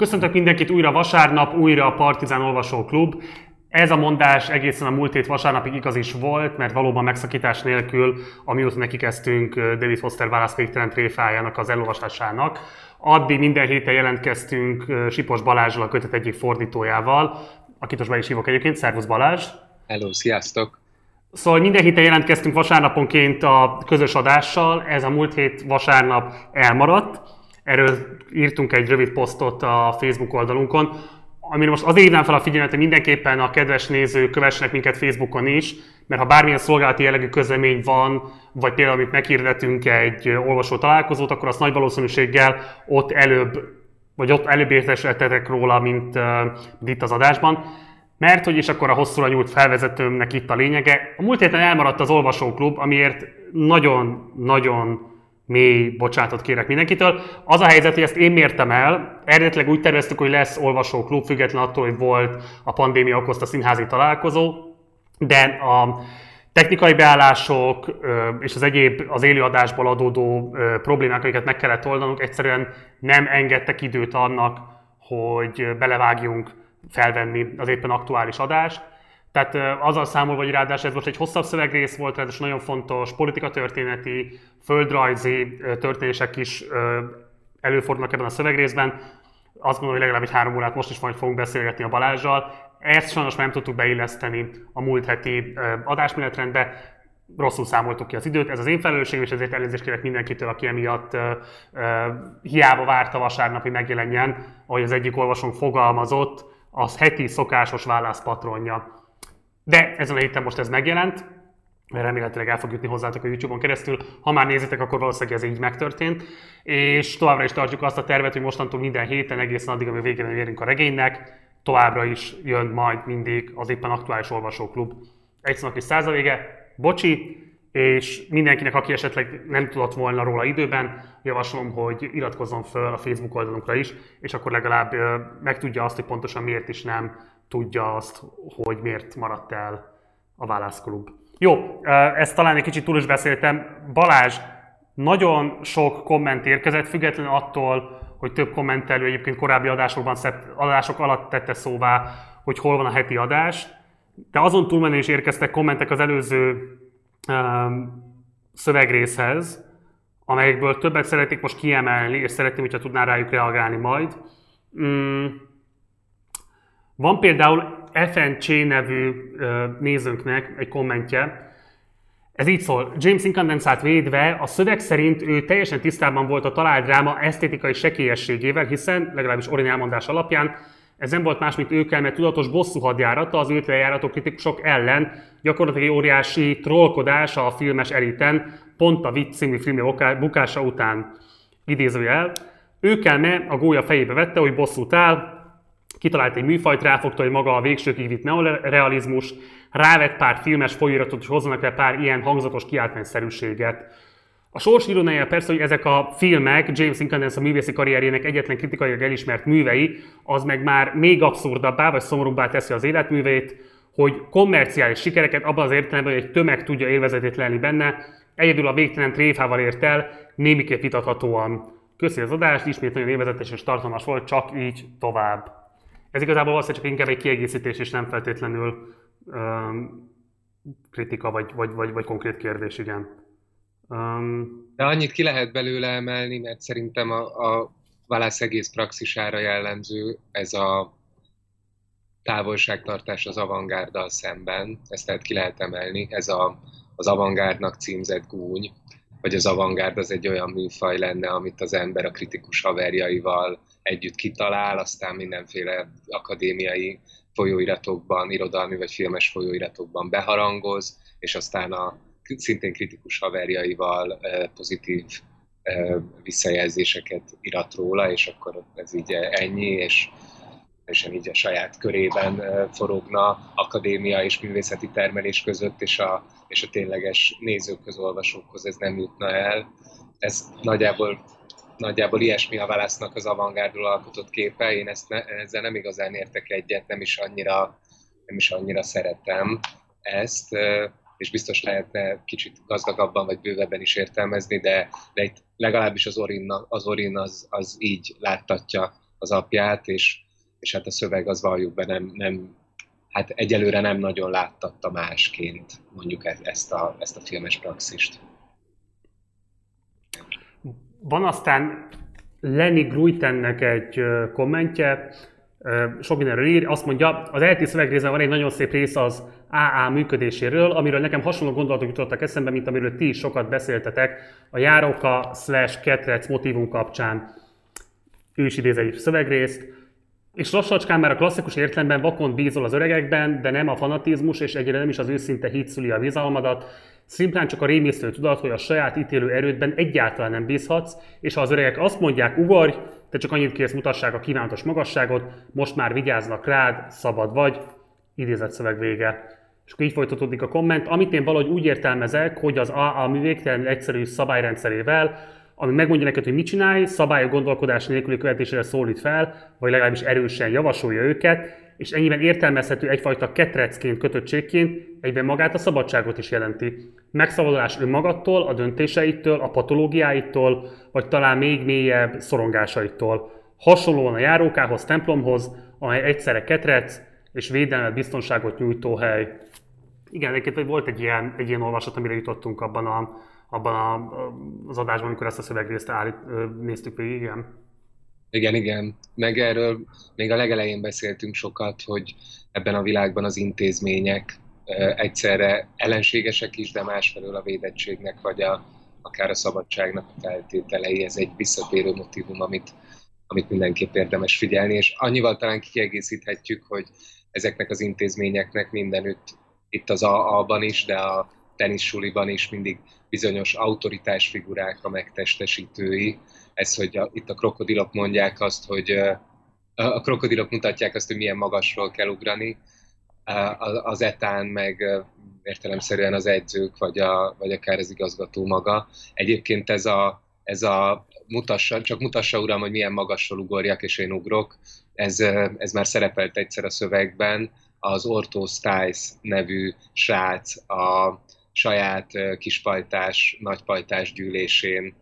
Köszöntök mindenkit újra vasárnap, újra a Partizán Olvasó Klub. Ez a mondás egészen a múlt hét vasárnapig igaz is volt, mert valóban megszakítás nélkül, amióta neki kezdtünk David Foster válasz végtelen tréfájának az elolvasásának, addig minden héten jelentkeztünk Sipos Balázsral, a kötet egyik fordítójával, akit most be is hívok egyébként. Szervusz Balázs! Hello, sziasztok! Szóval minden héten jelentkeztünk vasárnaponként a közös adással, ez a múlt hét vasárnap elmaradt. Erről írtunk egy rövid posztot a Facebook oldalunkon, amire most azért hívnám fel a figyelmet, hogy mindenképpen a kedves nézők kövessenek minket Facebookon is, mert ha bármilyen szolgálati jellegű közlemény van, vagy például amit meghirdetünk egy olvasó találkozót, akkor azt nagy valószínűséggel ott előbb, vagy ott előbb értesítettek róla, mint, uh, itt az adásban. Mert hogy is akkor a hosszúra nyúlt felvezetőmnek itt a lényege. A múlt héten elmaradt az olvasóklub, amiért nagyon-nagyon mély bocsátot kérek mindenkitől. Az a helyzet, hogy ezt én mértem el, eredetileg úgy terveztük, hogy lesz olvasóklub, független attól, hogy volt a pandémia okozta színházi találkozó, de a technikai beállások és az egyéb az élőadásból adódó problémák, amiket meg kellett oldanunk, egyszerűen nem engedtek időt annak, hogy belevágjunk felvenni az éppen aktuális adást. Tehát azzal számolva, hogy ráadásul ez most egy hosszabb szövegrész volt, ez nagyon fontos politikatörténeti, földrajzi történések is előfordulnak ebben a szövegrészben. Azt gondolom, hogy legalább egy három órát most is majd fogunk beszélgetni a Balázsjal. Ezt sajnos már nem tudtuk beilleszteni a múlt heti adásmenetrendbe, rosszul számoltuk ki az időt, ez az én felelősségem, és ezért elnézést kérek mindenkitől, aki emiatt uh, uh, hiába várta vasárnapi megjelenjen, ahogy az egyik olvasónk fogalmazott, az heti szokásos válaszpatronja. De ezen a héten most ez megjelent, mert remélhetőleg el fog jutni hozzátok a YouTube-on keresztül. Ha már nézitek, akkor valószínűleg ez így megtörtént. És továbbra is tartjuk azt a tervet, hogy mostantól minden héten, egészen addig, amíg végén érünk a regénynek, továbbra is jön majd mindig az éppen aktuális olvasóklub. Egy szónak is százalége, bocsi, és mindenkinek, aki esetleg nem tudott volna róla időben, javaslom, hogy iratkozzon föl a Facebook oldalunkra is, és akkor legalább megtudja azt, hogy pontosan miért is nem tudja azt, hogy miért maradt el a válaszklub. Jó, ezt talán egy kicsit túl is beszéltem. Balázs, nagyon sok komment érkezett, függetlenül attól, hogy több kommentelő egyébként korábbi adásokban, adások alatt tette szóvá, hogy hol van a heti adás. De azon túlmenő is érkeztek kommentek az előző um, szövegrészhez, amelyekből többet szeretnék most kiemelni, és szeretném, hogyha tudnál rájuk reagálni majd. Mm, van például FNC nevű nézőnknek egy kommentje, ez így szól, James Incandensát védve, a szöveg szerint ő teljesen tisztában volt a talált dráma esztétikai sekélyességével, hiszen, legalábbis Orin elmondás alapján, ez nem volt más, mint ők mert tudatos bosszú hadjárata az őt lejárató kritikusok ellen, gyakorlatilag egy óriási trollkodás a filmes eliten, pont a Vicc című filmje bukása után. Idézőjel. Őkelme a gólya fejébe vette, hogy bosszút áll, kitalált egy műfajt, ráfogta, hogy maga a végsőkig vitt neorealizmus, rávett pár filmes folyóiratot, és hozzanak le pár ilyen hangzatos kiáltványszerűséget. A sors ironája persze, hogy ezek a filmek, James Incandence a művészi karrierjének egyetlen kritikailag elismert művei, az meg már még abszurdabbá vagy szomorúbbá teszi az életműveit, hogy kommerciális sikereket abban az értelemben, hogy egy tömeg tudja élvezetét lenni benne, egyedül a végtelen tréfával ért el, némiképp vitathatóan. Köszi az adást, ismét nagyon élvezetes és tartalmas volt, csak így tovább. Ez igazából valószínűleg csak inkább egy kiegészítés, és nem feltétlenül um, kritika, vagy, vagy, vagy, vagy konkrét kérdés, igen. Um, De annyit ki lehet belőle emelni, mert szerintem a, a válasz egész praxisára jellemző ez a távolságtartás az avantgárdal szemben, ezt tehát ki lehet emelni, ez a, az avantgárdnak címzett gúny, vagy az avantgárd az egy olyan műfaj lenne, amit az ember a kritikus haverjaival együtt kitalál, aztán mindenféle akadémiai folyóiratokban, irodalmi vagy filmes folyóiratokban beharangoz, és aztán a szintén kritikus haverjaival pozitív visszajelzéseket irat róla, és akkor ez így ennyi, és és így a saját körében forogna akadémia és művészeti termelés között, és a, és a tényleges nézőkhöz, olvasókhoz ez nem jutna el. Ez nagyjából nagyjából ilyesmi a válasznak az avantgárdról alkotott képe, én ezt ne, ezzel nem igazán értek egyet, nem is annyira, nem is annyira szeretem ezt, és biztos lehetne kicsit gazdagabban vagy bővebben is értelmezni, de, de itt legalábbis az Orin, az, Orin az, az így láttatja az apját, és, és hát a szöveg az valljuk be nem, nem hát egyelőre nem nagyon láttatta másként mondjuk e-, ezt a, ezt a filmes praxist. Van aztán Lenny Gruitennek egy kommentje, sok mindenről ír, azt mondja, az ELT szövegrészben van egy nagyon szép rész az AA működéséről, amiről nekem hasonló gondolatok jutottak eszembe, mint amiről ti is sokat beszéltetek a járóka slash ketrec motivum kapcsán. Ő is idéz egy szövegrészt. És lassacskán már a klasszikus értelemben vakon bízol az öregekben, de nem a fanatizmus, és egyre nem is az őszinte hit szüli a bizalmadat, Szimplán csak a rémisztő tudat, hogy a saját ítélő erődben egyáltalán nem bízhatsz, és ha az öregek azt mondják, ugorj, te csak annyit kérsz, mutassák a kívánatos magasságot, most már vigyáznak rád, szabad vagy, idézett szöveg vége. És akkor így folytatódik a komment, amit én valahogy úgy értelmezek, hogy az AA művégtelen egyszerű szabályrendszerével, ami megmondja neked, hogy mit csinálj, szabályok gondolkodás nélküli követésére szólít fel, vagy legalábbis erősen javasolja őket, és ennyiben értelmezhető egyfajta ketrecként, kötöttségként, egyben magát a szabadságot is jelenti. Megszabadulás önmagattól, a döntéseitől, a patológiáitól, vagy talán még mélyebb szorongásaitól. Hasonlóan a járókához, templomhoz, amely egyszerre ketrec és védelmet, biztonságot nyújtó hely. Igen, egyébként volt egy ilyen, egy ilyen olvasat, amire jutottunk abban, a, abban a, az adásban, amikor ezt a szövegrészt állít, néztük végig, igen. Igen, igen. Meg erről még a legelején beszéltünk sokat, hogy ebben a világban az intézmények egyszerre ellenségesek is, de másfelől a védettségnek, vagy a, akár a szabadságnak a feltételei. Ez egy visszatérő motivum, amit, amit mindenképp érdemes figyelni, és annyival talán kiegészíthetjük, hogy ezeknek az intézményeknek mindenütt, itt az AA-ban is, de a tenissuliban is mindig bizonyos autoritás figurák a megtestesítői, ez, hogy a, itt a krokodilok mondják azt, hogy a krokodilok mutatják azt, hogy milyen magasról kell ugrani, az etán meg értelemszerűen az edzők, vagy, a, vagy akár az igazgató maga. Egyébként ez a, ez a mutassa, csak mutassa uram, hogy milyen magasról ugorjak, és én ugrok, ez, ez már szerepelt egyszer a szövegben, az Ortho Stiles nevű srác a saját kispajtás, nagypajtás gyűlésén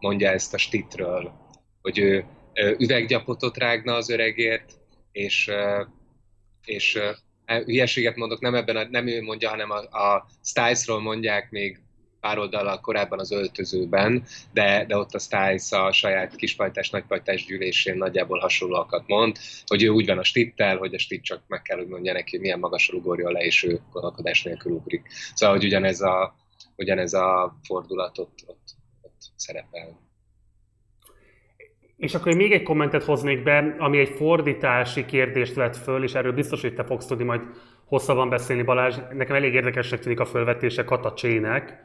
mondja ezt a stitről, hogy ő üveggyapotot rágna az öregért, és, és hülyeséget mondok, nem ebben a, nem ő mondja, hanem a, a Stiles-ról mondják még pár oldalal korábban az öltözőben, de, de ott a Stiles a saját kispajtás, nagypajtás gyűlésén nagyjából hasonlóakat mond, hogy ő úgy van a stittel, hogy a stit csak meg kell, hogy mondja neki, milyen magasra ugorjon le, és ő gondolkodás nélkül ugrik. Szóval, hogy ugyanez a, ugyanez a fordulat ott, ott szerepel. És akkor még egy kommentet hoznék be, ami egy fordítási kérdést vett föl, és erről biztos, hogy te fogsz tudni majd hosszabban beszélni, Balázs. Nekem elég érdekesnek tűnik a fölvetése Kata Csének.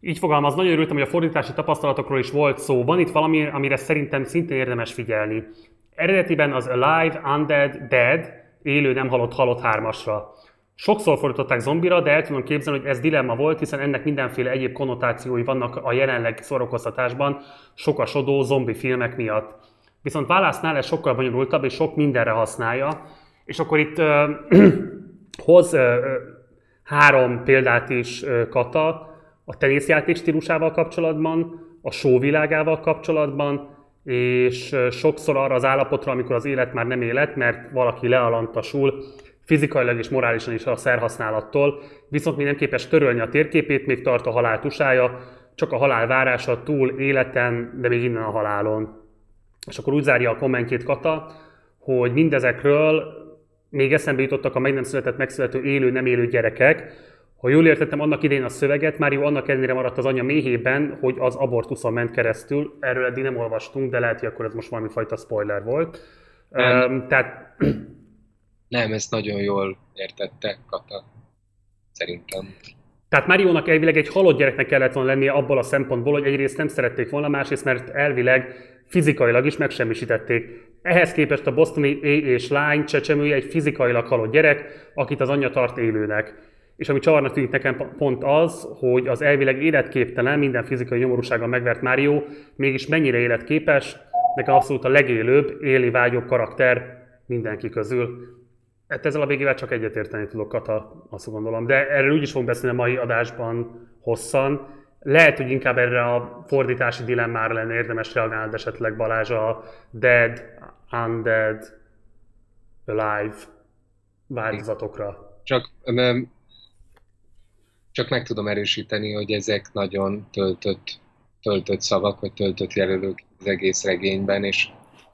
Így fogalmaz, nagyon örültem, hogy a fordítási tapasztalatokról is volt szó. Van itt valami, amire szerintem szintén érdemes figyelni. Eredetiben az Alive, Undead, Dead, élő, nem halott, halott hármasra. Sokszor fordították zombira, de el tudom képzelni, hogy ez dilemma volt, hiszen ennek mindenféle egyéb konnotációi vannak a jelenleg szórakoztatásban sokasodó zombi filmek miatt. Viszont válasznál ez sokkal bonyolultabb, és sok mindenre használja. És akkor itt uh, hoz uh, három példát is uh, Kata a teniszjáték stílusával kapcsolatban, a show világával kapcsolatban, és sokszor arra az állapotra, amikor az élet már nem élet, mert valaki lealantasul, fizikailag és morálisan is a szerhasználattól, viszont még nem képes törölni a térképét, még tart a halál tusája, csak a halál várása túl életen, de még innen a halálon. És akkor úgy zárja a kommentjét Kata, hogy mindezekről még eszembe jutottak a meg nem született, megszülető élő, nem élő gyerekek. Ha jól értettem annak idején a szöveget, már jó annak ellenére maradt az anya méhében, hogy az abortuszon ment keresztül. Erről eddig nem olvastunk, de lehet, hogy akkor ez most valami fajta spoiler volt. Um, tehát nem, ezt nagyon jól értette Kata, szerintem. Tehát Máriónak elvileg egy halott gyereknek kellett volna lennie abból a szempontból, hogy egyrészt nem szerették volna, másrészt mert elvileg fizikailag is megsemmisítették. Ehhez képest a bosztoni és lány csecsemője egy fizikailag halott gyerek, akit az anyja tart élőnek. És ami csavarnak tűnik nekem pont az, hogy az elvileg életképtelen, minden fizikai nyomorúsággal megvert Mário mégis mennyire életképes, nekem abszolút a legélőbb, éli vágyó karakter mindenki közül. Hát ezzel a végével csak egyetérteni tudok, Kata, azt gondolom. De erről úgyis fogunk beszélni a mai adásban hosszan, lehet, hogy inkább erre a fordítási dilemmára lenne érdemes reagálni, esetleg Balázs a dead, undead, alive változatokra. Csak, csak meg tudom erősíteni, hogy ezek nagyon töltött, töltött szavak, vagy töltött jelölők az egész regényben, és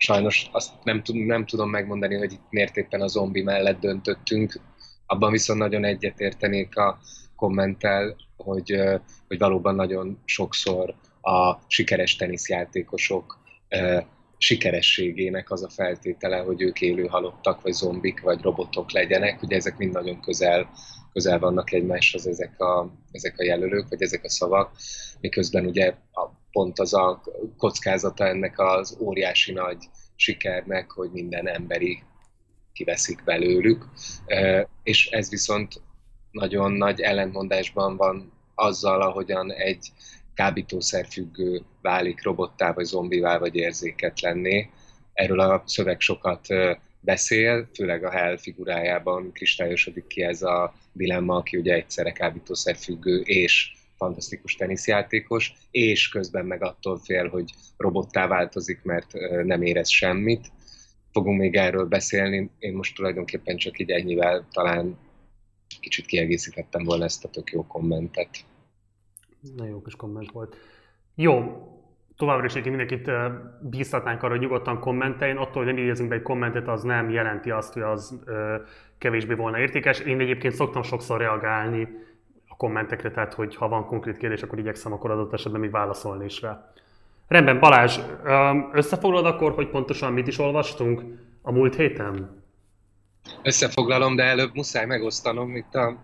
sajnos azt nem, nem tudom megmondani, hogy itt miért éppen a zombi mellett döntöttünk. Abban viszont nagyon egyetértenék a kommentel, hogy, hogy valóban nagyon sokszor a sikeres teniszjátékosok sikerességének az a feltétele, hogy ők élő halottak, vagy zombik, vagy robotok legyenek. Ugye ezek mind nagyon közel, közel vannak egymáshoz ezek a, ezek a jelölők, vagy ezek a szavak, miközben ugye a, pont az a kockázata ennek az óriási nagy sikernek, hogy minden emberi kiveszik belőlük, és ez viszont nagyon nagy ellentmondásban van azzal, ahogyan egy kábítószerfüggő válik robottá, vagy zombivá, vagy érzéketlenné. Erről a szöveg sokat beszél, főleg a Hell figurájában kristályosodik ki ez a dilemma, aki ugye egyszerre kábítószerfüggő és fantasztikus teniszjátékos, és közben meg attól fél, hogy robottá változik, mert nem érez semmit. Fogunk még erről beszélni, én most tulajdonképpen csak így ennyivel talán kicsit kiegészítettem volna ezt a tök jó kommentet. Nagyon jó kis komment volt. Jó, továbbra is mindenkit bíztatnánk arra, hogy nyugodtan kommenteljen. Attól, hogy nem idézünk be egy kommentet, az nem jelenti azt, hogy az kevésbé volna értékes. Én egyébként szoktam sokszor reagálni a kommentekre, tehát hogy ha van konkrét kérdés, akkor igyekszem akkor adott esetben még válaszolni is rá. Rendben, Balázs, összefoglalod akkor, hogy pontosan mit is olvastunk a múlt héten? Összefoglalom, de előbb muszáj megosztanom itt a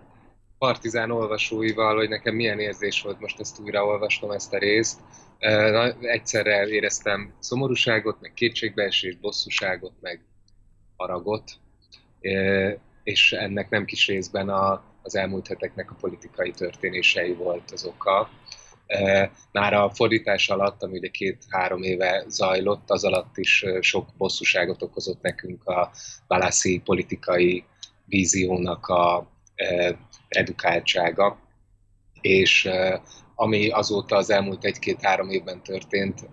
Partizán olvasóival, hogy nekem milyen érzés volt most ezt újraolvasnom, ezt a részt. Egyszerre éreztem szomorúságot, meg kétségbeesést, bosszúságot, meg haragot, és ennek nem kis részben a, az elmúlt heteknek a politikai történései volt az oka. Már a fordítás alatt, ami ugye két-három éve zajlott, az alatt is sok bosszúságot okozott nekünk a Balászi politikai víziónak a edukáltsága, és ami azóta az elmúlt egy-két-három évben történt,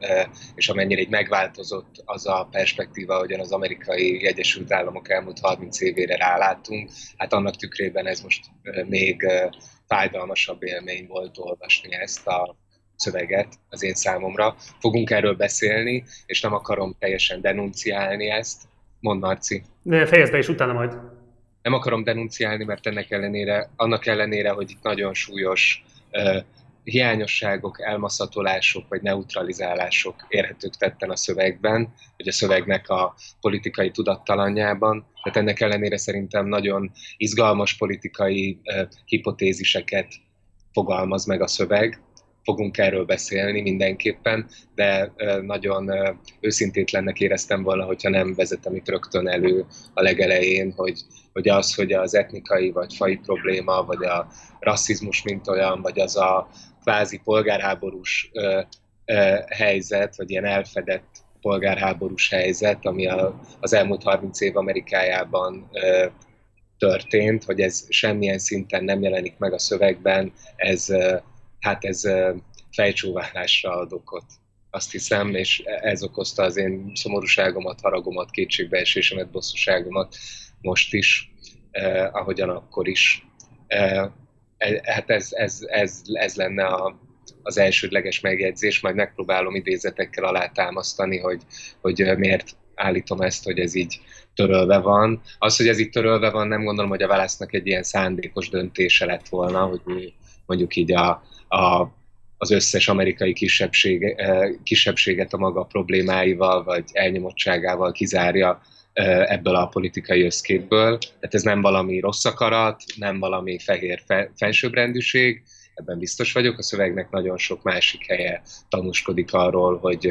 és amennyire egy megváltozott az a perspektíva, hogyan az amerikai Egyesült Államok elmúlt 30 évére rálátunk, hát annak tükrében ez most még fájdalmasabb élmény volt olvasni ezt a szöveget az én számomra. Fogunk erről beszélni, és nem akarom teljesen denunciálni ezt. Mond Marci. Fejezd be, és utána majd. Nem akarom denunciálni, mert ennek ellenére, annak ellenére, hogy itt nagyon súlyos hiányosságok, elmaszatolások vagy neutralizálások érhetők tetten a szövegben, vagy a szövegnek a politikai tudattalanjában. Tehát ennek ellenére szerintem nagyon izgalmas politikai uh, hipotéziseket fogalmaz meg a szöveg, fogunk erről beszélni mindenképpen, de nagyon őszintétlennek éreztem volna, hogyha nem vezetem itt rögtön elő a legelején, hogy, hogy az, hogy az etnikai vagy fai probléma, vagy a rasszizmus mint olyan, vagy az a kvázi polgárháborús helyzet, vagy ilyen elfedett polgárháborús helyzet, ami a, az elmúlt 30 év Amerikájában történt, hogy ez semmilyen szinten nem jelenik meg a szövegben, ez hát ez fejcsóválásra ad okot, azt hiszem, és ez okozta az én szomorúságomat, haragomat, kétségbeesésemet, bosszúságomat most is, eh, ahogyan akkor is. Hát ez, ez, ez, ez lenne a, az elsődleges megjegyzés, majd megpróbálom idézetekkel alátámasztani, hogy, hogy miért állítom ezt, hogy ez így törölve van. Az, hogy ez így törölve van, nem gondolom, hogy a válasznak egy ilyen szándékos döntése lett volna, hogy mondjuk így a, a, az összes amerikai kisebbség, kisebbséget a maga problémáival vagy elnyomottságával kizárja ebből a politikai összképből. Tehát ez nem valami rossz akarat, nem valami fehér fe, felsőbbrendűség, ebben biztos vagyok. A szövegnek nagyon sok másik helye tanúskodik arról, hogy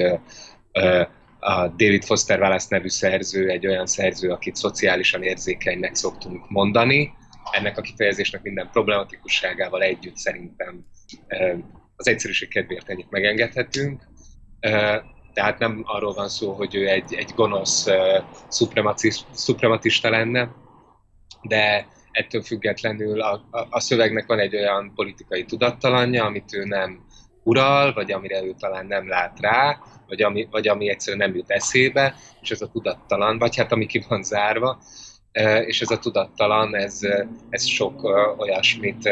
a David Foster Wallace nevű szerző egy olyan szerző, akit szociálisan érzékenynek szoktunk mondani. Ennek a kifejezésnek minden problematikusságával együtt szerintem az egyszerűség kedvéért ennyit megengedhetünk. Tehát nem arról van szó, hogy ő egy, egy gonosz szuprematista lenne, de ettől függetlenül a, a, a szövegnek van egy olyan politikai tudattalanja, amit ő nem ural, vagy amire ő talán nem lát rá, vagy ami, vagy ami egyszerűen nem jut eszébe, és ez a tudattalan, vagy hát ami ki van zárva, és ez a tudattalan, ez, ez sok olyasmit,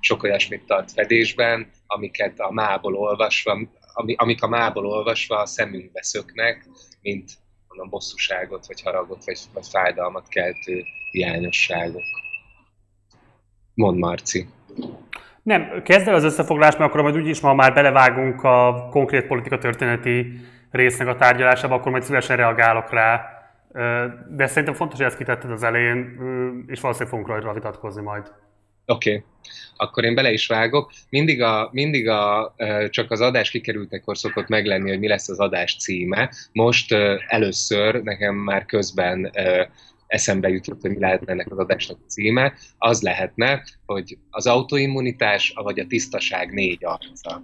sok olyasmit tart fedésben, amiket a mából olvasva, ami, amik a mából olvasva a szemünkbe szöknek, mint mondom, bosszúságot, vagy haragot, vagy, vagy fájdalmat keltő hiányosságok. Mond Marci. Nem, kezd el az összefoglalást, mert akkor majd úgyis ma már belevágunk a konkrét politika történeti résznek a tárgyalásába, akkor majd szívesen reagálok rá. De szerintem fontos, hogy ezt kitetted az elején, és valószínűleg fogunk rajta vitatkozni majd. Oké, okay. akkor én bele is vágok. Mindig, a, mindig a, csak az adás kikerültekor szokott meglenni, hogy mi lesz az adás címe. Most először nekem már közben eszembe jutott, hogy mi lehetne ennek az adásnak a címe, az lehetne, hogy az autoimmunitás, vagy a tisztaság négy arca.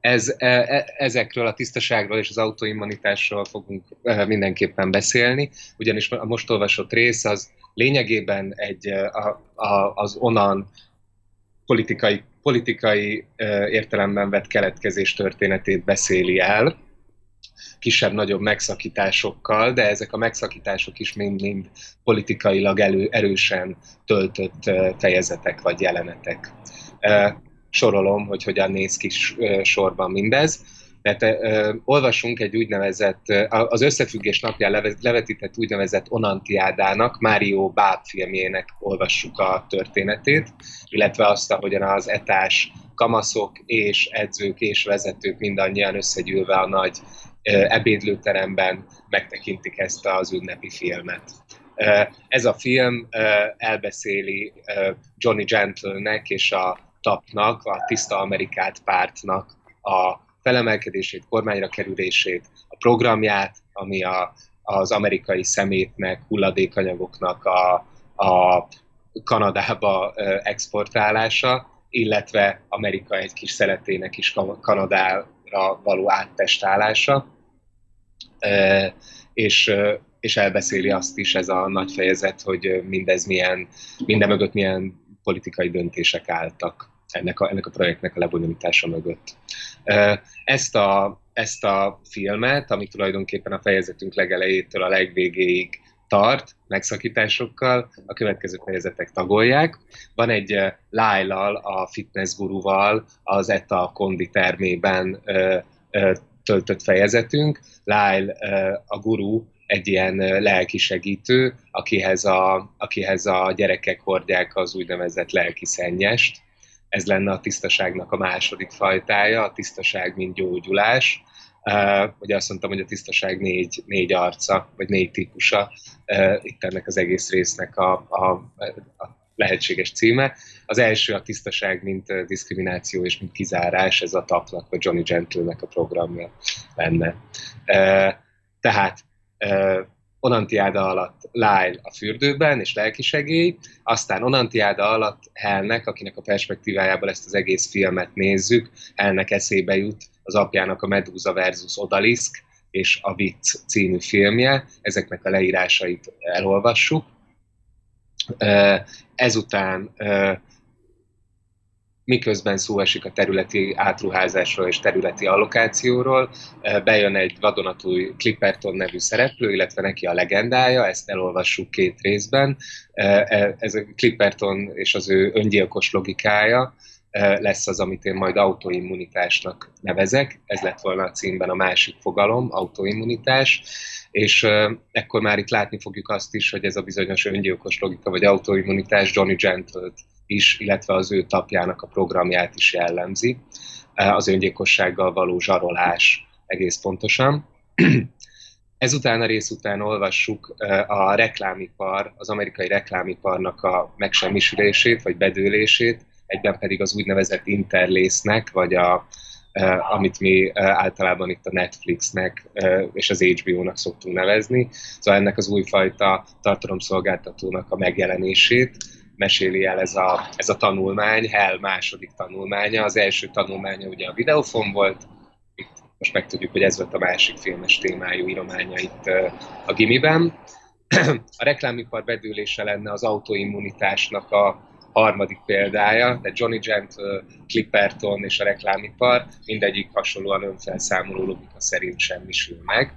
Ez, e, e, ezekről a tisztaságról és az autoimmunitásról fogunk mindenképpen beszélni, ugyanis a most olvasott rész az lényegében egy, a, a, az onan politikai, politikai értelemben vett keletkezés történetét beszéli el, kisebb-nagyobb megszakításokkal, de ezek a megszakítások is mind-mind politikailag elő, erősen töltött fejezetek vagy jelenetek. Sorolom, hogy hogyan néz ki sorban mindez. Tehát ö, olvasunk egy úgynevezett, az összefüggés napján levetített úgynevezett Onantiádának, Mário Báb filmjének olvassuk a történetét, illetve azt, ahogyan az etás kamaszok és edzők és vezetők mindannyian összegyűlve a nagy ebédlőteremben megtekintik ezt az ünnepi filmet. Ez a film elbeszéli Johnny Gentlenek és a TAP-nak, a Tiszta Amerikát pártnak a felemelkedését, kormányra kerülését, a programját, ami a, az amerikai szemétnek, hulladékanyagoknak a, a Kanadába exportálása, illetve Amerika egy kis szeletének is Kanadára való áttestálása és, és elbeszéli azt is ez a nagy fejezet, hogy mindez milyen, minden mögött milyen politikai döntések álltak ennek a, ennek a projektnek a lebonyolítása mögött. Ezt a, ezt a filmet, ami tulajdonképpen a fejezetünk legelejétől a legvégéig tart, megszakításokkal, a következő fejezetek tagolják. Van egy Lyle-al, a fitness guruval az ETA kondi termében töltött fejezetünk. Lyle a guru egy ilyen lelki segítő, akihez a, akihez a gyerekek hordják az úgynevezett lelki szennyest. Ez lenne a tisztaságnak a második fajtája, a tisztaság, mint gyógyulás. Uh, ugye azt mondtam, hogy a tisztaság négy, négy arca, vagy négy típusa. Uh, itt ennek az egész résznek a, a, a lehetséges címe. Az első a tisztaság, mint diszkrimináció és mint kizárás, ez a tapnak, vagy Johnny Gentlenek a programja lenne. Tehát Onantiáda alatt Lyle a fürdőben és lelkisegély, aztán Onantiáda alatt Helnek, akinek a perspektívájából ezt az egész filmet nézzük, Helnek eszébe jut az apjának a Medusa versus Odalisk és a Vicc című filmje, ezeknek a leírásait elolvassuk. Ezután miközben szó esik a területi átruházásról és területi allokációról, bejön egy vadonatúj Clipperton nevű szereplő, illetve neki a legendája, ezt elolvassuk két részben. E, ez a Clipperton és az ő öngyilkos logikája lesz az, amit én majd autoimmunitásnak nevezek. Ez lett volna a címben a másik fogalom, autoimmunitás és ekkor már itt látni fogjuk azt is, hogy ez a bizonyos öngyilkos logika vagy autoimmunitás Johnny Gentle is, illetve az ő tapjának a programját is jellemzi. Az öngyilkossággal való zsarolás egész pontosan. Ezután a rész után olvassuk a reklámipar, az amerikai reklámiparnak a megsemmisülését vagy bedőlését, egyben pedig az úgynevezett interlésznek, vagy a, Uh, amit mi általában itt a Netflixnek és az HBO-nak szoktunk nevezni. Szóval ennek az újfajta tartalomszolgáltatónak a megjelenését meséli el ez a, ez a tanulmány, Hell második tanulmánya. Az első tanulmánya ugye a videófon volt, itt most megtudjuk, hogy ez volt a másik filmes témájú írománya itt a gimiben. A reklámipar bedőlése lenne az autoimmunitásnak a, harmadik példája, de Johnny Gent, Clipperton és a reklámipar mindegyik hasonlóan önfelszámoló logika szerint semmisül meg.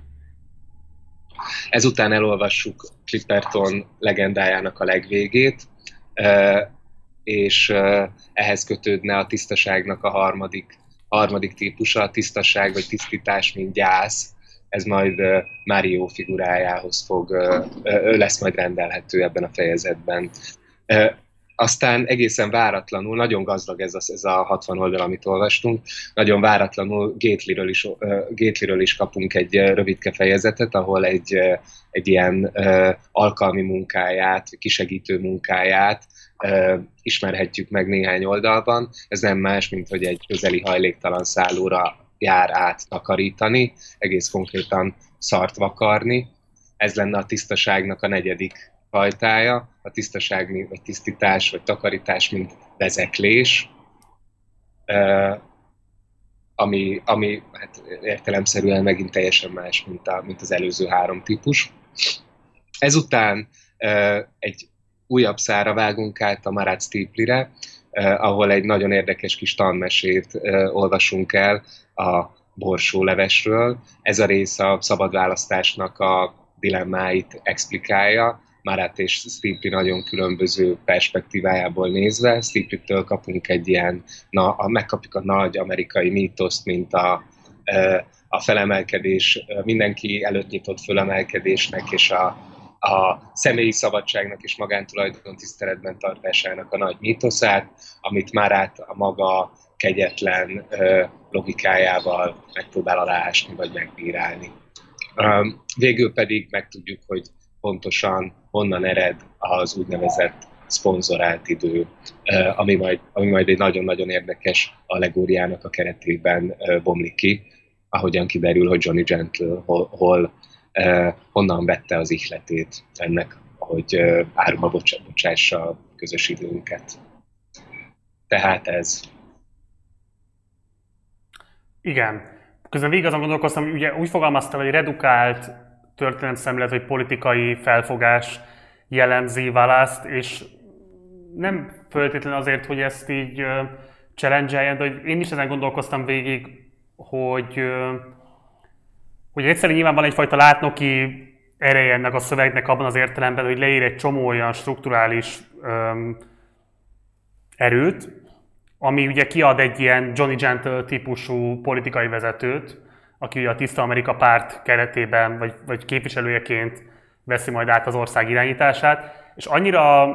Ezután elolvassuk Clipperton legendájának a legvégét, és ehhez kötődne a tisztaságnak a harmadik, harmadik típusa, a tisztaság vagy tisztítás, mint gyász. Ez majd Mario figurájához fog, lesz majd rendelhető ebben a fejezetben. Aztán egészen váratlanul, nagyon gazdag ez a, ez a 60 oldal, amit olvastunk, nagyon váratlanul Gatelyről is, uh, is kapunk egy rövidke fejezetet, ahol egy, egy ilyen uh, alkalmi munkáját, kisegítő munkáját uh, ismerhetjük meg néhány oldalban. Ez nem más, mint hogy egy közeli hajléktalan szállóra jár át takarítani, egész konkrétan szart vakarni. Ez lenne a tisztaságnak a negyedik fajtája, a tisztaság, vagy tisztítás, vagy takarítás, mint vezeklés, ami, ami hát értelemszerűen megint teljesen más, mint, a, mint az előző három típus. Ezután egy újabb szára vágunk át a Marat Stiplire, ahol egy nagyon érdekes kis tanmesét olvasunk el a borsólevesről. Ez a rész a szabad választásnak a dilemmáit explikálja, Marat és Stipli nagyon különböző perspektívájából nézve. Stipli-től kapunk egy ilyen, na, a, megkapjuk a nagy amerikai mítoszt, mint a, a felemelkedés, mindenki előtt nyitott fölemelkedésnek és a, a személyi szabadságnak és magántulajdon tiszteletben tartásának a nagy mítoszát, amit már át a maga kegyetlen logikájával megpróbál aláásni vagy megbírálni. Végül pedig megtudjuk, hogy pontosan honnan ered az úgynevezett szponzorált idő, ami majd, ami majd egy nagyon-nagyon érdekes allegóriának a keretében bomlik ki, ahogyan kiderül, hogy Johnny Gentle hol, hol honnan vette az ihletét ennek, hogy áruba bocsássa a közös időnket. Tehát ez. Igen. Közben végig azon gondolkoztam, ugye úgy fogalmaztál, hogy redukált történetszemlélet vagy politikai felfogás jellemzi választ, és nem föltétlenül azért, hogy ezt így challenge de hogy én is ezen gondolkoztam végig, hogy, hogy egyszerűen nyilván van egyfajta látnoki ereje ennek a szövegnek abban az értelemben, hogy leír egy csomó olyan strukturális um, erőt, ami ugye kiad egy ilyen Johnny Gentle típusú politikai vezetőt, aki a Tiszta Amerika párt keretében, vagy, vagy képviselőjeként veszi majd át az ország irányítását, és annyira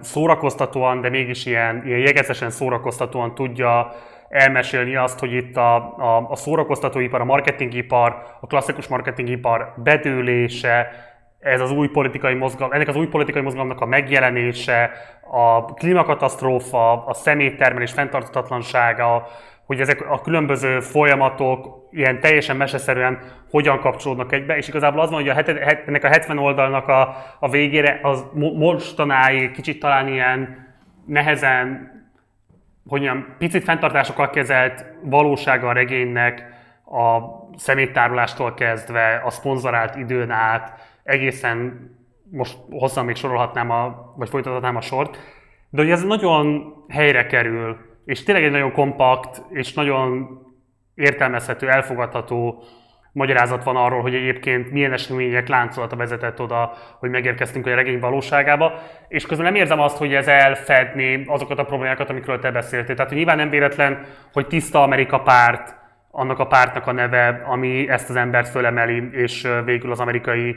szórakoztatóan, de mégis ilyen, ilyen jegezesen szórakoztatóan tudja elmesélni azt, hogy itt a, a, a szórakoztatóipar, a marketingipar, a klasszikus marketingipar bedőlése, ez az új politikai mozgalom, ennek az új politikai mozgalomnak a megjelenése, a klímakatasztrófa, a szeméttermelés fenntartatlansága, hogy ezek a különböző folyamatok ilyen teljesen meseszerűen hogyan kapcsolódnak egybe, és igazából az van, hogy a het, ennek a 70 oldalnak a, a végére az mostanáig kicsit talán ilyen nehezen, hogy mondjam, picit fenntartásokkal kezelt valósága a regénynek, a szeméttárolástól kezdve, a szponzorált időn át, egészen most hosszan még sorolhatnám, a, vagy folytathatnám a sort, de hogy ez nagyon helyre kerül és tényleg egy nagyon kompakt és nagyon értelmezhető, elfogadható magyarázat van arról, hogy egyébként milyen események láncolata vezetett oda, hogy megérkeztünk a regény valóságába, és közben nem érzem azt, hogy ez elfedné azokat a problémákat, amikről te beszéltél. Tehát hogy nyilván nem véletlen, hogy tiszta Amerika párt, annak a pártnak a neve, ami ezt az embert fölemeli, és végül az amerikai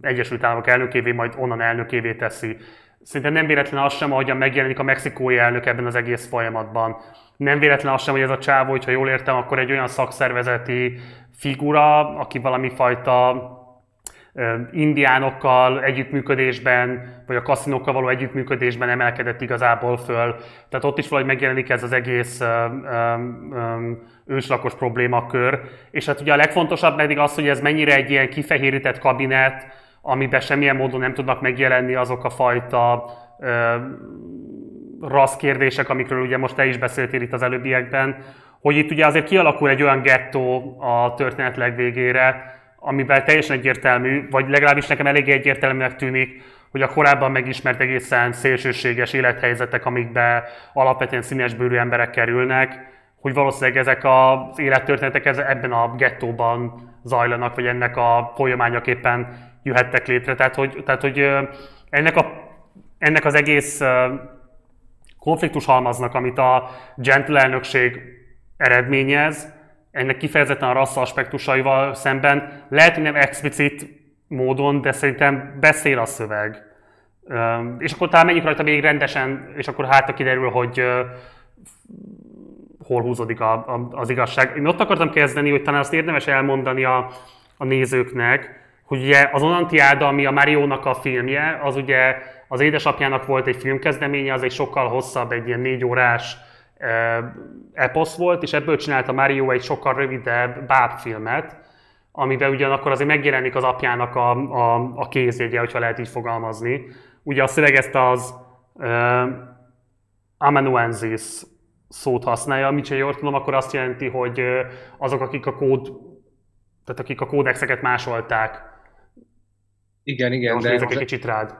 Egyesült Államok elnökévé, majd onnan elnökévé teszi. Szerintem nem véletlen az sem, ahogyan megjelenik a mexikói elnök ebben az egész folyamatban. Nem véletlen az sem, hogy ez a csávó, hogyha jól értem, akkor egy olyan szakszervezeti figura, aki valami fajta indiánokkal együttműködésben, vagy a kaszinókkal való együttműködésben emelkedett igazából föl. Tehát ott is valahogy megjelenik ez az egész őslakos problémakör. És hát ugye a legfontosabb pedig az, hogy ez mennyire egy ilyen kifehérített kabinet, amiben semmilyen módon nem tudnak megjelenni azok a fajta ö, rassz kérdések, amikről ugye most te is beszéltél itt az előbbiekben, hogy itt ugye azért kialakul egy olyan gettó a történet legvégére, amivel teljesen egyértelmű, vagy legalábbis nekem elég egyértelműnek tűnik, hogy a korábban megismert egészen szélsőséges élethelyzetek, amikbe alapvetően színes bőrű emberek kerülnek, hogy valószínűleg ezek az élettörténetek ebben a gettóban zajlanak, vagy ennek a folyamányaképpen jöhettek létre. Tehát, hogy, tehát, hogy ennek, a, ennek az egész konfliktus halmaznak, amit a gentle elnökség eredményez, ennek kifejezetten a rassza aspektusaival szemben, lehet, hogy nem explicit módon, de szerintem beszél a szöveg. És akkor talán menjünk rajta még rendesen, és akkor hát kiderül, hogy hol húzódik a, az igazság. Én ott akartam kezdeni, hogy talán azt érdemes elmondani a, a nézőknek, hogy ugye az Onantiáda, ami a Mariónak a filmje, az ugye az édesapjának volt egy filmkezdeménye, az egy sokkal hosszabb, egy ilyen négy órás eposz volt, és ebből csinálta Mario egy sokkal rövidebb bábfilmet, amiben ugyanakkor azért megjelenik az apjának a, a, a kézjegye, hogyha lehet így fogalmazni. Ugye a szöveg ezt az uh, amanuensis szót használja, amit ha jól tudom, akkor azt jelenti, hogy azok, akik a kód, tehát akik a kódexeket másolták. Igen, igen. Most de egy kicsit rád.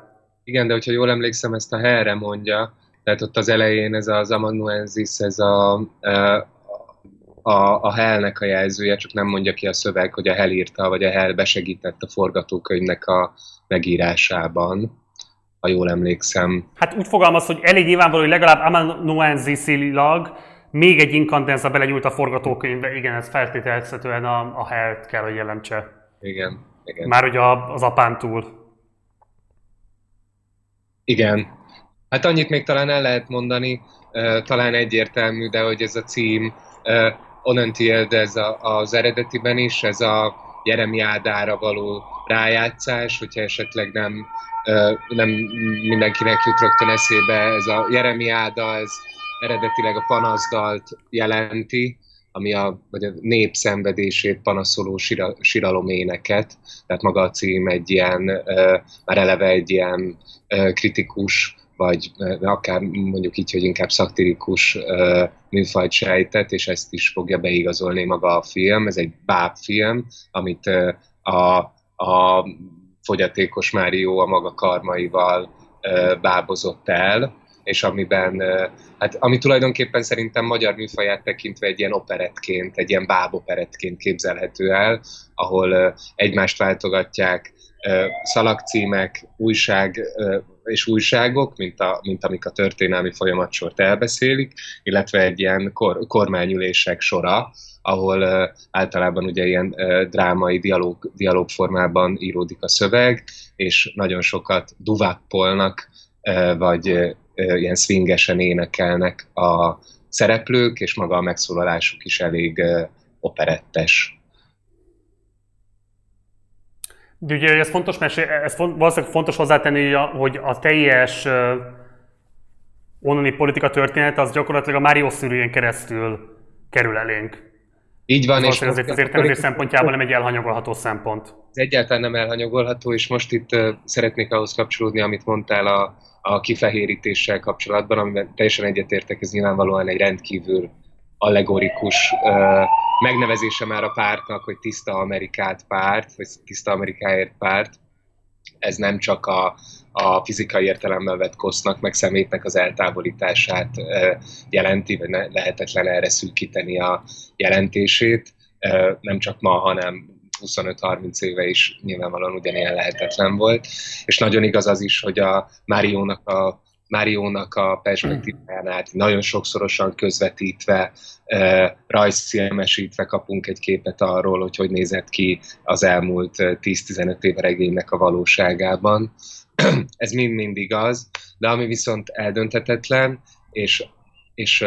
Igen, de hogyha jól emlékszem, ezt a helyre mondja, tehát ott az elején ez az amanuensis, ez a, a, a Hellnek a jelzője, csak nem mondja ki a szöveg, hogy a Hell írta, vagy a Hell besegített a forgatókönyvnek a megírásában, ha jól emlékszem. Hát úgy fogalmaz, hogy elég nyilvánvaló, hogy legalább amanuensisilag még egy inkandenza belegyújt a forgatókönyvbe, igen, ez feltételezhetően a, a Hell-t kell, hogy jelentse. Igen, igen. Már ugye az apán túl. Igen, Hát annyit még talán el lehet mondani, talán egyértelmű, de hogy ez a cím Onantiel, ez a, az eredetiben is, ez a Jeremiádára való rájátszás, hogyha esetleg nem, nem mindenkinek jut rögtön eszébe, ez a Jeremiáda, ez eredetileg a panaszdalt jelenti, ami a, vagy a nép szenvedését panaszoló sira, siraloméneket, tehát maga a cím egy ilyen, már eleve egy ilyen kritikus vagy akár mondjuk így, hogy inkább szaktirikus műfajt sejtett, és ezt is fogja beigazolni maga a film. Ez egy bábfilm, amit a, a fogyatékos Márió a maga karmaival bábozott el, és amiben, hát ami tulajdonképpen szerintem magyar műfaját tekintve egy ilyen operettként, egy ilyen báboperettként képzelhető el, ahol egymást váltogatják szalagcímek, újság és újságok, mint, a, mint amik a történelmi folyamatsort elbeszélik, illetve egy ilyen kor, kormányülések sora, ahol általában ugye ilyen drámai dialóg, dialógformában íródik a szöveg, és nagyon sokat duváppolnak, uh, vagy ilyen swingesen énekelnek a szereplők, és maga a megszólalásuk is elég operettes. De ugye ez fontos, mert ez valószínűleg fontos hozzátenni, hogy a teljes onnani politika történet az gyakorlatilag a Mário szűrűjén keresztül kerül elénk. Így van, és azért az értelmezés szempontjából nem egy elhanyagolható szempont. Ez egyáltalán nem elhanyagolható, és most itt szeretnék ahhoz kapcsolódni, amit mondtál a, a kifehérítéssel kapcsolatban, amiben teljesen egyetértek, ez nyilvánvalóan egy rendkívül allegorikus megnevezése már a pártnak, hogy tiszta Amerikát párt, vagy tiszta Amerikáért párt. Ez nem csak a, a fizikai értelemben vett kosznak, meg szemétnek az eltávolítását jelenti, vagy lehetetlen erre szűkíteni a jelentését. Nem csak ma, hanem 25-30 éve is nyilvánvalóan ugyanilyen lehetetlen volt. És nagyon igaz az is, hogy a Máriónak a Máriónak a perspektíváján át nagyon sokszorosan közvetítve, rajzfilmesítve kapunk egy képet arról, hogy hogy nézett ki az elmúlt 10-15 év regénynek a valóságában. Ez mind-mind igaz, de ami viszont eldönthetetlen, és, és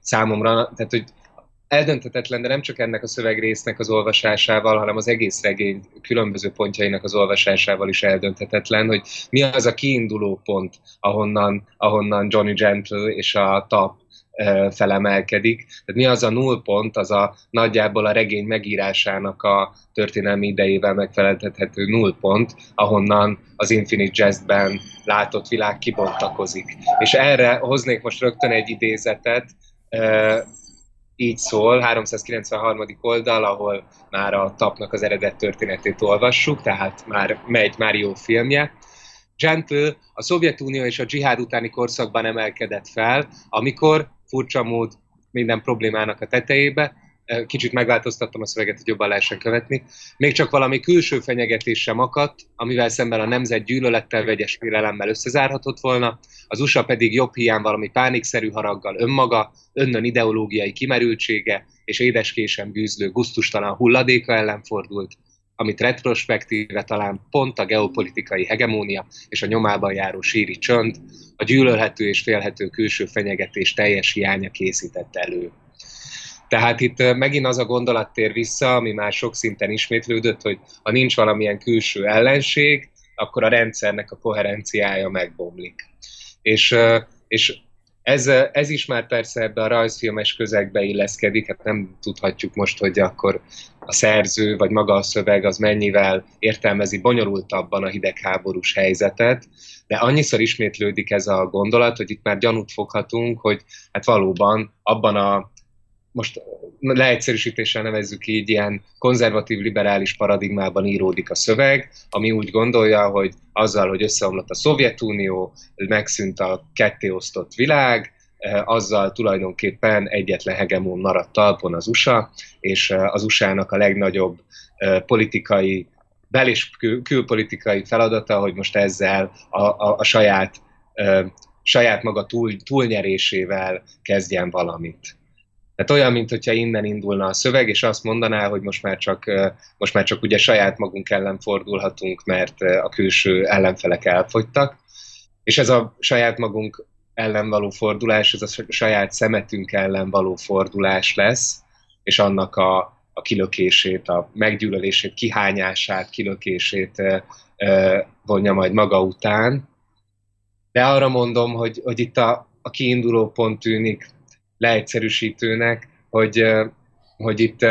számomra, tehát hogy eldönthetetlen, de nem csak ennek a szövegrésznek az olvasásával, hanem az egész regény különböző pontjainak az olvasásával is eldönthetetlen, hogy mi az a kiinduló pont, ahonnan, ahonnan Johnny Gentle és a TAP felemelkedik. Tehát mi az a nullpont, az a nagyjából a regény megírásának a történelmi idejével megfeleltethető nullpont, ahonnan az Infinite Jest-ben látott világ kibontakozik. És erre hoznék most rögtön egy idézetet, így szól, 393. oldal, ahol már a tapnak az eredet történetét olvassuk, tehát már megy Mario filmje. Gentle a Szovjetunió és a dzsihád utáni korszakban emelkedett fel, amikor furcsa mód minden problémának a tetejébe, kicsit megváltoztattam a szöveget, hogy jobban lehessen követni. Még csak valami külső fenyegetés sem akadt, amivel szemben a nemzet gyűlölettel, vegyes félelemmel összezárhatott volna, az USA pedig jobb hiány valami pánikszerű haraggal önmaga, önnön ideológiai kimerültsége és édeskésen bűzlő, guztustalan hulladéka ellen fordult, amit retrospektíve talán pont a geopolitikai hegemónia és a nyomában járó síri csönd, a gyűlölhető és félhető külső fenyegetés teljes hiánya készített elő. Tehát itt megint az a gondolat tér vissza, ami már sok szinten ismétlődött, hogy ha nincs valamilyen külső ellenség, akkor a rendszernek a koherenciája megbomlik. És, és ez, ez is már persze ebbe a rajzfilmes közegbe illeszkedik, hát nem tudhatjuk most, hogy akkor a szerző vagy maga a szöveg az mennyivel értelmezi bonyolultabban a hidegháborús helyzetet, de annyiszor ismétlődik ez a gondolat, hogy itt már gyanút foghatunk, hogy hát valóban abban a most leegyszerűsítéssel nevezzük így, ilyen konzervatív liberális paradigmában íródik a szöveg, ami úgy gondolja, hogy azzal, hogy összeomlott a Szovjetunió, megszűnt a kettéosztott világ, azzal tulajdonképpen egyetlen hegemon maradt talpon az USA, és az USA-nak a legnagyobb politikai, bel- és kül- külpolitikai feladata, hogy most ezzel a, a, a saját, saját maga túl, túlnyerésével kezdjen valamit. Tehát olyan, mintha innen indulna a szöveg, és azt mondaná, hogy most már csak, most már csak ugye saját magunk ellen fordulhatunk, mert a külső ellenfelek elfogytak. És ez a saját magunk ellen való fordulás, ez a saját szemetünk ellen való fordulás lesz, és annak a, a kilökését, a meggyűlölését, kihányását, kilökését vonja majd maga után. De arra mondom, hogy, hogy itt a, a kiinduló pont tűnik leegyszerűsítőnek, hogy, hogy itt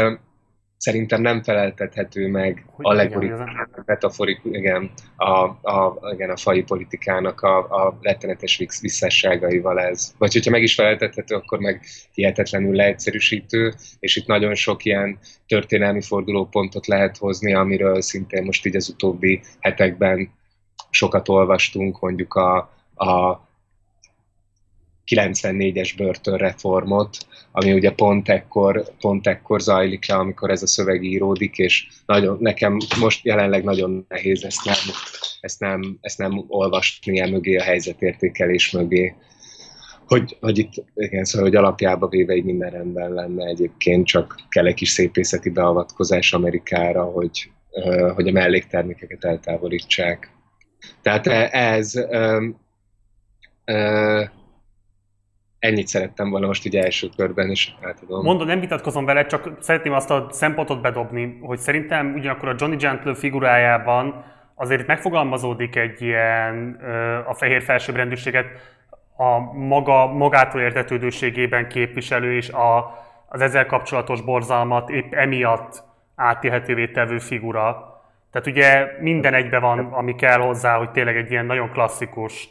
szerintem nem feleltethető meg hogy allegorikus, metaforik, igen, a, a, igen, a fai politikának a, a rettenetes visszásságaival ez. Vagy hogyha meg is feleltethető, akkor meg hihetetlenül leegyszerűsítő, és itt nagyon sok ilyen történelmi fordulópontot lehet hozni, amiről szintén most így az utóbbi hetekben sokat olvastunk, mondjuk a, a 94-es börtönreformot, ami ugye pont ekkor, pont ekkor zajlik le, amikor ez a szöveg íródik, és nagyon, nekem most jelenleg nagyon nehéz ezt nem, ezt nem, ezt nem olvasni el mögé, a helyzetértékelés mögé. Hogy, hogy itt, igen, szóval, hogy alapjába véve így minden rendben lenne egyébként, csak kell egy kis szépészeti beavatkozás Amerikára, hogy, hogy a melléktermékeket eltávolítsák. Tehát ez, ennyit szerettem volna most ugye első körben is átadom. Mondom, nem vitatkozom vele, csak szeretném azt a szempontot bedobni, hogy szerintem ugyanakkor a Johnny Gentle figurájában azért megfogalmazódik egy ilyen a fehér felsőbbrendűséget a maga, magától értetődőségében képviselő és a, az ezzel kapcsolatos borzalmat épp emiatt átélhetővé tevő figura. Tehát ugye minden egybe van, ami kell hozzá, hogy tényleg egy ilyen nagyon klasszikus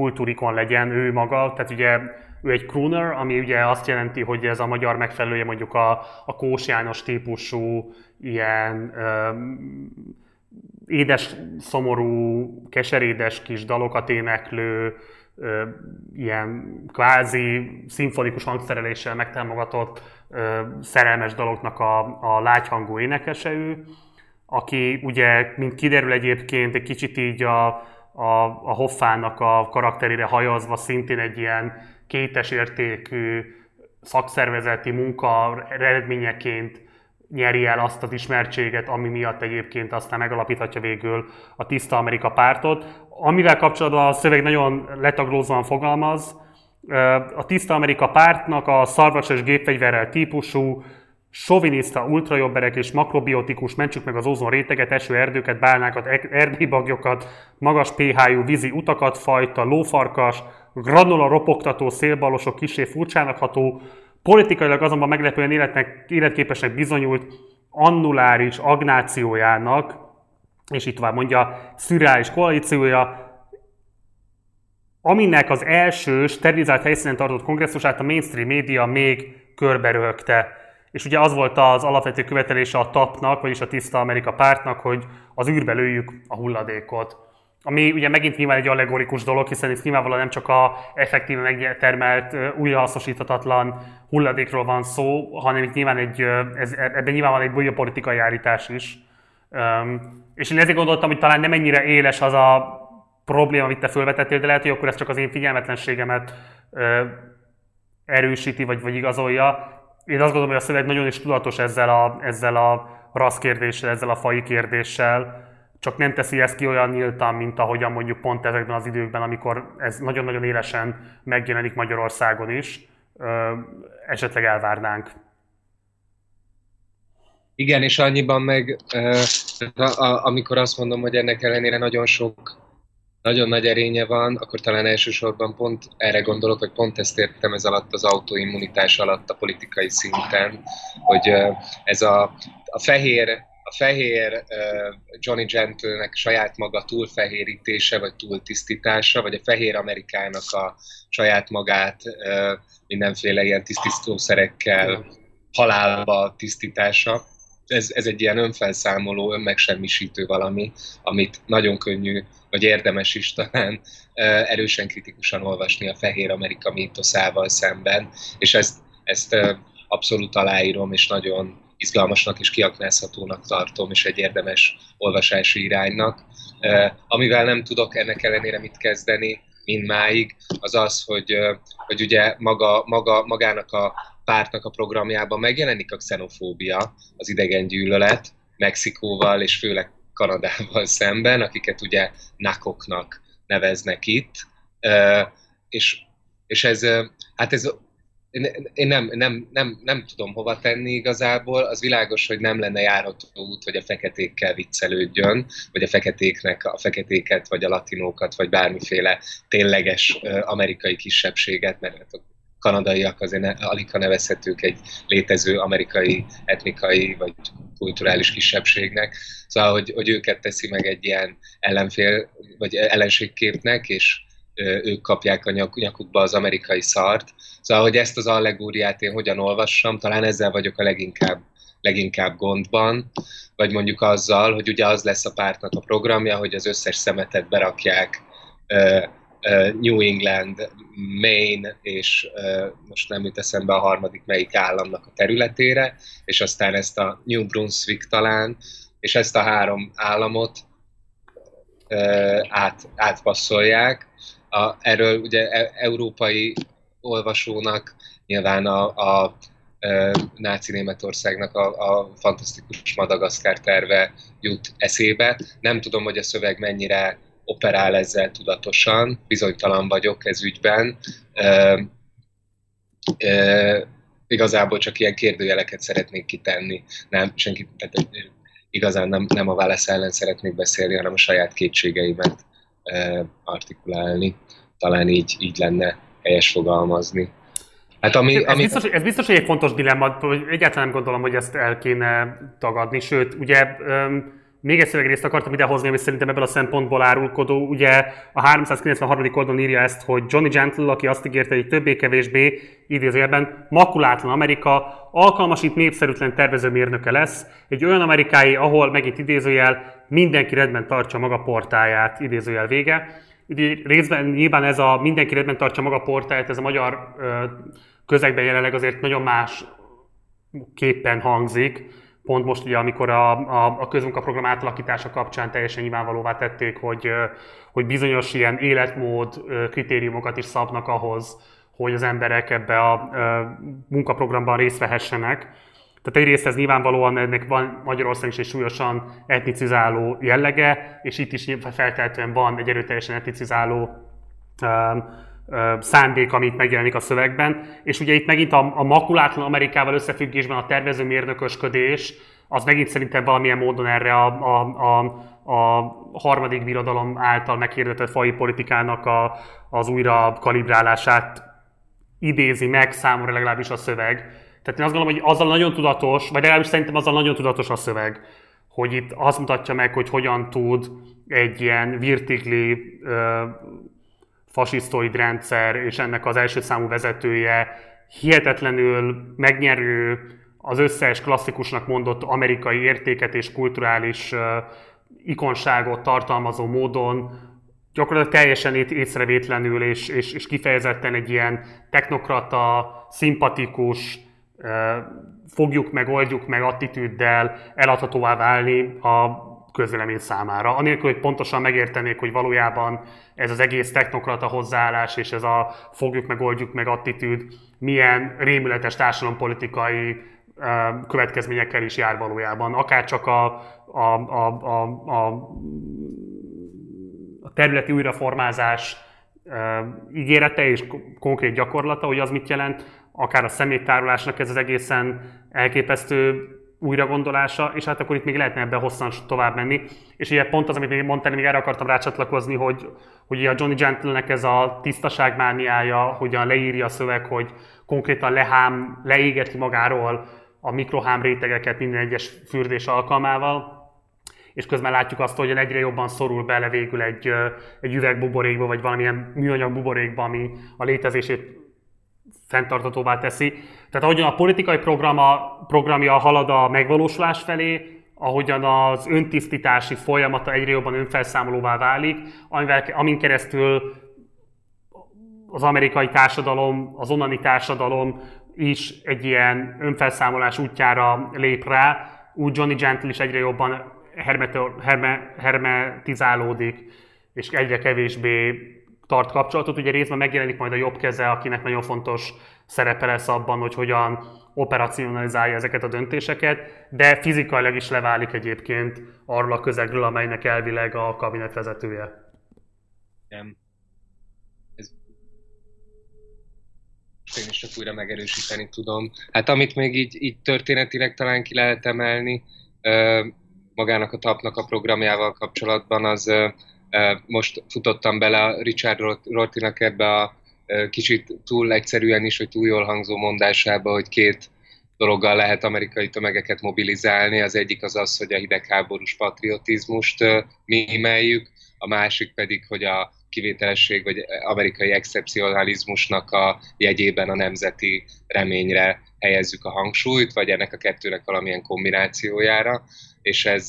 kultúrikon legyen ő maga, tehát ugye ő egy crooner, ami ugye azt jelenti, hogy ez a magyar megfelelője mondjuk a, a Kós János típusú ilyen um, édes, szomorú, keserédes kis dalokat éneklő, ö, ilyen kvázi szimfonikus hangszereléssel megtámogatott ö, szerelmes daloknak a, a lágyhangú énekese ő, aki ugye, mint kiderül egyébként, egy kicsit így a, a, a Hoffának a karakterére hajazva szintén egy ilyen kétes értékű szakszervezeti munka eredményeként nyeri el azt az ismertséget, ami miatt egyébként aztán megalapíthatja végül a Tiszta Amerika pártot. Amivel kapcsolatban a szöveg nagyon letaglózóan fogalmaz, a Tiszta Amerika pártnak a szarvasos gépfegyverrel típusú, soviniszta, ultrajobberek és makrobiotikus, mentsük meg az ózon réteget, eső erdőket, bálnákat, erdélybagyokat, magas pH-jú vízi utakat, fajta, lófarkas, granola ropogtató szélbalosok kisé furcsának ható, politikailag azonban meglepően életnek, életképesnek bizonyult annuláris agnációjának, és itt tovább mondja, szürreális koalíciója, aminek az első sterilizált helyszínen tartott kongresszusát a mainstream média még körberöhögte. És ugye az volt az alapvető követelése a TAP-nak, vagyis a Tiszta Amerika pártnak, hogy az űrbe lőjük a hulladékot. Ami ugye megint nyilván egy allegorikus dolog, hiszen itt nyilvánvalóan nem csak a effektíve megtermelt, újrahasznosíthatatlan hulladékról van szó, hanem itt nyilván egy, ez, ebben nyilván van egy biopolitikai állítás is. És én ezért gondoltam, hogy talán nem ennyire éles az a probléma, amit te felvetettél, de lehet, hogy akkor ez csak az én figyelmetlenségemet erősíti, vagy, vagy igazolja. Én azt gondolom, hogy a szöveg nagyon is tudatos ezzel a, ezzel a rassz kérdéssel, ezzel a fai kérdéssel, csak nem teszi ezt ki olyan nyíltan, mint ahogyan mondjuk pont ezekben az időkben, amikor ez nagyon-nagyon élesen megjelenik Magyarországon is, esetleg elvárnánk. Igen, és annyiban meg, amikor azt mondom, hogy ennek ellenére nagyon sok nagyon nagy erénye van, akkor talán elsősorban pont erre gondolok, hogy pont ezt értem ez alatt az autoimmunitás alatt a politikai szinten, hogy ez a, a fehér a fehér Johnny Gentlenek saját maga túlfehérítése, vagy túltisztítása, vagy a fehér Amerikának a saját magát mindenféle ilyen tisztítószerekkel halálba tisztítása. Ez, ez egy ilyen önfelszámoló, önmegsemmisítő valami, amit nagyon könnyű vagy érdemes is talán erősen kritikusan olvasni a Fehér Amerika mítoszával szemben, és ezt, ezt abszolút aláírom, és nagyon izgalmasnak és kiaknázhatónak tartom, és egy érdemes olvasási iránynak. Amivel nem tudok ennek ellenére mit kezdeni, máig, az az, hogy, hogy ugye maga, maga, magának a pártnak a programjában megjelenik a xenofóbia, az idegen gyűlölet, Mexikóval és főleg Kanadával szemben, akiket ugye nakoknak neveznek itt, és, és ez, hát ez én nem, nem, nem, nem tudom hova tenni igazából, az világos, hogy nem lenne járható út, hogy a feketékkel viccelődjön, vagy a feketéknek a feketéket, vagy a latinókat, vagy bármiféle tényleges amerikai kisebbséget, mert hát kanadaiak azért ne, alig nevezhetők egy létező amerikai etnikai vagy kulturális kisebbségnek. Szóval, hogy, hogy őket teszi meg egy ilyen ellenfél, vagy ellenségképnek, és ők kapják a nyak, nyakukba az amerikai szart. Szóval, hogy ezt az allegóriát én hogyan olvassam, talán ezzel vagyok a leginkább, leginkább gondban, vagy mondjuk azzal, hogy ugye az lesz a pártnak a programja, hogy az összes szemetet berakják New England, Maine, és most nem jut eszembe a harmadik melyik államnak a területére, és aztán ezt a New Brunswick talán, és ezt a három államot át, átpasszolják. A, erről ugye e, európai olvasónak nyilván a, a náci Németországnak a, a fantasztikus Madagaszkár terve jut eszébe. Nem tudom, hogy a szöveg mennyire operál ezzel tudatosan, bizonytalan vagyok ez ügyben. E, e, igazából csak ilyen kérdőjeleket szeretnék kitenni. Nem, senki, tehát igazán nem, nem a válasz ellen szeretnék beszélni, hanem a saját kétségeimet e, artikulálni. Talán így, így lenne helyes fogalmazni. Hát ami, ez, ami... Biztos, ez biztos, hogy egy fontos dilemma, hogy egyáltalán nem gondolom, hogy ezt el kéne tagadni, sőt, ugye um, még egy szövegrészt akartam idehozni, ami szerintem ebből a szempontból árulkodó. Ugye a 393. oldalon írja ezt, hogy Johnny Gentle, aki azt ígérte, hogy többé-kevésbé idézőjelben makulátlan Amerika, alkalmasít népszerűtlen tervezőmérnöke lesz, egy olyan amerikái, ahol megint idézőjel mindenki redben tartsa maga portáját, idézőjel vége. Ugye részben nyilván ez a mindenki redben tartsa maga portáját, ez a magyar közegben jelenleg azért nagyon más képpen hangzik pont most ugye, amikor a, a, a közmunkaprogram átalakítása kapcsán teljesen nyilvánvalóvá tették, hogy, hogy bizonyos ilyen életmód kritériumokat is szabnak ahhoz, hogy az emberek ebbe a munkaprogramban részt vehessenek. Tehát egyrészt ez nyilvánvalóan ennek van Magyarországon is egy súlyosan etnicizáló jellege, és itt is feltétlenül van egy erőteljesen etnicizáló szándék, amit megjelenik a szövegben. És ugye itt megint a, a makulátlan Amerikával összefüggésben a tervezőmérnökösködés, az megint szerintem valamilyen módon erre a, a, a, a harmadik birodalom által meghirdetett fai politikának a, az újra kalibrálását idézi meg számomra legalábbis a szöveg. Tehát én azt gondolom, hogy azzal nagyon tudatos, vagy legalábbis szerintem azzal nagyon tudatos a szöveg, hogy itt azt mutatja meg, hogy hogyan tud egy ilyen virtikli fasisztoid rendszer és ennek az első számú vezetője hihetetlenül megnyerő, az összes klasszikusnak mondott amerikai értéket és kulturális ikonságot tartalmazó módon gyakorlatilag teljesen észrevétlenül és, és, és kifejezetten egy ilyen technokrata, szimpatikus, fogjuk meg, oldjuk meg attitűddel eladhatóvá válni a közvélemény számára. Anélkül, hogy pontosan megértenék, hogy valójában ez az egész technokrata hozzáállás és ez a fogjuk meg, oldjuk meg attitűd milyen rémületes társadalompolitikai következményekkel is jár valójában. Akár csak a, a, a, a, a, a területi újraformázás ígérete és konkrét gyakorlata, hogy az mit jelent, akár a szeméttárolásnak ez az egészen elképesztő újragondolása, és hát akkor itt még lehetne ebben hosszan tovább menni. És ugye pont az, amit még mondtani, még erre akartam rácsatlakozni, hogy, hogy a Johnny Gentlenek ez a tisztaságmániája, hogyan leírja a szöveg, hogy konkrétan lehám, leégeti magáról a mikrohám rétegeket minden egyes fürdés alkalmával, és közben látjuk azt, hogy egyre jobban szorul bele végül egy, egy üvegbuborékba, vagy valamilyen műanyag buborékba, ami a létezését fenntartatóvá teszi. Tehát ahogyan a politikai programa, programja halad a megvalósulás felé, ahogyan az öntisztítási folyamata egyre jobban önfelszámolóvá válik, amin keresztül az amerikai társadalom, az onnani társadalom is egy ilyen önfelszámolás útjára lép rá, úgy Johnny Gentle is egyre jobban herme, hermetizálódik, és egyre kevésbé tart kapcsolatot. Ugye részben megjelenik majd a jobb keze, akinek nagyon fontos szerepe lesz abban, hogy hogyan operacionalizálja ezeket a döntéseket, de fizikailag is leválik egyébként arról a közegről, amelynek elvileg a kabinet vezetője. Nem. Ez... Én is csak újra megerősíteni tudom. Hát amit még így, így történetileg talán ki lehet emelni, magának a tapnak a programjával kapcsolatban, az most futottam bele Richard Rortinak ebbe a kicsit túl egyszerűen is, hogy túl jól hangzó mondásába, hogy két dologgal lehet amerikai tömegeket mobilizálni. Az egyik az az, hogy a hidegháborús patriotizmust mímeljük, a másik pedig, hogy a kivételesség vagy amerikai excepcionalizmusnak a jegyében a nemzeti reményre helyezzük a hangsúlyt, vagy ennek a kettőnek valamilyen kombinációjára, és ez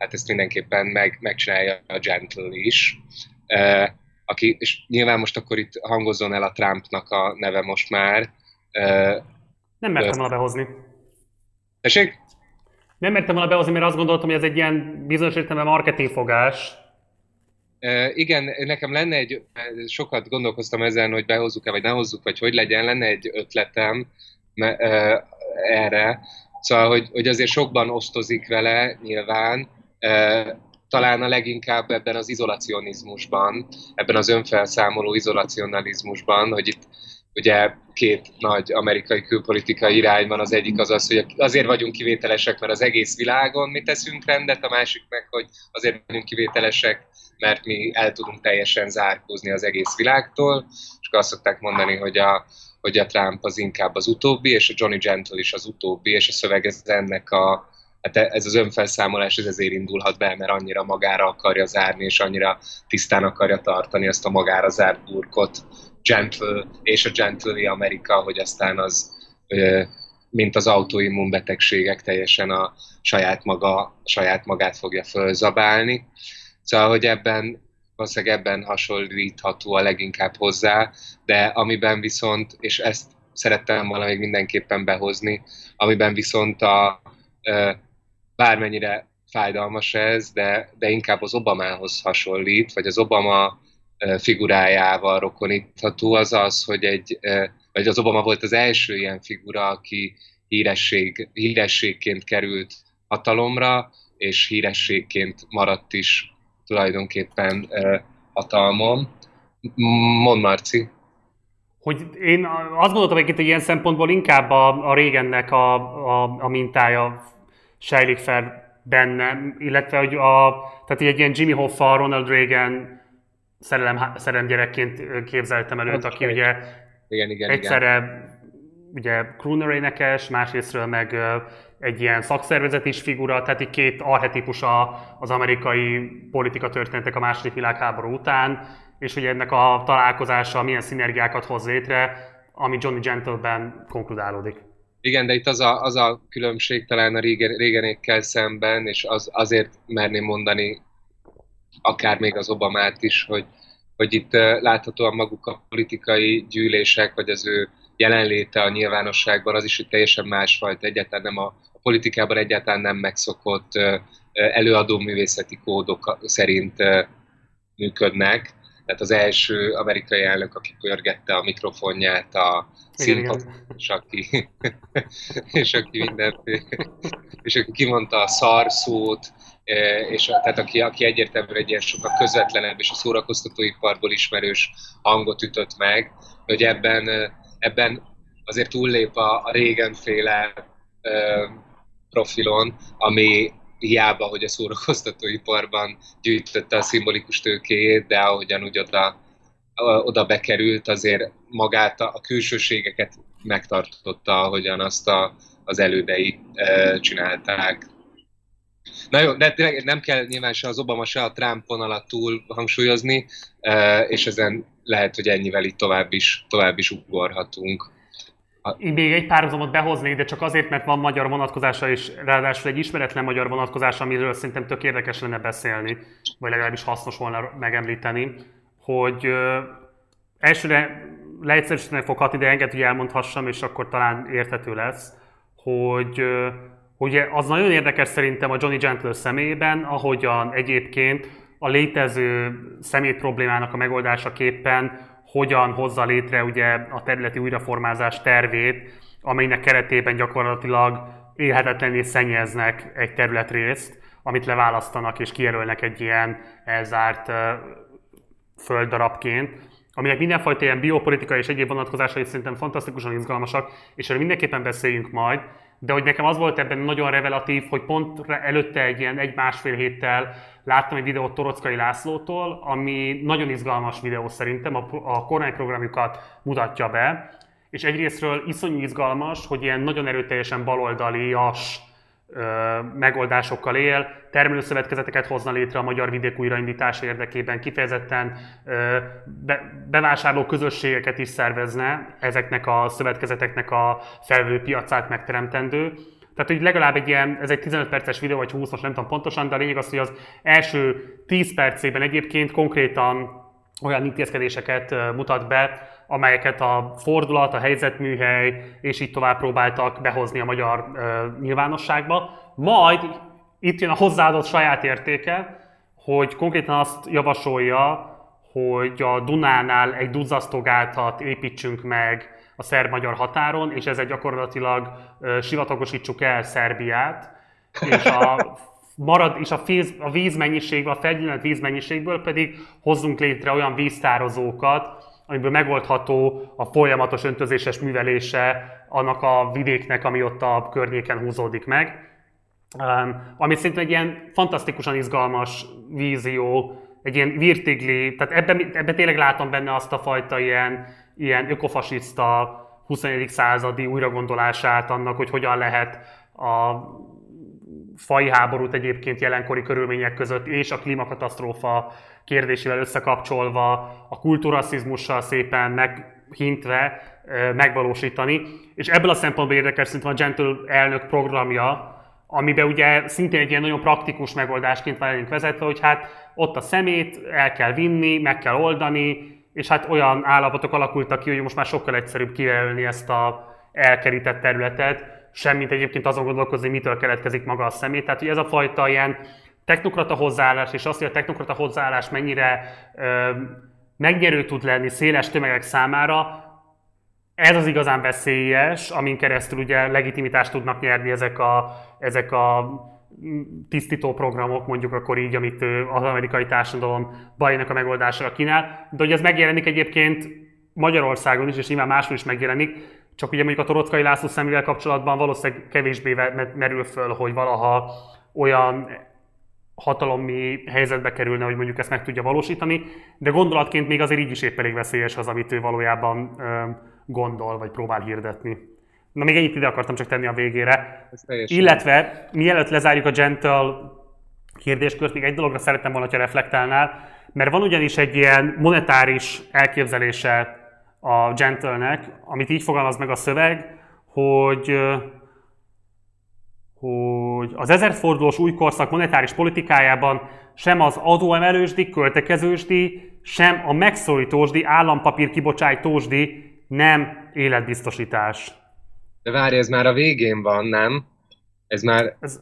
hát ezt mindenképpen meg, megcsinálja a Gentle is. Uh, aki, és nyilván most akkor itt hangozzon el a Trumpnak a neve most már. Uh, Nem mertem volna behozni. Tessék? Nem mertem volna behozni, mert azt gondoltam, hogy ez egy ilyen bizonyos értelemben marketingfogás. Uh, igen, nekem lenne egy, sokat gondolkoztam ezen, hogy behozzuk-e, vagy ne hozzuk, vagy hogy legyen, lenne egy ötletem me, uh, erre. Szóval, hogy, hogy azért sokban osztozik vele nyilván, talán a leginkább ebben az izolacionizmusban, ebben az önfelszámoló izolacionalizmusban, hogy itt ugye két nagy amerikai külpolitikai irány van, az egyik az az, hogy azért vagyunk kivételesek, mert az egész világon mi teszünk rendet, a másik meg, hogy azért vagyunk kivételesek, mert mi el tudunk teljesen zárkózni az egész világtól, és azt szokták mondani, hogy a, hogy a Trump az inkább az utóbbi, és a Johnny Gentle is az utóbbi, és a szöveg ez ennek a, hát ez az önfelszámolás ez ezért indulhat be, mert annyira magára akarja zárni, és annyira tisztán akarja tartani azt a magára zárt burkot, Gentle és a Gentle Amerika, hogy aztán az, mint az autoimmunbetegségek, teljesen a saját, maga, saját magát fogja fölzabálni. Szóval, hogy ebben valószínűleg ebben hasonlítható a leginkább hozzá, de amiben viszont, és ezt szerettem volna még mindenképpen behozni, amiben viszont a, bármennyire fájdalmas ez, de, de inkább az Obamához hasonlít, vagy az Obama figurájával rokonítható, az az, hogy egy, vagy az Obama volt az első ilyen figura, aki híresség, hírességként került hatalomra, és hírességként maradt is tulajdonképpen hatalmon. Mond Marci. Hogy én azt gondoltam hogy itt ilyen szempontból inkább a, a régennek a, a, a mintája sejlik fel benne, illetve hogy a, tehát egy ilyen Jimmy Hoffa, Ronald Reagan szerelem, szerelem gyerekként képzeltem előtt, aki ugye igen, igen, egyszerre igen. ugye crooner énekes, másrésztről meg egy ilyen szakszervezet is figura, tehát így két arhetípusa az amerikai politika történetek a második világháború után, és hogy ennek a találkozása milyen szinergiákat hoz létre, ami Johnny Gentle-ben konkludálódik. Igen, de itt az a, az a különbség talán a régen, régenékkel szemben, és az, azért merném mondani akár még az Obamát is, hogy, hogy itt láthatóan maguk a politikai gyűlések, vagy az ő jelenléte a nyilvánosságban, az is hogy teljesen másfajta, egyáltalán nem a, a politikában egyáltalán nem megszokott előadó művészeti kódok szerint működnek. Tehát az első amerikai elnök, aki pörgette a mikrofonját a színpadon, és aki, és aki mindenféle, és aki kimondta a szar szót, és tehát aki, aki egyértelműen egy ilyen sokkal közvetlenebb és a szórakoztatóiparból ismerős hangot ütött meg, hogy ebben, ebben azért túllép a, a régen féle profilon, ami hiába, hogy a szórakoztatóiparban gyűjtötte a szimbolikus tőkéjét, de ahogyan úgy oda, oda bekerült, azért magát a, a külsőségeket megtartotta, ahogyan azt a, az elődei e, csinálták. Na jó, de tényleg nem kell nyilván se az Obama, se a Trump vonalat túl hangsúlyozni, e, és ezen lehet, hogy ennyivel itt tovább is, tovább is ugorhatunk. Én még egy párhuzamot behoznék, de csak azért, mert van magyar vonatkozása, és ráadásul egy ismeretlen magyar vonatkozása, amiről szerintem tök érdekes lenne beszélni, vagy legalábbis hasznos volna megemlíteni, hogy ö, elsőre leegyszerűsíteni fog hatni, de enged, hogy elmondhassam, és akkor talán érthető lesz, hogy ö, ugye az nagyon érdekes szerintem a Johnny Gentle személyében, ahogyan egyébként a létező személy problémának a megoldásaképpen hogyan hozza létre ugye a területi újraformázás tervét, amelynek keretében gyakorlatilag élhetetlenné szennyeznek egy területrészt, amit leválasztanak és kijelölnek egy ilyen elzárt földdarabként, aminek mindenfajta ilyen biopolitikai és egyéb vonatkozásai szerintem fantasztikusan izgalmasak, és erről mindenképpen beszéljünk majd, de hogy nekem az volt ebben nagyon revelatív, hogy pont előtte egy ilyen egy-másfél héttel láttam egy videót Torockai Lászlótól, ami nagyon izgalmas videó szerintem, a, a kormányprogramjukat mutatja be, és egyrésztről iszonyú izgalmas, hogy ilyen nagyon erőteljesen baloldalias megoldásokkal él, termelőszövetkezeteket hozna létre a magyar vidék újraindítása érdekében, kifejezetten be, bevásárló közösségeket is szervezne ezeknek a szövetkezeteknek a felvő piacát megteremtendő. Tehát, hogy legalább egy ilyen, ez egy 15 perces videó, vagy 20, most nem tudom pontosan, de a lényeg az, hogy az első 10 percében egyébként konkrétan olyan intézkedéseket mutat be, amelyeket a fordulat, a helyzetműhely és így tovább próbáltak behozni a magyar nyilvánosságba. Majd itt jön a hozzáadott saját értéke, hogy konkrétan azt javasolja, hogy a Dunánál egy duzzasztogátat építsünk meg a szerb-magyar határon, és ezzel gyakorlatilag sivatagosítsuk el Szerbiát, és a marad, és a, víz, a vízmennyiségből, a felgyűlölt vízmennyiségből pedig hozzunk létre olyan víztározókat, amiből megoldható a folyamatos öntözéses művelése annak a vidéknek, ami ott a környéken húzódik meg. Um, ami szerintem egy ilyen fantasztikusan izgalmas vízió, egy ilyen virtigli, tehát ebben, ebben tényleg látom benne azt a fajta ilyen, ilyen ökofasiszta 21. századi újragondolását annak, hogy hogyan lehet a fai háborút egyébként jelenkori körülmények között és a klímakatasztrófa kérdésével összekapcsolva, a kultúrasszizmussal szépen meghintve megvalósítani. És ebből a szempontból érdekes szerintem a Gentle elnök programja, amiben ugye szintén egy ilyen nagyon praktikus megoldásként van vezetve, hogy hát ott a szemét el kell vinni, meg kell oldani, és hát olyan állapotok alakultak ki, hogy most már sokkal egyszerűbb kijelölni ezt a elkerített területet, semmint egyébként azon gondolkozni, mitől keletkezik maga a szemét. Tehát, hogy ez a fajta ilyen technokrata hozzáállás, és azt, hogy a technokrata hozzáállás mennyire ö, megnyerő tud lenni széles tömegek számára, ez az igazán veszélyes, amin keresztül ugye legitimitást tudnak nyerni ezek a, ezek a tisztító programok, mondjuk akkor így, amit az amerikai társadalom bajnak a megoldására kínál. De hogy ez megjelenik egyébként Magyarországon is, és nyilván máshol is megjelenik, csak ugye mondjuk a Torockai László személyvel kapcsolatban valószínűleg kevésbé merül föl, hogy valaha olyan hatalomi helyzetbe kerülne, hogy mondjuk ezt meg tudja valósítani, de gondolatként még azért így is épp elég veszélyes az, amit ő valójában gondol, vagy próbál hirdetni. Na még ennyit ide akartam csak tenni a végére. Illetve, mielőtt lezárjuk a Gentle kérdéskört, még egy dologra szerettem volna, ha reflektálnál, mert van ugyanis egy ilyen monetáris elképzelése a Gentle-nek, amit így fogalmaz meg a szöveg, hogy hogy az ezerfordulós új korszak monetáris politikájában sem az adóemelősdi, költekezősdi, sem a megszólítósdi, állampapír kibocsájtósdi nem életbiztosítás. De várj, ez már a végén van, nem? Ez már... Ez,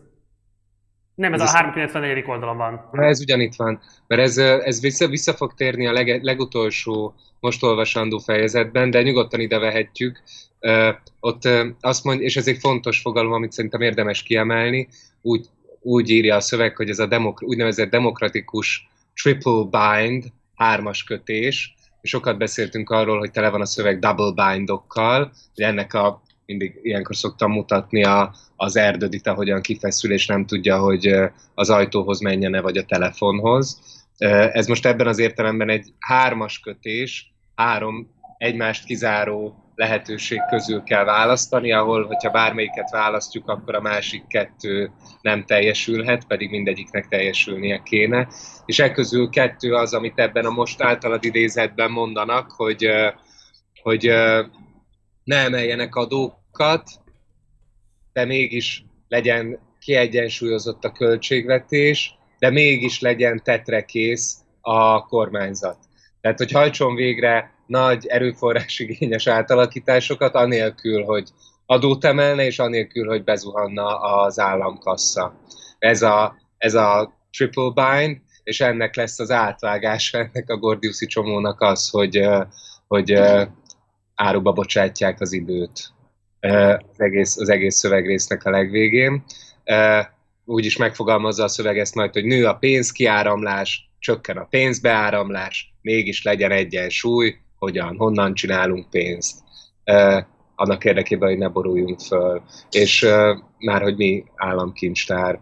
nem, ez, ez a 394. oldalon van. Na, ez ugyanitt van. Mert ez, ez vissza, vissza fog térni a leg, legutolsó most olvasandó fejezetben, de nyugodtan ide vehetjük. Uh, ott uh, azt mondja, és ez egy fontos fogalom, amit szerintem érdemes kiemelni, úgy, úgy írja a szöveg, hogy ez a demok, úgynevezett demokratikus triple bind, hármas kötés, és sokat beszéltünk arról, hogy tele van a szöveg double bindokkal, hogy ennek a mindig ilyenkor szoktam mutatni a, az erdődit, ahogyan kifeszül, és nem tudja, hogy az ajtóhoz menjen-e, vagy a telefonhoz. Ez most ebben az értelemben egy hármas kötés, három egymást kizáró lehetőség közül kell választani, ahol, hogyha bármelyiket választjuk, akkor a másik kettő nem teljesülhet, pedig mindegyiknek teljesülnie kéne. És e közül kettő az, amit ebben a most általad idézetben mondanak, hogy, hogy ne emeljenek adókat, de mégis legyen kiegyensúlyozott a költségvetés, de mégis legyen tetrekész a kormányzat. Tehát, hogy hajtson végre nagy erőforrásigényes átalakításokat, anélkül, hogy adót emelne, és anélkül, hogy bezuhanna az államkassa. Ez a, ez a triple bind, és ennek lesz az átvágása, ennek a Gordiuszi csomónak az, hogy, hogy áruba bocsátják az időt az egész, az egész szövegrésznek a legvégén. Úgy is megfogalmazza a szöveg ezt majd, hogy nő a pénzkiáramlás, csökken a pénzbeáramlás, mégis legyen egyensúly, hogyan, honnan csinálunk pénzt, annak érdekében, hogy ne boruljunk föl, és már, hogy mi államkincstár.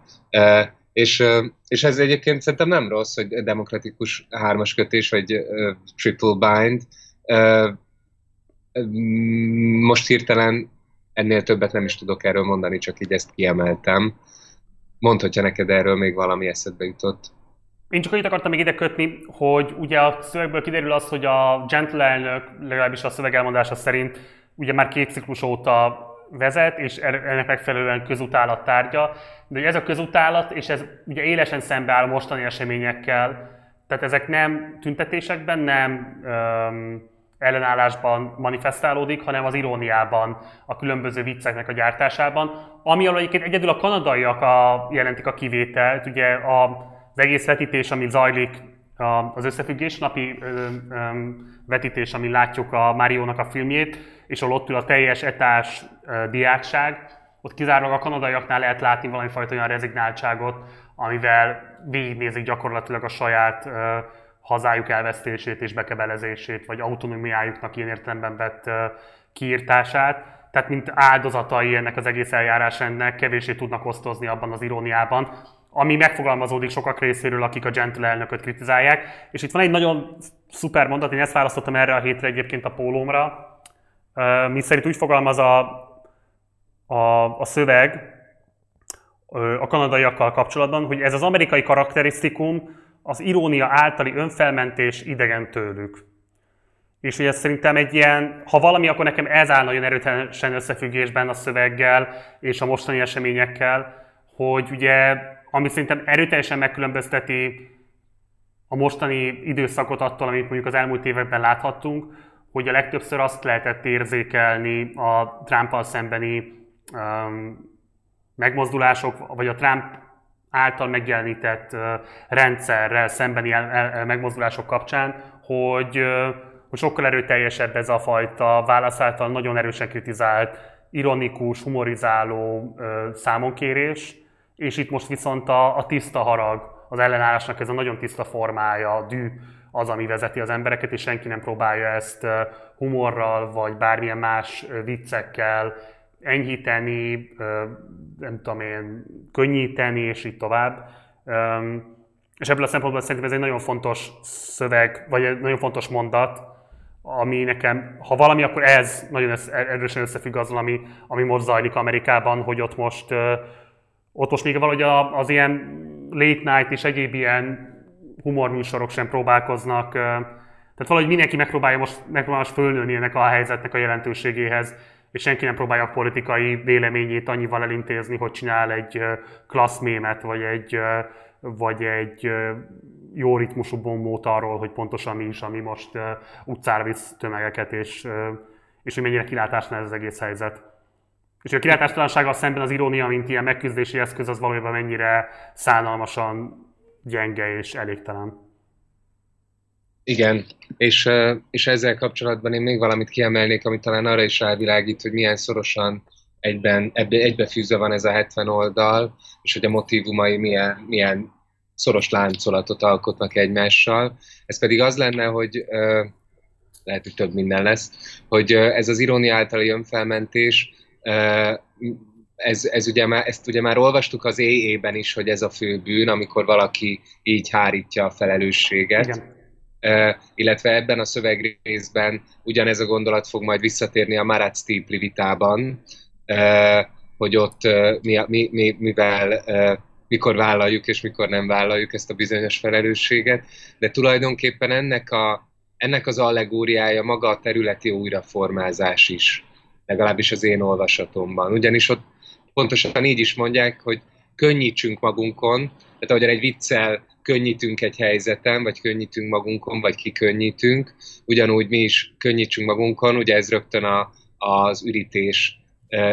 És, és ez egyébként szerintem nem rossz, hogy demokratikus hármas kötés, vagy triple bind. Most hirtelen ennél többet nem is tudok erről mondani, csak így ezt kiemeltem. Mondd, hogyha neked erről még valami eszedbe jutott. Én csak annyit akartam még ide kötni, hogy ugye a szövegből kiderül az, hogy a Gentle legalábbis a szöveg elmondása szerint, ugye már két ciklus óta vezet, és er-, ennek megfelelően közutálat tárgya. De ez a közutálat, és ez ugye élesen szembeáll mostani eseményekkel, tehát ezek nem tüntetésekben, nem öm, ellenállásban manifestálódik, hanem az iróniában, a különböző vicceknek a gyártásában, ami alól egyébként egyedül a kanadaiak a, jelentik a kivételt, ugye a az egész vetítés, ami zajlik, az összefüggés napi vetítés, ami látjuk a Máriónak a filmjét, és ahol ott ül a teljes etás diákság, ott kizárólag a kanadaiaknál lehet látni valami fajta olyan rezignáltságot, amivel végignézik gyakorlatilag a saját hazájuk elvesztését és bekebelezését, vagy autonómiájuknak ilyen értelemben vett kiírtását. Tehát mint áldozatai ennek az egész eljárásrendnek kevésé tudnak osztozni abban az iróniában, ami megfogalmazódik sokak részéről, akik a Gentle elnököt kritizálják. És itt van egy nagyon szuper mondat, én ezt választottam erre a hétre egyébként a pólómra, mi szerint úgy fogalmaz a, a, a szöveg a kanadaiakkal kapcsolatban, hogy ez az amerikai karakterisztikum az irónia általi önfelmentés idegen tőlük. És hogy ez szerintem egy ilyen, ha valami, akkor nekem ez áll nagyon erőteljesen összefüggésben a szöveggel és a mostani eseményekkel, hogy ugye ami szerintem erőteljesen megkülönbözteti a mostani időszakot attól, amit mondjuk az elmúlt években láthattunk, hogy a legtöbbször azt lehetett érzékelni a trump szembeni um, megmozdulások, vagy a Trump által megjelenített rendszerrel szembeni megmozdulások kapcsán, hogy, sokkal erőteljesebb ez a fajta válasz által nagyon erősen kritizált, ironikus, humorizáló számonkérés, és itt most viszont a, a tiszta harag, az ellenállásnak ez a nagyon tiszta formája, dű az, ami vezeti az embereket, és senki nem próbálja ezt humorral, vagy bármilyen más viccekkel enyhíteni, nem tudom én, könnyíteni, és így tovább. És ebből a szempontból szerintem ez egy nagyon fontos szöveg, vagy egy nagyon fontos mondat, ami nekem, ha valami, akkor ez nagyon erősen összefügg azzal, ami, ami most zajlik Amerikában, hogy ott most ott most még valahogy az ilyen late night és egyéb ilyen humorműsorok sem próbálkoznak. Tehát valahogy mindenki megpróbálja most, megpróbálja most fölnőni ennek a helyzetnek a jelentőségéhez, és senki nem próbálja a politikai véleményét annyival elintézni, hogy csinál egy klasszmémet, vagy egy, vagy egy jó ritmusú bombót arról, hogy pontosan mi is, ami most utcára visz tömegeket, és, és hogy mennyire kilátásnál ez az egész helyzet. És a kilátástalansággal szemben az irónia, mint ilyen megküzdési eszköz, az valójában mennyire szánalmasan gyenge és elégtelen. Igen, és, és ezzel kapcsolatban én még valamit kiemelnék, ami talán arra is rávilágít, hogy milyen szorosan egyben, ebbe, egybefűzve van ez a 70 oldal, és hogy a motivumai milyen, milyen szoros láncolatot alkotnak egymással. Ez pedig az lenne, hogy lehet, hogy több minden lesz, hogy ez az irónia általi önfelmentés, ez, ez ugye már, ezt ugye már olvastuk az EE-ben is, hogy ez a fő bűn, amikor valaki így hárítja a felelősséget. Igen illetve ebben a szövegrészben ugyanez a gondolat fog majd visszatérni a Marat Stipli vitában, hogy ott mi, mi, mi, mivel mikor vállaljuk és mikor nem vállaljuk ezt a bizonyos felelősséget, de tulajdonképpen ennek, a, ennek az allegóriája maga a területi újraformázás is, legalábbis az én olvasatomban. Ugyanis ott pontosan így is mondják, hogy könnyítsünk magunkon, tehát ahogyan egy viccel könnyítünk egy helyzeten, vagy könnyítünk magunkon, vagy kikönnyítünk, ugyanúgy mi is könnyítsünk magunkon, ugye ez rögtön a, az ürítés,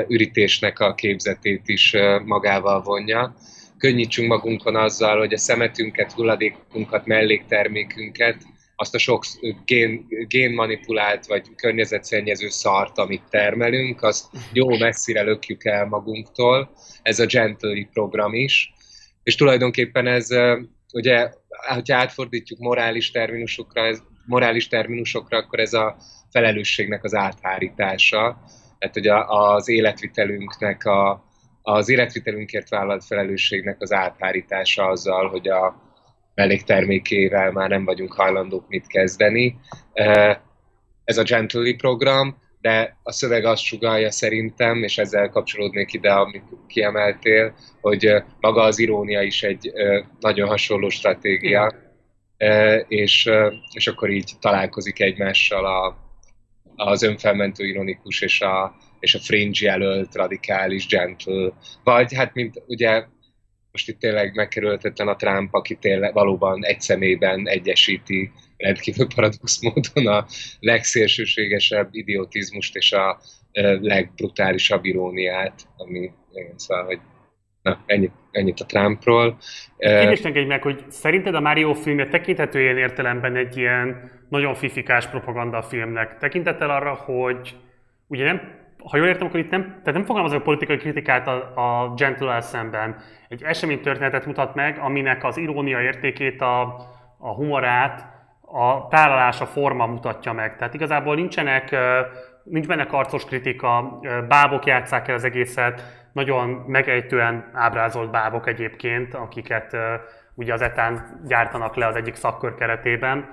ürítésnek a képzetét is magával vonja. Könnyítsünk magunkon azzal, hogy a szemetünket, hulladékunkat, melléktermékünket, azt a sok gén, génmanipulált vagy környezetszennyező szart, amit termelünk, azt jó messzire lökjük el magunktól. Ez a Gently program is. És tulajdonképpen ez ugye, hogyha átfordítjuk morális terminusokra, ez, morális terminusokra, akkor ez a felelősségnek az áthárítása, tehát hogy a, az életvitelünknek, a, az életvitelünkért vállalt felelősségnek az áthárítása azzal, hogy a melléktermékével már nem vagyunk hajlandók mit kezdeni. Ez a Gently program, de a szöveg azt sugalja szerintem, és ezzel kapcsolódnék ide, amit kiemeltél, hogy maga az irónia is egy nagyon hasonló stratégia, és, és akkor így találkozik egymással a, az önfelmentő ironikus és a, és a fringe jelölt, radikális, gentle, vagy hát mint ugye most itt tényleg megkerülhetetlen a Trump, aki tényleg valóban egy szemében egyesíti rendkívül paradox módon a legszélsőségesebb idiotizmust és a legbrutálisabb iróniát, ami szóval, hogy na, ennyit, ennyit a Trumpról. Kérdést engedj meg, hogy szerinted a Mario filmje tekinthető ilyen értelemben egy ilyen nagyon fifikás propaganda filmnek? Tekintettel arra, hogy ugye nem ha jól értem, akkor itt nem, tehát nem fogalmazok a politikai kritikát a, a gentle szemben. Egy eseménytörténetet mutat meg, aminek az irónia értékét, a, a humorát, a tálalása forma mutatja meg. Tehát igazából nincsenek, nincs benne karcos kritika, bábok játszák el az egészet, nagyon megejtően ábrázolt bábok egyébként, akiket ugye az etán gyártanak le az egyik szakkör keretében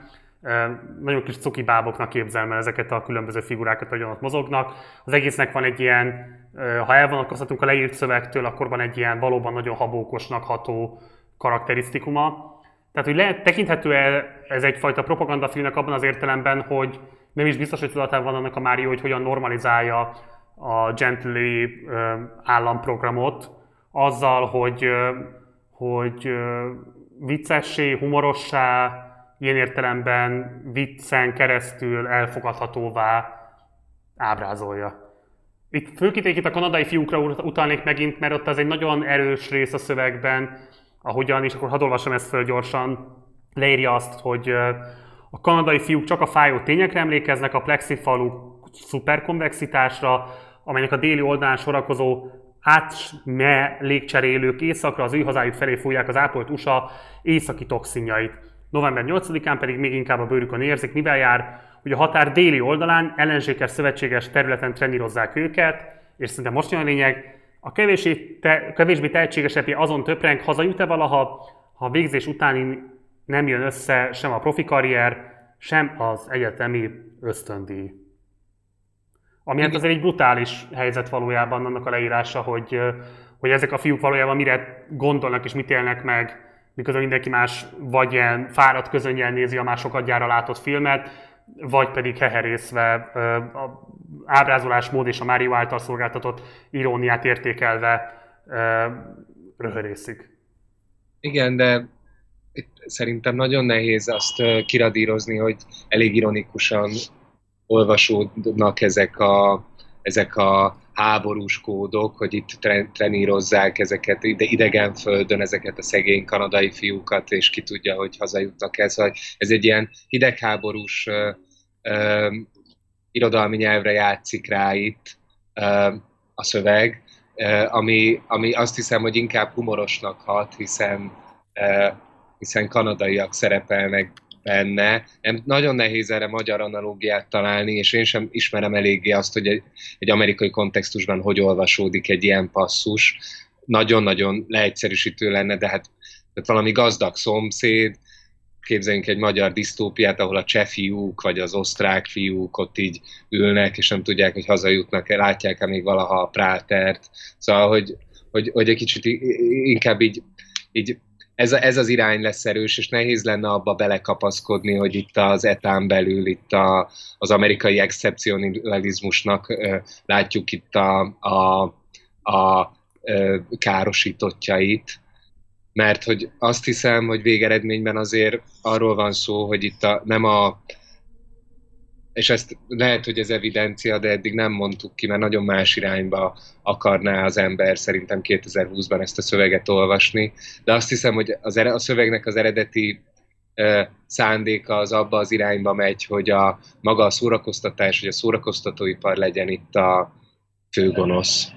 nagyon kis cuki báboknak képzelem el ezeket a különböző figurákat, hogy ott mozognak. Az egésznek van egy ilyen, ha elvonatkozhatunk a leírt szövegtől, akkor van egy ilyen valóban nagyon habókosnak ható karakterisztikuma. Tehát, hogy lehet, tekinthető -e ez egyfajta propagandafilmnek abban az értelemben, hogy nem is biztos, hogy tudatában van annak a Mário, hogy hogyan normalizálja a Gently államprogramot, azzal, hogy, hogy viccessé, humorossá, ilyen értelemben viccen keresztül elfogadhatóvá ábrázolja. Itt főként itt a kanadai fiúkra utalnék megint, mert ott az egy nagyon erős rész a szövegben, ahogyan, és akkor hadd olvasom ezt föl gyorsan, leírja azt, hogy a kanadai fiúk csak a fájó tényekre emlékeznek, a plexifalu szuperkonvexitásra, amelynek a déli oldalán sorakozó átme légcserélők északra az ő hazájuk felé fújják az ápolt USA északi toxinjait. November 8-án pedig még inkább a bőrükön érzik, mivel jár, hogy a határ déli oldalán ellenséges szövetséges területen trenírozzák őket, és szerintem most jön a lényeg, a kevésbé, te, kevésbé tehetségesebbé azon töpreng, hazajut-e valaha, ha a végzés utáni nem jön össze sem a profi karrier, sem az egyetemi ösztöndíj. Ami hát azért egy brutális helyzet valójában annak a leírása, hogy, hogy ezek a fiúk valójában mire gondolnak és mit élnek meg, miközben mindenki más vagy ilyen fáradt közönnyel nézi a másokat gyára látott filmet, vagy pedig heherészve a ábrázolásmód és a Mário által szolgáltatott iróniát értékelve röhörészik. Igen, de itt szerintem nagyon nehéz azt kiradírozni, hogy elég ironikusan olvasódnak ezek a, ezek a háborús kódok, hogy itt trenírozzák ezeket ide, idegen földön, ezeket a szegény kanadai fiúkat, és ki tudja, hogy hazajutnak ez. Hogy ez egy ilyen hidegháborús ö, ö, irodalmi nyelvre játszik rá itt ö, a szöveg, ö, ami, ami azt hiszem, hogy inkább humorosnak hat, hiszen, ö, hiszen kanadaiak szerepelnek benne. Nem, nagyon nehéz erre magyar analógiát találni, és én sem ismerem eléggé azt, hogy egy, egy amerikai kontextusban hogy olvasódik egy ilyen passzus. Nagyon-nagyon leegyszerűsítő lenne, de hát tehát valami gazdag szomszéd, képzeljünk egy magyar disztópiát, ahol a cseh fiúk, vagy az osztrák fiúk ott így ülnek, és nem tudják, hogy hazajutnak-e, látják-e még valaha a prátert. Szóval, hogy, hogy, hogy egy kicsit inkább így, így ez, ez az irány lesz erős, és nehéz lenne abba belekapaszkodni, hogy itt az etán belül, itt a, az amerikai excepcionalizmusnak látjuk itt a, a, a károsítottjait, mert hogy azt hiszem, hogy végeredményben azért arról van szó, hogy itt a, nem a és ezt lehet, hogy ez evidencia, de eddig nem mondtuk ki, mert nagyon más irányba akarná az ember szerintem 2020-ban ezt a szöveget olvasni. De azt hiszem, hogy az, a szövegnek az eredeti uh, szándéka az abba az irányba megy, hogy a maga a szórakoztatás, hogy a szórakoztatóipar legyen itt a főgonosz.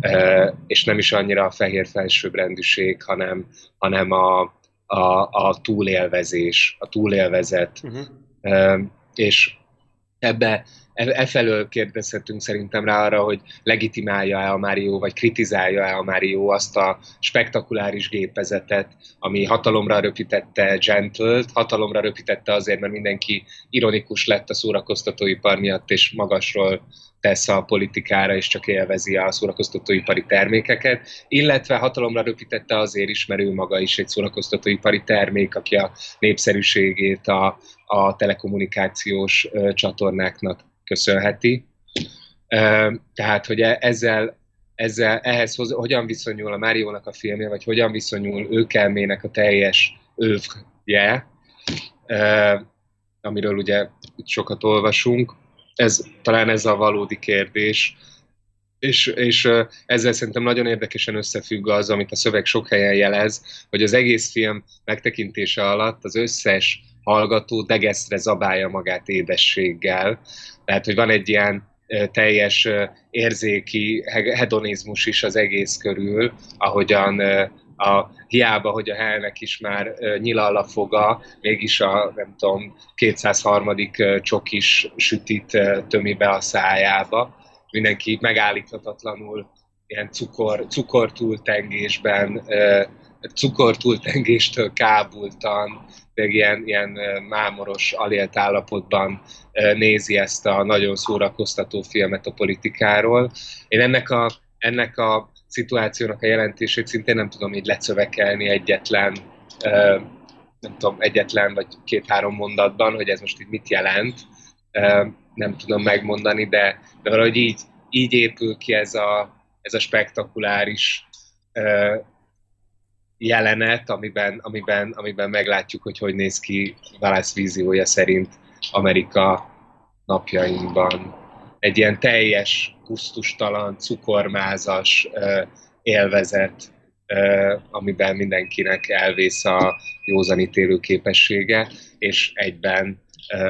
Uh, és nem is annyira a fehér felsőbbrendűség, hanem, hanem a, a, a túlélvezés, a túlélvezet. Uh-huh. Uh, és ebbe e, e kérdezhetünk szerintem rá arra, hogy legitimálja-e a Mario, vagy kritizálja-e a Mario azt a spektakuláris gépezetet, ami hatalomra röpítette Gentle-t, hatalomra röpítette azért, mert mindenki ironikus lett a szórakoztatóipar miatt, és magasról tesz a politikára, és csak élvezi a szórakoztatóipari termékeket, illetve hatalomra röpítette azért is, mert ő maga is egy szórakoztatóipari termék, aki a népszerűségét a, a telekommunikációs csatornáknak köszönheti. Tehát, hogy e, ezzel, ezzel ehhez hoz, hogyan viszonyul a Máriónak a filmje, vagy hogyan viszonyul őkelmének a teljes övje, amiről ugye sokat olvasunk, ez, talán ez a valódi kérdés, és, és ezzel szerintem nagyon érdekesen összefügg az, amit a szöveg sok helyen jelez, hogy az egész film megtekintése alatt az összes hallgató degeszre zabálja magát édességgel. Tehát, hogy van egy ilyen teljes érzéki hedonizmus is az egész körül, ahogyan a, hiába, hogy a helnek is már nyilal a foga, mégis a, nem tudom, 203. csokis sütit tömi be a szájába. Mindenki megállíthatatlanul ilyen cukor, cukortúltengésben, cukortúltengéstől kábultan, meg ilyen, ilyen mámoros, alélt állapotban nézi ezt a nagyon szórakoztató filmet a politikáról. Én ennek a, ennek a szituációnak a jelentését szintén nem tudom így lecövekelni egyetlen, nem tudom, egyetlen vagy két-három mondatban, hogy ez most így mit jelent, nem tudom megmondani, de, de valahogy így, így épül ki ez a, ez a spektakuláris jelenet, amiben, amiben, amiben meglátjuk, hogy hogy néz ki Válasz víziója szerint Amerika napjainkban. Egy ilyen teljes, kusztustalan, cukormázas élvezet, amiben mindenkinek elvész a józanítélő képessége, és egyben,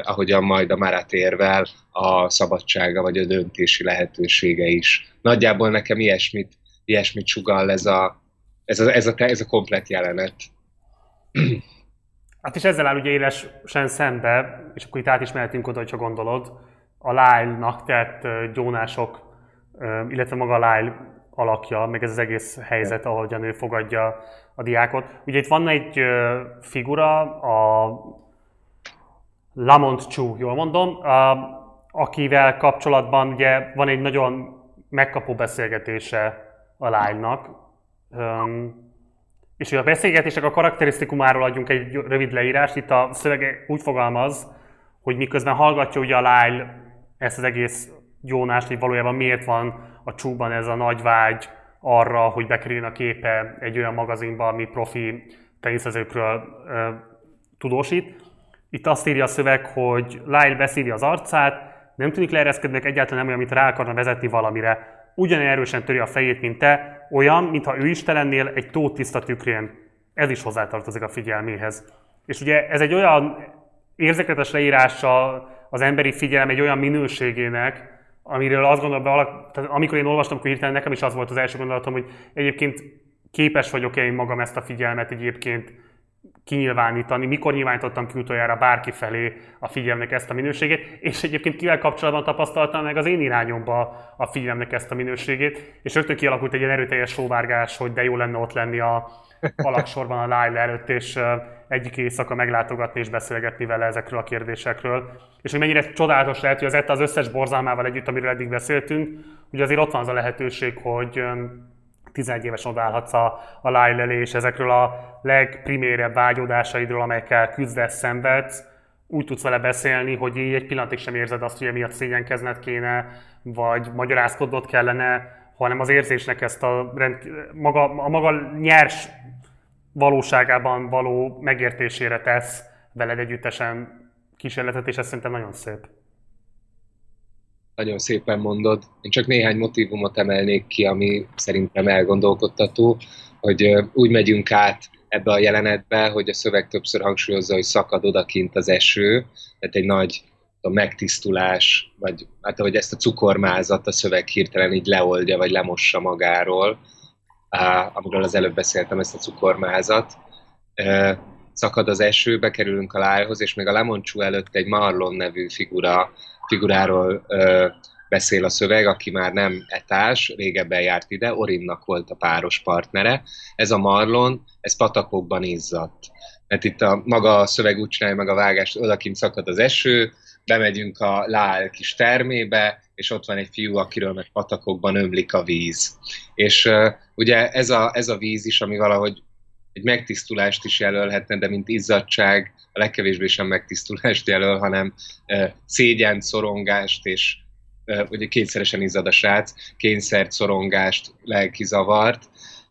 ahogyan majd a Marat érvel, a szabadsága vagy a döntési lehetősége is. Nagyjából nekem ilyesmit, ilyesmit sugal ez a, ez a, ez a, ez a komplet jelenet. Hát és ezzel áll ugye élesen szembe, és akkor itt át is mehetünk oda, hogyha gondolod, a Lyle-nak tett gyónások, illetve maga a Lyle alakja, meg ez az egész helyzet, ahogyan ő fogadja a diákot. Ugye itt van egy figura, a Lamont Chu, jól mondom, akivel kapcsolatban ugye van egy nagyon megkapó beszélgetése a lánynak, és hogy a beszélgetések a karakterisztikumáról adjunk egy rövid leírást, itt a szövege úgy fogalmaz, hogy miközben hallgatja ugye a Lyle ezt az egész gyónást, hogy valójában miért van a csúban ez a nagy vágy arra, hogy bekerüljön a képe egy olyan magazinba, ami profi teniszezőkről ö, tudósít. Itt azt írja a szöveg, hogy Lyle beszívja az arcát, nem tűnik leereszkednek, egyáltalán nem olyan, mint rá akarna vezetni valamire. Ugyanilyen erősen töri a fejét, mint te, olyan, mintha ő istenennél egy tó tiszta tükrén. Ez is hozzátartozik a figyelméhez. És ugye ez egy olyan érzéketes leírása az emberi figyelem egy olyan minőségének, amiről azt gondolom, tehát amikor én olvastam, akkor hirtelen nekem is az volt az első gondolatom, hogy egyébként képes vagyok-e én magam ezt a figyelmet egyébként kinyilvánítani, mikor nyilvánítottam ki utoljára bárki felé a figyelmnek ezt a minőségét, és egyébként kivel kapcsolatban tapasztaltam meg az én irányomba a figyelmnek ezt a minőségét, és rögtön kialakult egy ilyen erőteljes sóvárgás, hogy de jó lenne ott lenni a alaksorban a Lyle előtt, és egyik éjszaka meglátogatni és beszélgetni vele ezekről a kérdésekről. És hogy mennyire csodálatos lehet, hogy az ETA az összes borzalmával együtt, amiről eddig beszéltünk, hogy azért ott van az a lehetőség, hogy 11 éves odállhatsz a, a Lyle elé, és ezekről a legprimérebb vágyódásaidról, amelyekkel küzdesz, szenvedsz, úgy tudsz vele beszélni, hogy így egy pillanatig sem érzed azt, hogy emiatt szégyenkezned kéne, vagy magyarázkodnod kellene, hanem az érzésnek ezt a, rend, maga, a maga nyers valóságában való megértésére tesz veled együttesen kísérletet, és ez szerintem nagyon szép. Nagyon szépen mondod. Én csak néhány motivumot emelnék ki, ami szerintem elgondolkodtató, hogy úgy megyünk át ebbe a jelenetbe, hogy a szöveg többször hangsúlyozza, hogy szakad odakint az eső, tehát egy nagy a megtisztulás, vagy hát ahogy ezt a cukormázat a szöveg hirtelen így leoldja, vagy lemossa magáról, amiről az előbb beszéltem, ezt a cukormázat. Szakad az eső, bekerülünk a lájhoz, és még a Lemoncsú előtt egy Marlon nevű figura, figuráról beszél a szöveg, aki már nem etás, régebben járt ide, Orinnak volt a páros partnere. Ez a Marlon, ez patakokban izzadt. Mert itt a maga a szöveg úgy csinálja meg a vágást, odakint szakad az eső, bemegyünk a Lál kis termébe, és ott van egy fiú, akiről meg patakokban ömlik a víz. És uh, ugye ez a, ez a víz is, ami valahogy egy megtisztulást is jelölhetne, de mint izzadság a legkevésbé sem megtisztulást jelöl, hanem szégyent, szorongást, és ugye kétszeresen izzad a srác, kényszert, szorongást, lelkizavart.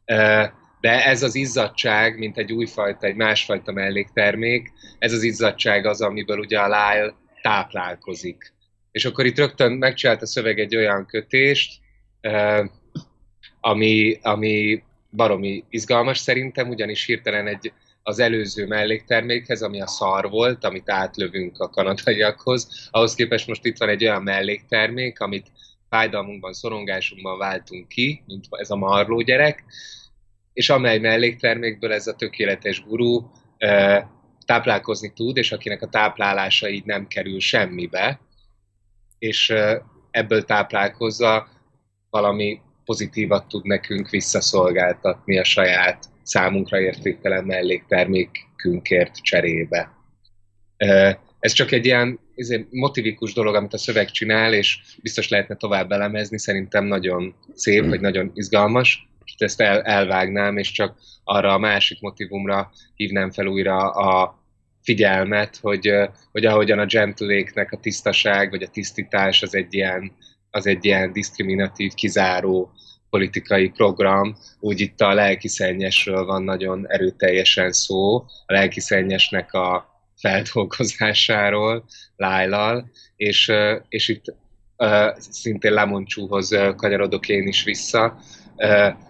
Uh, de ez az izzadság, mint egy újfajta, egy másfajta melléktermék, ez az izzadság az, amiből ugye a Lyle táplálkozik. És akkor itt rögtön megcsinált a szöveg egy olyan kötést, ami, ami baromi izgalmas szerintem, ugyanis hirtelen egy, az előző melléktermékhez, ami a szar volt, amit átlövünk a kanadaiakhoz, ahhoz képest most itt van egy olyan melléktermék, amit fájdalmunkban, szorongásunkban váltunk ki, mint ez a marló gyerek, és amely melléktermékből ez a tökéletes gurú táplálkozni tud, és akinek a táplálása így nem kerül semmibe, és ebből táplálkozza, valami pozitívat tud nekünk visszaszolgáltatni a saját számunkra értéktelen melléktermékünkért cserébe. Ez csak egy ilyen ezért motivikus dolog, amit a szöveg csinál, és biztos lehetne tovább elemezni, szerintem nagyon szép, vagy nagyon izgalmas. Ezt el, elvágnám, és csak arra a másik motivumra hívnám fel újra a figyelmet, hogy, hogy ahogyan a gentleéknek a tisztaság vagy a tisztítás az egy ilyen, az egy ilyen diszkriminatív, kizáró politikai program, úgy itt a lelkiszennyesről van nagyon erőteljesen szó, a lelkiszennyesnek a feldolgozásáról, Lájlal, és, és itt szintén Lamoncsúhoz kanyarodok én is vissza.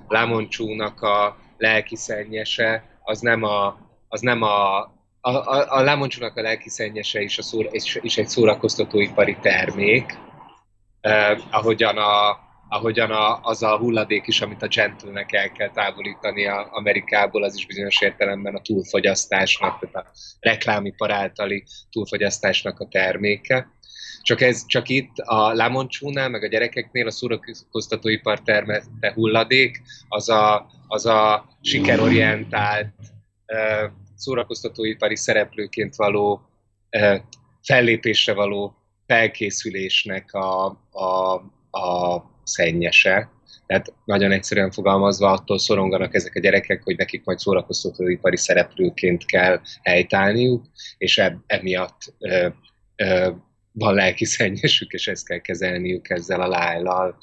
Lamoncsúnak a lelkiszennyese az nem a, az nem a, a, a, a Lamoncsúnak a lelkiszennyese is, a szóra, is, is egy szórakoztatóipari termék, eh, ahogyan, a, ahogyan a, az a hulladék is, amit a gentlenek el kell távolítani a Amerikából, az is bizonyos értelemben a túlfogyasztásnak, tehát a reklámipar általi túlfogyasztásnak a terméke. Csak, ez, csak itt a Lamoncsúnál, meg a gyerekeknél a szórakoztatóipar termette hulladék, az a, az a sikerorientált, szórakoztatóipari szereplőként való fellépésre való felkészülésnek a, a, a szennyese. Tehát nagyon egyszerűen fogalmazva attól szoronganak ezek a gyerekek, hogy nekik majd szórakoztatóipari szereplőként kell helytállniuk, és eb, emiatt ö, ö, van lelki szennyesük, és ezt kell kezelniük ezzel a lájlal.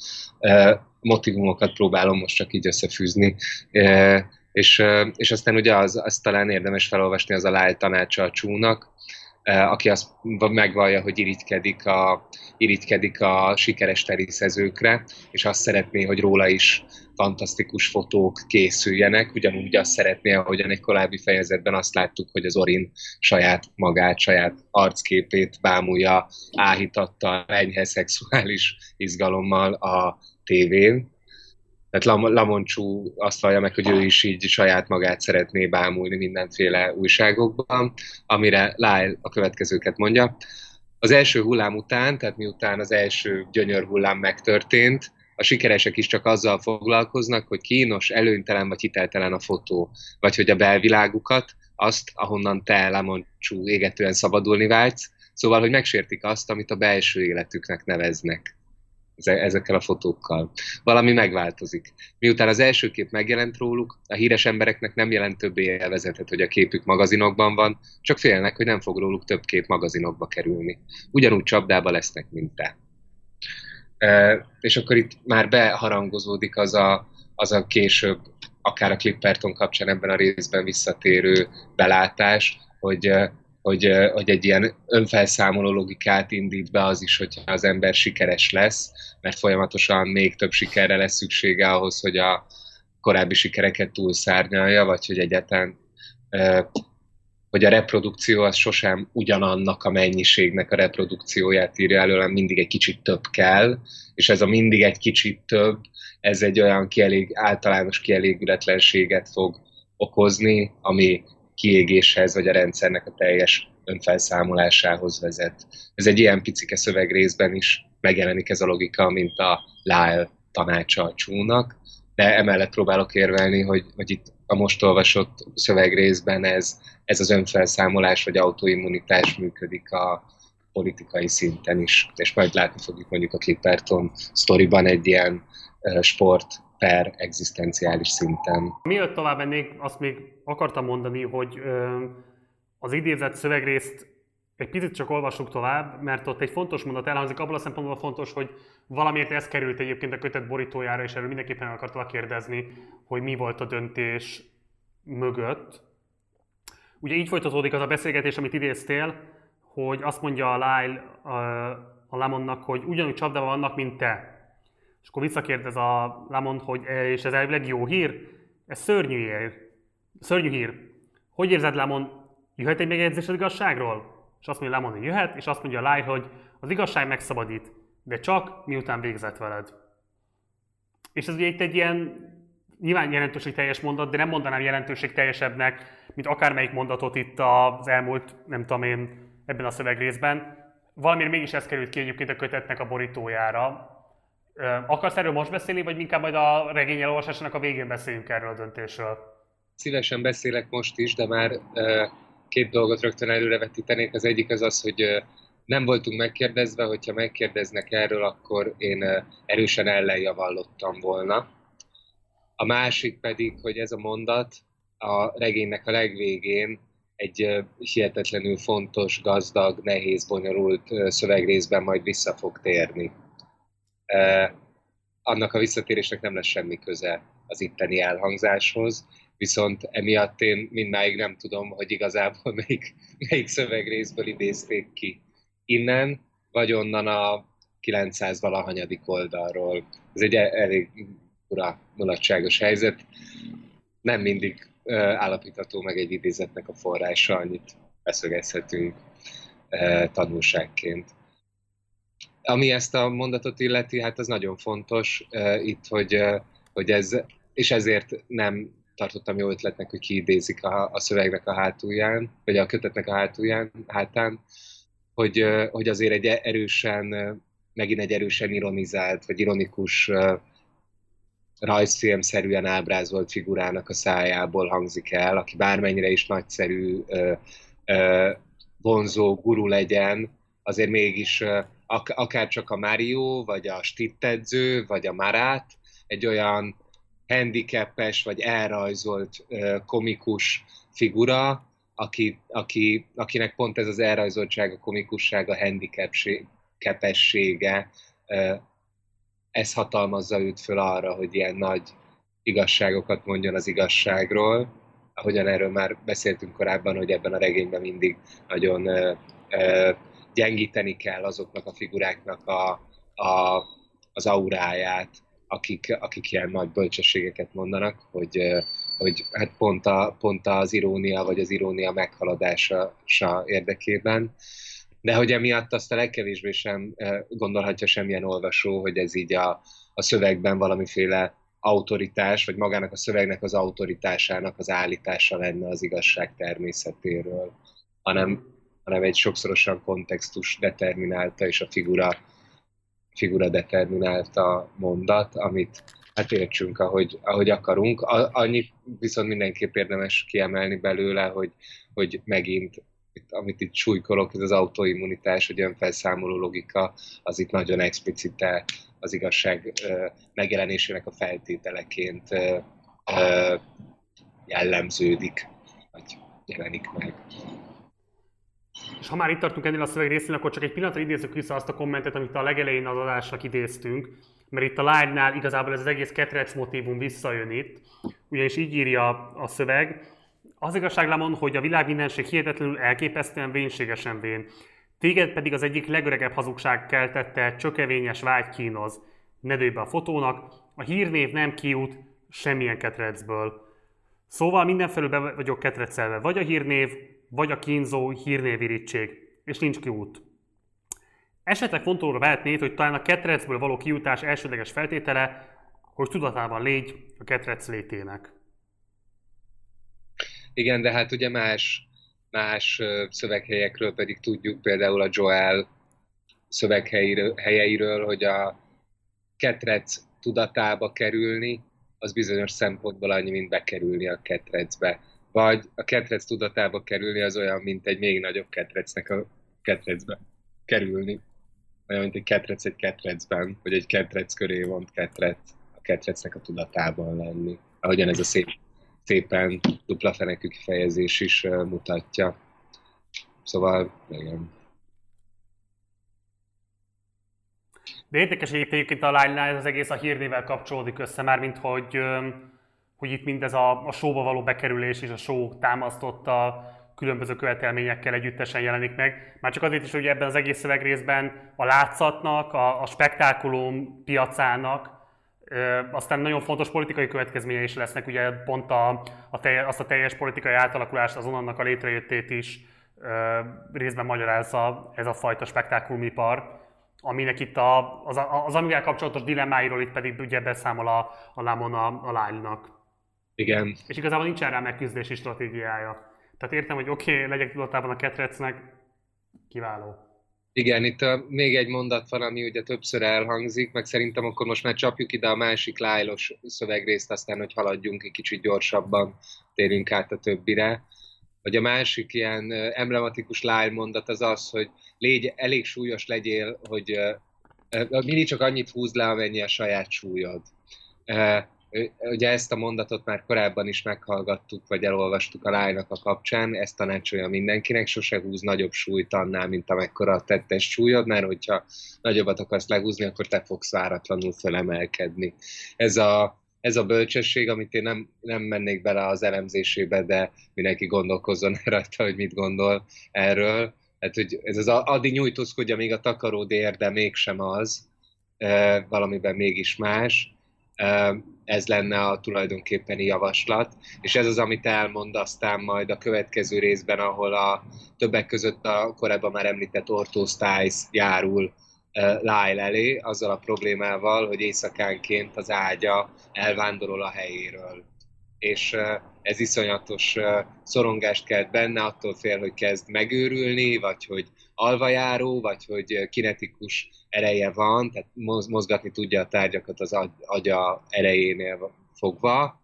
Motivumokat próbálom most csak így összefűzni. És, és aztán ugye az, az talán érdemes felolvasni, az a láj tanácsa a csúnak, aki azt megvallja, hogy irigykedik a, irigykedik a sikeres teriszezőkre, és azt szeretné, hogy róla is fantasztikus fotók készüljenek, ugyanúgy azt szeretné, ahogyan egy korábbi fejezetben azt láttuk, hogy az Orin saját magát, saját arcképét bámulja, áhítatta enyhe szexuális izgalommal a tévén. Tehát Lamoncsú azt vallja meg, hogy ő is így saját magát szeretné bámulni mindenféle újságokban, amire Lyle a következőket mondja. Az első hullám után, tehát miután az első gyönyör hullám megtörtént, a sikeresek is csak azzal foglalkoznak, hogy kínos, előnytelen vagy hiteltelen a fotó, vagy hogy a belvilágukat, azt, ahonnan te, Lamoncsú, égetően szabadulni vágysz, szóval, hogy megsértik azt, amit a belső életüknek neveznek ezekkel a fotókkal. Valami megváltozik. Miután az első kép megjelent róluk, a híres embereknek nem jelent többé élvezetet, hogy a képük magazinokban van, csak félnek, hogy nem fog róluk több kép magazinokba kerülni. Ugyanúgy csapdába lesznek, mint te. E, és akkor itt már beharangozódik az a, az a később, akár a Clipperton kapcsán ebben a részben visszatérő belátás, hogy hogy, hogy egy ilyen önfelszámoló logikát indít be az is, hogyha az ember sikeres lesz, mert folyamatosan még több sikerre lesz szüksége ahhoz, hogy a korábbi sikereket túlszárnyalja, vagy hogy egyáltalán hogy a reprodukció az sosem ugyanannak a mennyiségnek a reprodukcióját írja elő, hanem mindig egy kicsit több kell, és ez a mindig egy kicsit több, ez egy olyan kielég, általános kielégületlenséget fog okozni, ami kiégéshez, vagy a rendszernek a teljes önfelszámolásához vezet. Ez egy ilyen picike szövegrészben is megjelenik ez a logika, mint a Lyle tanácsa a csúnak, de emellett próbálok érvelni, hogy, hogy itt a most olvasott szövegrészben ez, ez az önfelszámolás vagy autoimmunitás működik a politikai szinten is, és majd látni fogjuk mondjuk a Clipperton sztoriban egy ilyen sport per egzisztenciális szinten. Mielőtt tovább mennék, azt még akartam mondani, hogy az idézett szövegrészt egy picit csak olvassuk tovább, mert ott egy fontos mondat elhangzik, abban a szempontból fontos, hogy valamiért ez került egyébként a kötet borítójára, és erről mindenképpen el akartalak kérdezni, hogy mi volt a döntés mögött. Ugye így folytatódik az a beszélgetés, amit idéztél, hogy azt mondja a Lyle a Lamonnak, hogy ugyanúgy csapdában vannak, mint te. És akkor visszakérdez a Lamont, hogy e, és ez elvileg jó hír? Ez szörnyű hír. Szörnyű hír. Hogy érzed, Lamont? Jöhet egy megjegyzés az igazságról? És azt mondja Lamont, hogy jöhet, és azt mondja a Lai, hogy az igazság megszabadít, de csak miután végzett veled. És ez ugye itt egy ilyen nyilván jelentőség teljes mondat, de nem mondanám jelentőség teljesebbnek, mint akármelyik mondatot itt az elmúlt, nem tudom én, ebben a szövegrészben. Valamiért mégis ez került ki egyébként a kötetnek a borítójára, Akarsz erről most beszélni, vagy inkább majd a regény elolvasásának a végén beszéljünk erről a döntésről? Szívesen beszélek most is, de már két dolgot rögtön előrevetítenék. Az egyik az az, hogy nem voltunk megkérdezve, hogyha megkérdeznek erről, akkor én erősen ellenjavallottam volna. A másik pedig, hogy ez a mondat a regénynek a legvégén egy hihetetlenül fontos, gazdag, nehéz, bonyolult szövegrészben majd vissza fog térni annak a visszatérésnek nem lesz semmi köze az itteni elhangzáshoz, viszont emiatt én mindmáig nem tudom, hogy igazából melyik, melyik szövegrészből idézték ki innen, vagy onnan a 900 valahanyadik oldalról. Ez egy elég ura, mulatságos helyzet. Nem mindig állapítható meg egy idézetnek a forrása, annyit beszögezhetünk tanulságként. Ami ezt a mondatot illeti, hát az nagyon fontos itt, hogy, hogy ez, és ezért nem tartottam jó ötletnek, hogy kiidézik a, a szövegnek a hátulján, vagy a kötetnek a hátulján, hátán, hogy, hogy azért egy erősen, megint egy erősen ironizált, vagy ironikus rajzfilmszerűen ábrázolt figurának a szájából hangzik el, aki bármennyire is nagyszerű, vonzó guru legyen, azért mégis ak- akár csak a Mario, vagy a Stittedző, vagy a Marát, egy olyan handicapes, vagy elrajzolt komikus figura, aki, aki, akinek pont ez az elrajzoltság, a komikusság, a handicapessége, ez hatalmazza őt föl arra, hogy ilyen nagy igazságokat mondjon az igazságról. Ahogyan erről már beszéltünk korábban, hogy ebben a regényben mindig nagyon ö, ö, gyengíteni kell azoknak a figuráknak a, a, az auráját, akik, akik ilyen nagy bölcsességeket mondanak, hogy, hogy hát pont, a, pont az irónia, vagy az irónia meghaladása érdekében. De hogy emiatt azt a legkevésbé sem gondolhatja semmilyen olvasó, hogy ez így a, a szövegben valamiféle autoritás, vagy magának a szövegnek az autoritásának az állítása lenne az igazság természetéről, hanem, hanem egy sokszorosan kontextus determinálta, és a figura, figura determinálta mondat, amit hát értsünk, ahogy, ahogy akarunk. A, annyit viszont mindenképp érdemes kiemelni belőle, hogy, hogy megint amit itt súlykolok, ez az autoimmunitás, hogy önfelszámoló logika, az itt nagyon explicite az igazság megjelenésének a feltételeként jellemződik, vagy jelenik meg. És ha már itt tartunk ennél a szöveg részén, akkor csak egy pillanatra idézzük vissza azt a kommentet, amit a legelején az adásnak idéztünk, mert itt a live-nál igazából ez az egész ketrec motívum visszajön itt, ugyanis így írja a szöveg, az igazság Lamon, hogy a világ mindenség hihetetlenül elképesztően vénségesen vén. Téged pedig az egyik legöregebb hazugság keltette, csökevényes vágy kínoz. Ne be a fotónak, a hírnév nem kiút semmilyen ketrecből. Szóval mindenfelül be vagyok ketrecelve, vagy a hírnév, vagy a kínzó hírnévirítség, és nincs kiút. Esetleg fontolóra vehetnéd, hogy talán a ketrecből való kiutás elsődleges feltétele, hogy tudatában légy a ketrec létének. Igen, de hát ugye más, más szöveghelyekről pedig tudjuk, például a Joel szöveghelyeiről, hogy a ketrec tudatába kerülni, az bizonyos szempontból annyi, mint bekerülni a ketrecbe. Vagy a ketrec tudatába kerülni az olyan, mint egy még nagyobb ketrecnek a ketrecbe kerülni. Olyan, mint egy ketrec egy ketrecben, vagy egy ketrec köré vont ketrec, a ketrecnek a tudatában lenni. Ahogyan ez a szép szépen dupla fenekű kifejezés is mutatja. Szóval, igen. De érdekes egyébként a lánynál ez az egész a hírnével kapcsolódik össze, már mint hogy, hogy itt mindez a, a showba való bekerülés és a show támasztotta különböző követelményekkel együttesen jelenik meg. Már csak azért is, hogy ebben az egész szövegrészben a látszatnak, a, a spektákulum piacának aztán nagyon fontos politikai következményei is lesznek, ugye pont a, a telje, azt a teljes politikai átalakulást, azon annak a létrejöttét is ö, részben magyarázza ez a fajta spektákulumipar, aminek itt a, az, az amivel kapcsolatos dilemmáiról itt pedig ugye beszámol a, a Lamon a, a lánynak. Igen. És igazából nincs erre megküzdési stratégiája. Tehát értem, hogy oké, okay, legyek tudatában a ketrecnek, kiváló. Igen, itt a, még egy mondat van, ami ugye többször elhangzik, meg szerintem akkor most már csapjuk ide a másik lájlos szövegrészt, aztán, hogy haladjunk egy kicsit gyorsabban, térünk át a többire. Hogy a másik ilyen emblematikus láj mondat az az, hogy légy, elég súlyos legyél, hogy mindig csak annyit húz le, amennyi a saját súlyod. Ugye ezt a mondatot már korábban is meghallgattuk, vagy elolvastuk a lánynak a kapcsán, ezt tanácsolja mindenkinek, sose húz nagyobb súlyt annál, mint amekkora a tettes súlyod, mert hogyha nagyobbat akarsz lehúzni, akkor te fogsz váratlanul felemelkedni. Ez a, ez a bölcsesség, amit én nem, nem mennék bele az elemzésébe, de mindenki gondolkozzon rajta, hogy mit gondol erről. Hát, hogy ez az addig nyújtózkodja még a takaród ér, de mégsem az, valamiben mégis más ez lenne a tulajdonképpeni javaslat, és ez az, amit elmond aztán majd a következő részben, ahol a többek között a korábban már említett Ortho járul Lyle elé, azzal a problémával, hogy éjszakánként az ágya elvándorol a helyéről. És ez iszonyatos szorongást kelt benne, attól fél, hogy kezd megőrülni, vagy hogy alvajáró, vagy hogy kinetikus ereje van, tehát mozgatni tudja a tárgyakat az agya erejénél fogva,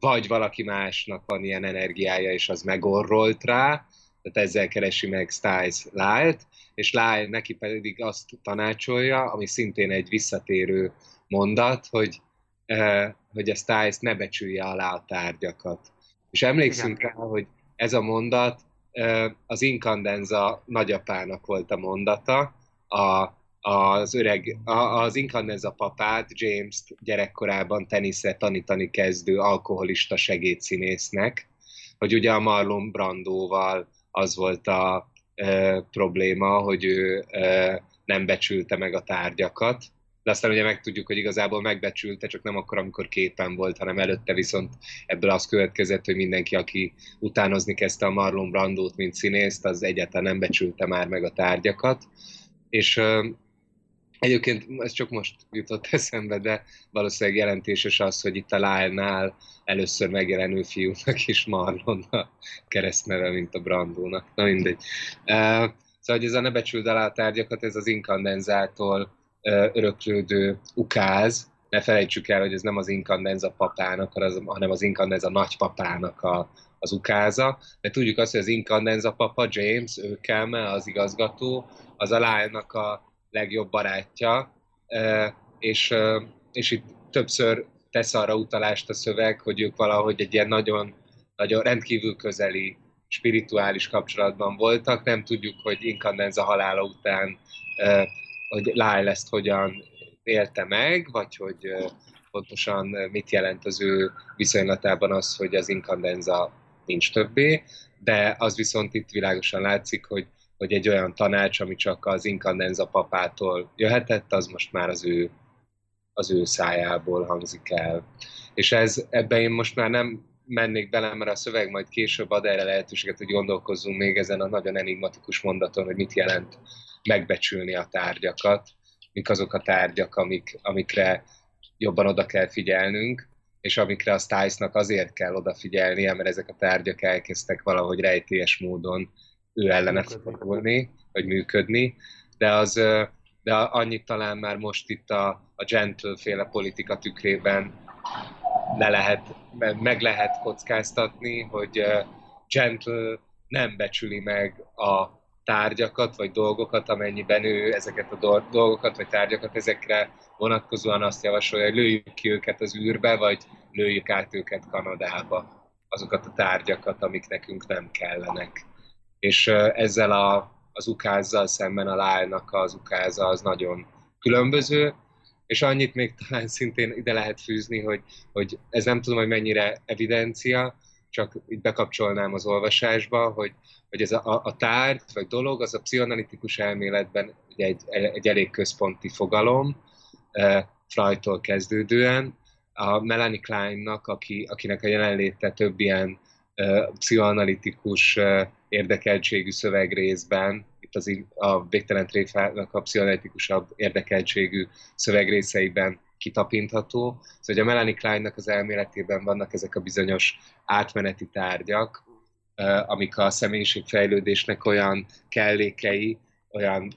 vagy valaki másnak van ilyen energiája, és az megorrolt rá, tehát ezzel keresi meg Styles Lyle-t, és Lyle neki pedig azt tanácsolja, ami szintén egy visszatérő mondat, hogy, hogy a Styles ne becsülje alá a tárgyakat. És emlékszünk Igen. rá, hogy ez a mondat az inkandenza nagyapának volt a mondata, a, az öreg, az inkandenza papát, James-t gyerekkorában teniszre tanítani kezdő alkoholista segédszínésznek, hogy ugye a Marlon Brandóval az volt a e, probléma, hogy ő e, nem becsülte meg a tárgyakat, de aztán ugye megtudjuk, hogy igazából megbecsülte, csak nem akkor, amikor képen volt, hanem előtte viszont ebből az következett, hogy mindenki, aki utánozni kezdte a Marlon Brandót, mint színészt, az egyáltalán nem becsülte már meg a tárgyakat. És Egyébként ez csak most jutott eszembe, de valószínűleg jelentéses az, hogy itt a Lyle-nál először megjelenő fiúnak is Marlon a keresztneve, mint a Brandónak. Na mindegy. Uh, szóval, hogy ez a ne becsüld alá tárgyakat, ez az inkandenzától öröklődő ukáz. Ne felejtsük el, hogy ez nem az inkandenza papának, hanem az inkandenza nagypapának a, az ukáza. De tudjuk azt, hogy az inkandenza papa, James, ő az igazgató, az a Lyle-nak a legjobb barátja, és, és itt többször tesz arra utalást a szöveg, hogy ők valahogy egy ilyen nagyon, nagyon rendkívül közeli spirituális kapcsolatban voltak. Nem tudjuk, hogy Inkandenza halála után, hogy Lyle ezt hogyan élte meg, vagy hogy pontosan mit jelent az ő viszonylatában az, hogy az Inkandenza nincs többé, de az viszont itt világosan látszik, hogy hogy egy olyan tanács, ami csak az inkandenza papától jöhetett, az most már az ő, az ő szájából hangzik el. És ez, ebben én most már nem mennék bele, mert a szöveg majd később ad erre lehetőséget, hogy gondolkozzunk még ezen a nagyon enigmatikus mondaton, hogy mit jelent megbecsülni a tárgyakat, mik azok a tárgyak, amik, amikre jobban oda kell figyelnünk, és amikre a Stiles-nak azért kell odafigyelnie, mert ezek a tárgyak elkezdtek valahogy rejtélyes módon ő ellene fordulni, vagy működni, de az de annyit talán már most itt a, a gentle féle politika tükrében le lehet, meg lehet kockáztatni, hogy gentle nem becsüli meg a tárgyakat, vagy dolgokat, amennyiben ő ezeket a dolgokat, vagy tárgyakat ezekre vonatkozóan azt javasolja, hogy lőjük ki őket az űrbe, vagy lőjük át őket Kanadába, azokat a tárgyakat, amik nekünk nem kellenek. És ezzel a, az ukázzal szemben a lájnak az ukáza az nagyon különböző, és annyit még talán szintén ide lehet fűzni, hogy, hogy ez nem tudom, hogy mennyire evidencia, csak itt bekapcsolnám az olvasásba, hogy, hogy ez a, a tárgy vagy dolog, az a pszichoanalitikus elméletben egy, egy elég központi fogalom, Freudtól kezdődően. A Melanie Kleinnak, aki, akinek a jelenléte több ilyen pszichoanalitikus érdekeltségű szövegrészben, itt az, a végtelen tréfának a pszichoanalitikusabb érdekeltségű szövegrészeiben kitapintható. Szóval a Melanie Kleinnak az elméletében vannak ezek a bizonyos átmeneti tárgyak, amik a személyiségfejlődésnek olyan kellékei, olyan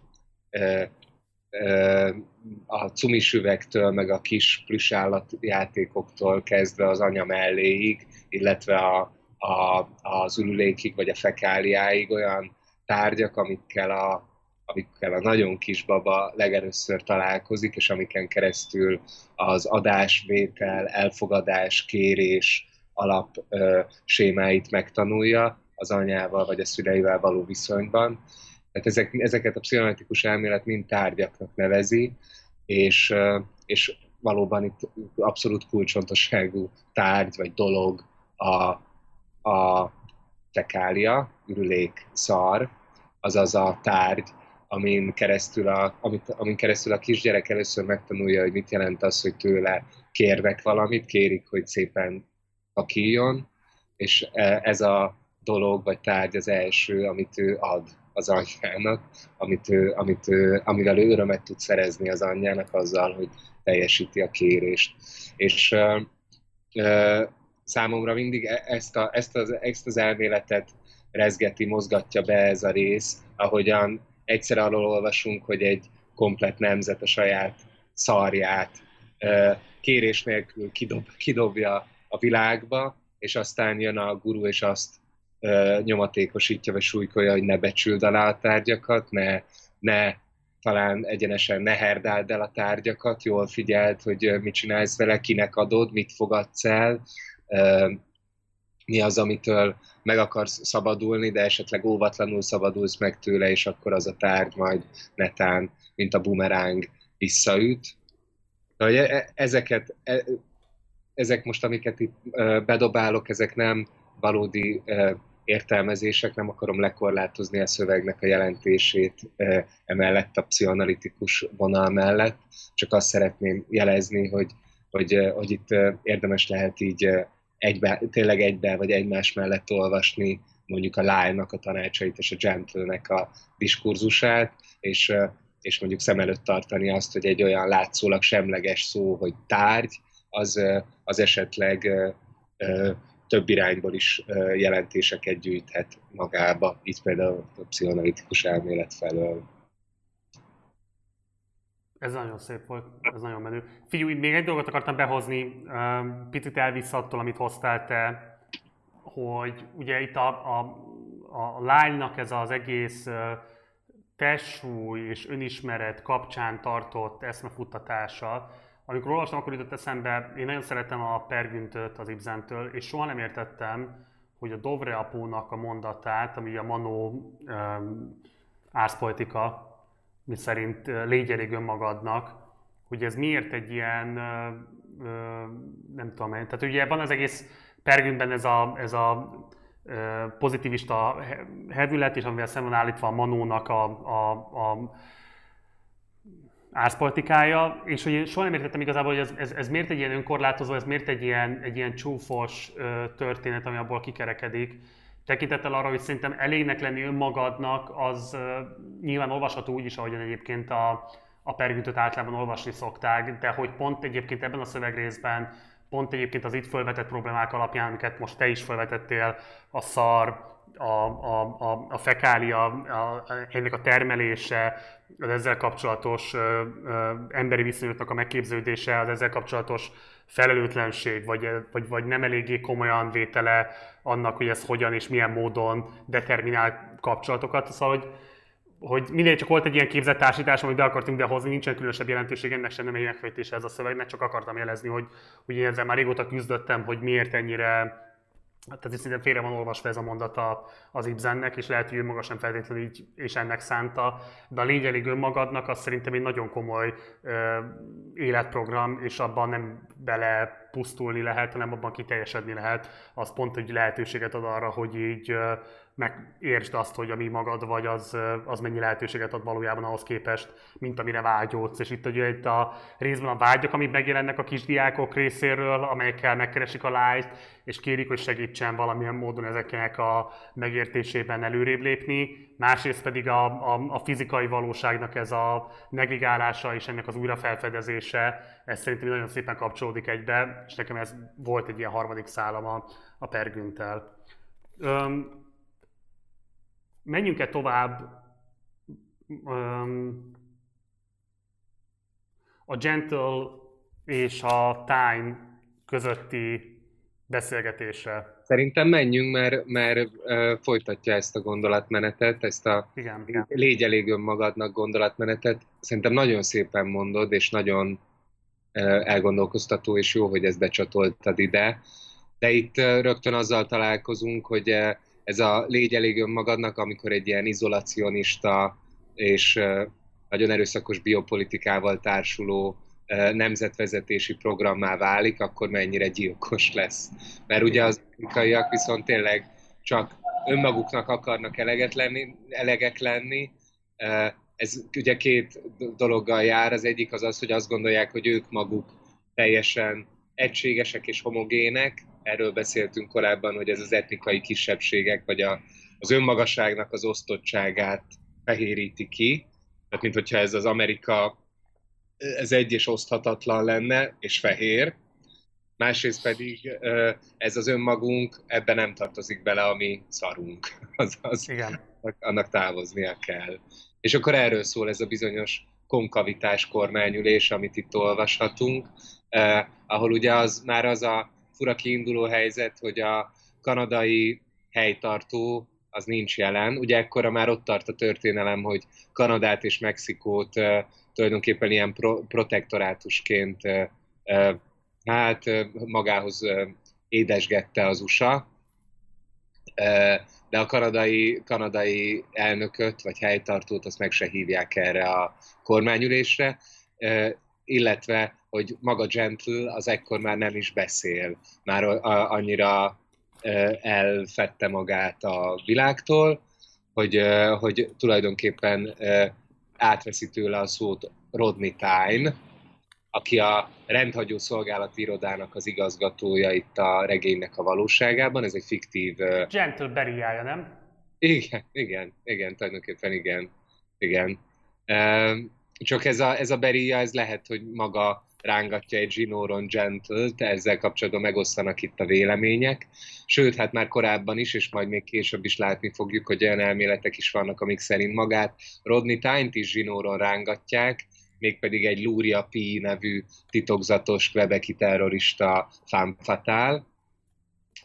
a cumis üvegtől, meg a kis plüsállatjátékoktól kezdve az anya melléig, illetve a, a, az ürülékig, vagy a fekáliáig olyan tárgyak, amikkel a, amikkel a nagyon kis baba legelőször találkozik, és amiken keresztül az adásvétel, elfogadás, kérés alap ö, sémáit megtanulja az anyával vagy a szüleivel való viszonyban. Tehát ezek, ezeket a pszichoanalitikus elmélet mind tárgyaknak nevezi, és, ö, és valóban itt abszolút kulcsontosságú tárgy vagy dolog a, a fekália, ürülék, szar, azaz a tárgy, amin keresztül a, amit, amin keresztül a kisgyerek először megtanulja, hogy mit jelent az, hogy tőle kérnek valamit, kérik, hogy szépen akíjon, és e, ez a dolog vagy tárgy az első, amit ő ad az anyjának, amit ő, amit ő, amivel ő örömet tud szerezni az anyjának azzal, hogy teljesíti a kérést. És uh, uh, számomra mindig e- ezt, a, ezt, az, ezt az elméletet rezgeti, mozgatja be ez a rész, ahogyan egyszer arról olvasunk, hogy egy komplet nemzet a saját szarját kérés nélkül kidob, kidobja a világba, és aztán jön a guru, és azt nyomatékosítja, vagy súlykolja, hogy ne becsüld alá a tárgyakat, ne, ne talán egyenesen ne herdáld el a tárgyakat, jól figyeld, hogy mit csinálsz vele, kinek adod, mit fogadsz el, mi az, amitől meg akarsz szabadulni, de esetleg óvatlanul szabadulsz meg tőle, és akkor az a tárgy majd netán, mint a bumeráng visszaüt. De e, ezeket, e, ezek most, amiket itt bedobálok, ezek nem valódi értelmezések, nem akarom lekorlátozni a szövegnek a jelentését emellett a pszichoanalitikus vonal mellett, csak azt szeretném jelezni, hogy, hogy, hogy itt érdemes lehet így egybe, tényleg egybe vagy egymás mellett olvasni mondjuk a Lyle-nak a tanácsait és a Gentle-nek a diskurzusát, és, és mondjuk szem előtt tartani azt, hogy egy olyan látszólag semleges szó, hogy tárgy, az, az esetleg több irányból is jelentéseket gyűjthet magába, így például a pszichoanalitikus elmélet felől. Ez nagyon szép volt, ez nagyon menő. Figyelj, még egy dolgot akartam behozni, picit elvissza attól, amit hoztál te, hogy ugye itt a, a, a lánynak ez az egész testsúly és önismeret kapcsán tartott eszmefuttatása, amikor olvastam, akkor jutott eszembe, én nagyon szeretem a Pergüntöt az Ibzentől, és soha nem értettem, hogy a Dovre apónak a mondatát, ami a Manó um, árszpolitika, mi szerint légy elég önmagadnak, hogy ez miért egy ilyen, nem tudom én, tehát ugye van az egész Pergüntben ez a, ez a pozitivista hevület, és amivel szemben állítva a Manónak a, a, a árszpolitikája, és hogy én soha nem értettem igazából, hogy ez, ez, ez miért egy ilyen önkorlátozó, ez miért egy ilyen, egy ilyen csúfos történet, ami abból kikerekedik. Tekintettel arra, hogy szerintem elégnek lenni önmagadnak, az nyilván olvasható úgy is, ahogyan egyébként a, a pergütöt általában olvasni szokták, de hogy pont egyébként ebben a szövegrészben, pont egyébként az itt felvetett problémák alapján, amiket most te is felvetettél, a szar, a, a, a, a fekália, a, ennek a termelése, az ezzel kapcsolatos ö, ö, emberi viszonyoknak a megképződése, az ezzel kapcsolatos felelőtlenség, vagy, vagy, vagy nem eléggé komolyan vétele annak, hogy ez hogyan és milyen módon determinál kapcsolatokat. Szóval, hogy, hogy mindig csak volt egy ilyen képzett társítás, amit be akartunk behozni, nincsen különösebb jelentőség, ennek sem nem egy megfejtése ez a szövegnek, csak akartam jelezni, hogy, hogy én ezzel már régóta küzdöttem, hogy miért ennyire tehát ez szerintem félre van olvasva ez a mondata az Ibzennek, és lehet, hogy ő maga sem feltétlenül így és ennek szánta, de a légy elég önmagadnak, az szerintem egy nagyon komoly ö, életprogram, és abban nem bele pusztulni lehet, hanem abban kiteljesedni lehet. Az pont egy lehetőséget ad arra, hogy így ö, megértsd azt, hogy ami magad vagy, az, az mennyi lehetőséget ad valójában ahhoz képest, mint amire vágyódsz. És itt ugye itt a részben a vágyak, amik megjelennek a kisdiákok részéről, amelyekkel megkeresik a lájt, és kérik, hogy segítsen valamilyen módon ezeknek a megértésében előrébb lépni. Másrészt pedig a, a, a fizikai valóságnak ez a negligálása és ennek az újrafelfedezése, ez szerintem nagyon szépen kapcsolódik egybe, és nekem ez volt egy ilyen harmadik szálam a, a Pergünttel. Öm, menjünk-e tovább um, a Gentle és a Time közötti beszélgetésre? Szerintem menjünk, mert, mert uh, folytatja ezt a gondolatmenetet, ezt a igen, igen. légy elég önmagadnak gondolatmenetet. Szerintem nagyon szépen mondod, és nagyon uh, elgondolkoztató, és jó, hogy ezt becsatoltad ide. De itt uh, rögtön azzal találkozunk, hogy uh, ez a légy elég önmagadnak, amikor egy ilyen izolacionista és nagyon erőszakos biopolitikával társuló nemzetvezetési programmá válik, akkor mennyire gyilkos lesz. Mert ugye az amerikaiak viszont tényleg csak önmaguknak akarnak eleget lenni, elegek lenni. Ez ugye két dologgal jár. Az egyik az az, hogy azt gondolják, hogy ők maguk teljesen egységesek és homogének, erről beszéltünk korábban, hogy ez az etnikai kisebbségek, vagy a, az önmagasságnak az osztottságát fehéríti ki. Tehát, mint hogyha ez az Amerika, ez egy és oszthatatlan lenne, és fehér. Másrészt pedig ez az önmagunk, ebben nem tartozik bele a mi szarunk. Az, az, Igen. Annak távoznia kell. És akkor erről szól ez a bizonyos konkavitás kormányülés, amit itt olvashatunk, eh, ahol ugye az már az a fura kiinduló helyzet, hogy a kanadai helytartó az nincs jelen. Ugye ekkora már ott tart a történelem, hogy Kanadát és Mexikót uh, tulajdonképpen ilyen pro- protektorátusként hát magához édesgette az USA, de a kanadai, kanadai elnököt vagy helytartót azt meg se hívják erre a kormányülésre, illetve hogy maga Gentle az ekkor már nem is beszél, már annyira elfette magát a világtól, hogy, hogy tulajdonképpen átveszi tőle a szót Rodney Tyne, aki a rendhagyó szolgálati irodának az igazgatója itt a regénynek a valóságában. Ez egy fiktív... Gentle Beria, nem? Igen, igen, igen, tulajdonképpen igen. igen. Csak ez a, ez a Beria, ez lehet, hogy maga rángatja egy Ginoron gentle ezzel kapcsolatban megosztanak itt a vélemények. Sőt, hát már korábban is, és majd még később is látni fogjuk, hogy olyan elméletek is vannak, amik szerint magát Rodney Tyne-t is Ginoron rángatják, mégpedig egy Luria P nevű titokzatos kvebeki terrorista femme fatale.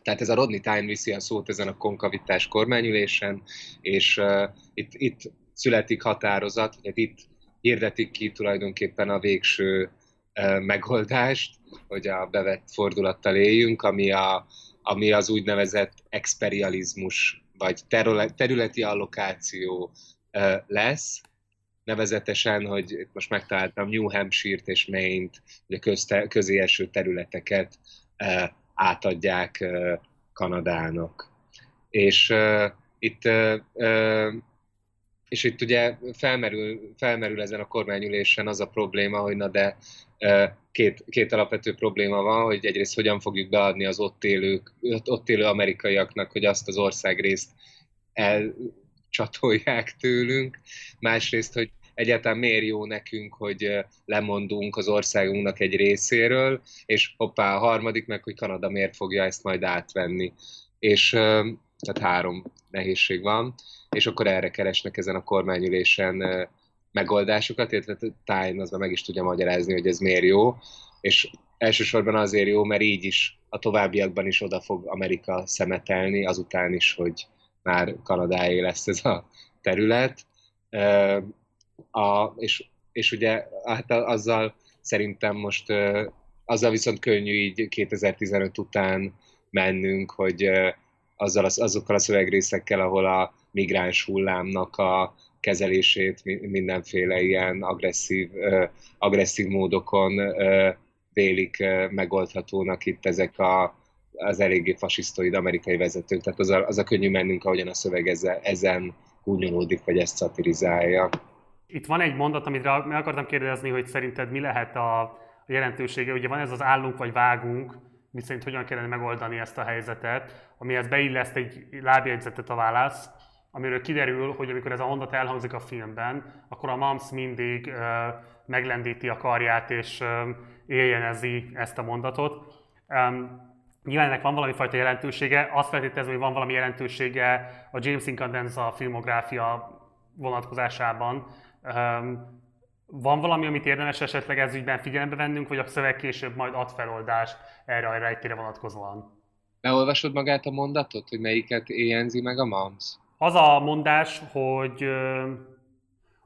Tehát ez a Rodney Tyne viszi a szót ezen a konkavitás kormányülésen, és uh, itt, itt születik határozat, hogy itt hirdetik ki tulajdonképpen a végső megoldást, hogy a bevett fordulattal éljünk, ami, a, ami az úgynevezett experializmus, vagy területi allokáció lesz, nevezetesen, hogy most megtaláltam New Hampshire-t és Maine-t, hogy a közte, közéeső területeket átadják Kanadának. És itt és itt ugye felmerül, felmerül ezen a kormányülésen az a probléma, hogy na de két, két alapvető probléma van, hogy egyrészt hogyan fogjuk beadni az ott, élők, ott élő amerikaiaknak, hogy azt az országrészt el, csatolják tőlünk, másrészt, hogy egyáltalán miért jó nekünk, hogy lemondunk az országunknak egy részéről, és hoppá, a harmadik meg, hogy Kanada miért fogja ezt majd átvenni. És tehát három nehézség van, és akkor erre keresnek ezen a kormányülésen megoldásokat, illetve Tájn az meg is tudja magyarázni, hogy ez miért jó, és elsősorban azért jó, mert így is a továbbiakban is oda fog Amerika szemetelni, azután is, hogy már Kanadáé lesz ez a terület. A, és, és ugye hát azzal szerintem most azzal viszont könnyű így 2015 után mennünk, hogy azzal, azokkal a szövegrészekkel, ahol a migráns hullámnak a kezelését mindenféle ilyen agresszív, agresszív módokon vélik megoldhatónak itt ezek a az eléggé fasisztoid amerikai vezetők, tehát az a, az a könnyű mennünk, ahogyan a szöveg ezzel, ezen gúnyolódik, vagy ezt szatirizálja. Itt van egy mondat, amit meg akartam kérdezni, hogy szerinted mi lehet a, a jelentősége. Ugye van ez az állunk vagy vágunk, mi szerint hogyan kellene megoldani ezt a helyzetet, amihez beilleszt egy lábjegyzetet a válasz, amiről kiderül, hogy amikor ez a mondat elhangzik a filmben, akkor a Mams mindig uh, meglendíti a karját és uh, éljenezi ezt a mondatot. Um, Nyilván ennek van valami fajta jelentősége, azt feltételezem, hogy van valami jelentősége a James Incandenza filmográfia vonatkozásában. Van valami, amit érdemes esetleg ez ügyben figyelembe vennünk, vagy a szöveg később majd ad feloldást erre a rejtére vonatkozóan? Beolvasod magát a mondatot, hogy melyiket éjjenzi meg a MAMS? Az a mondás, hogy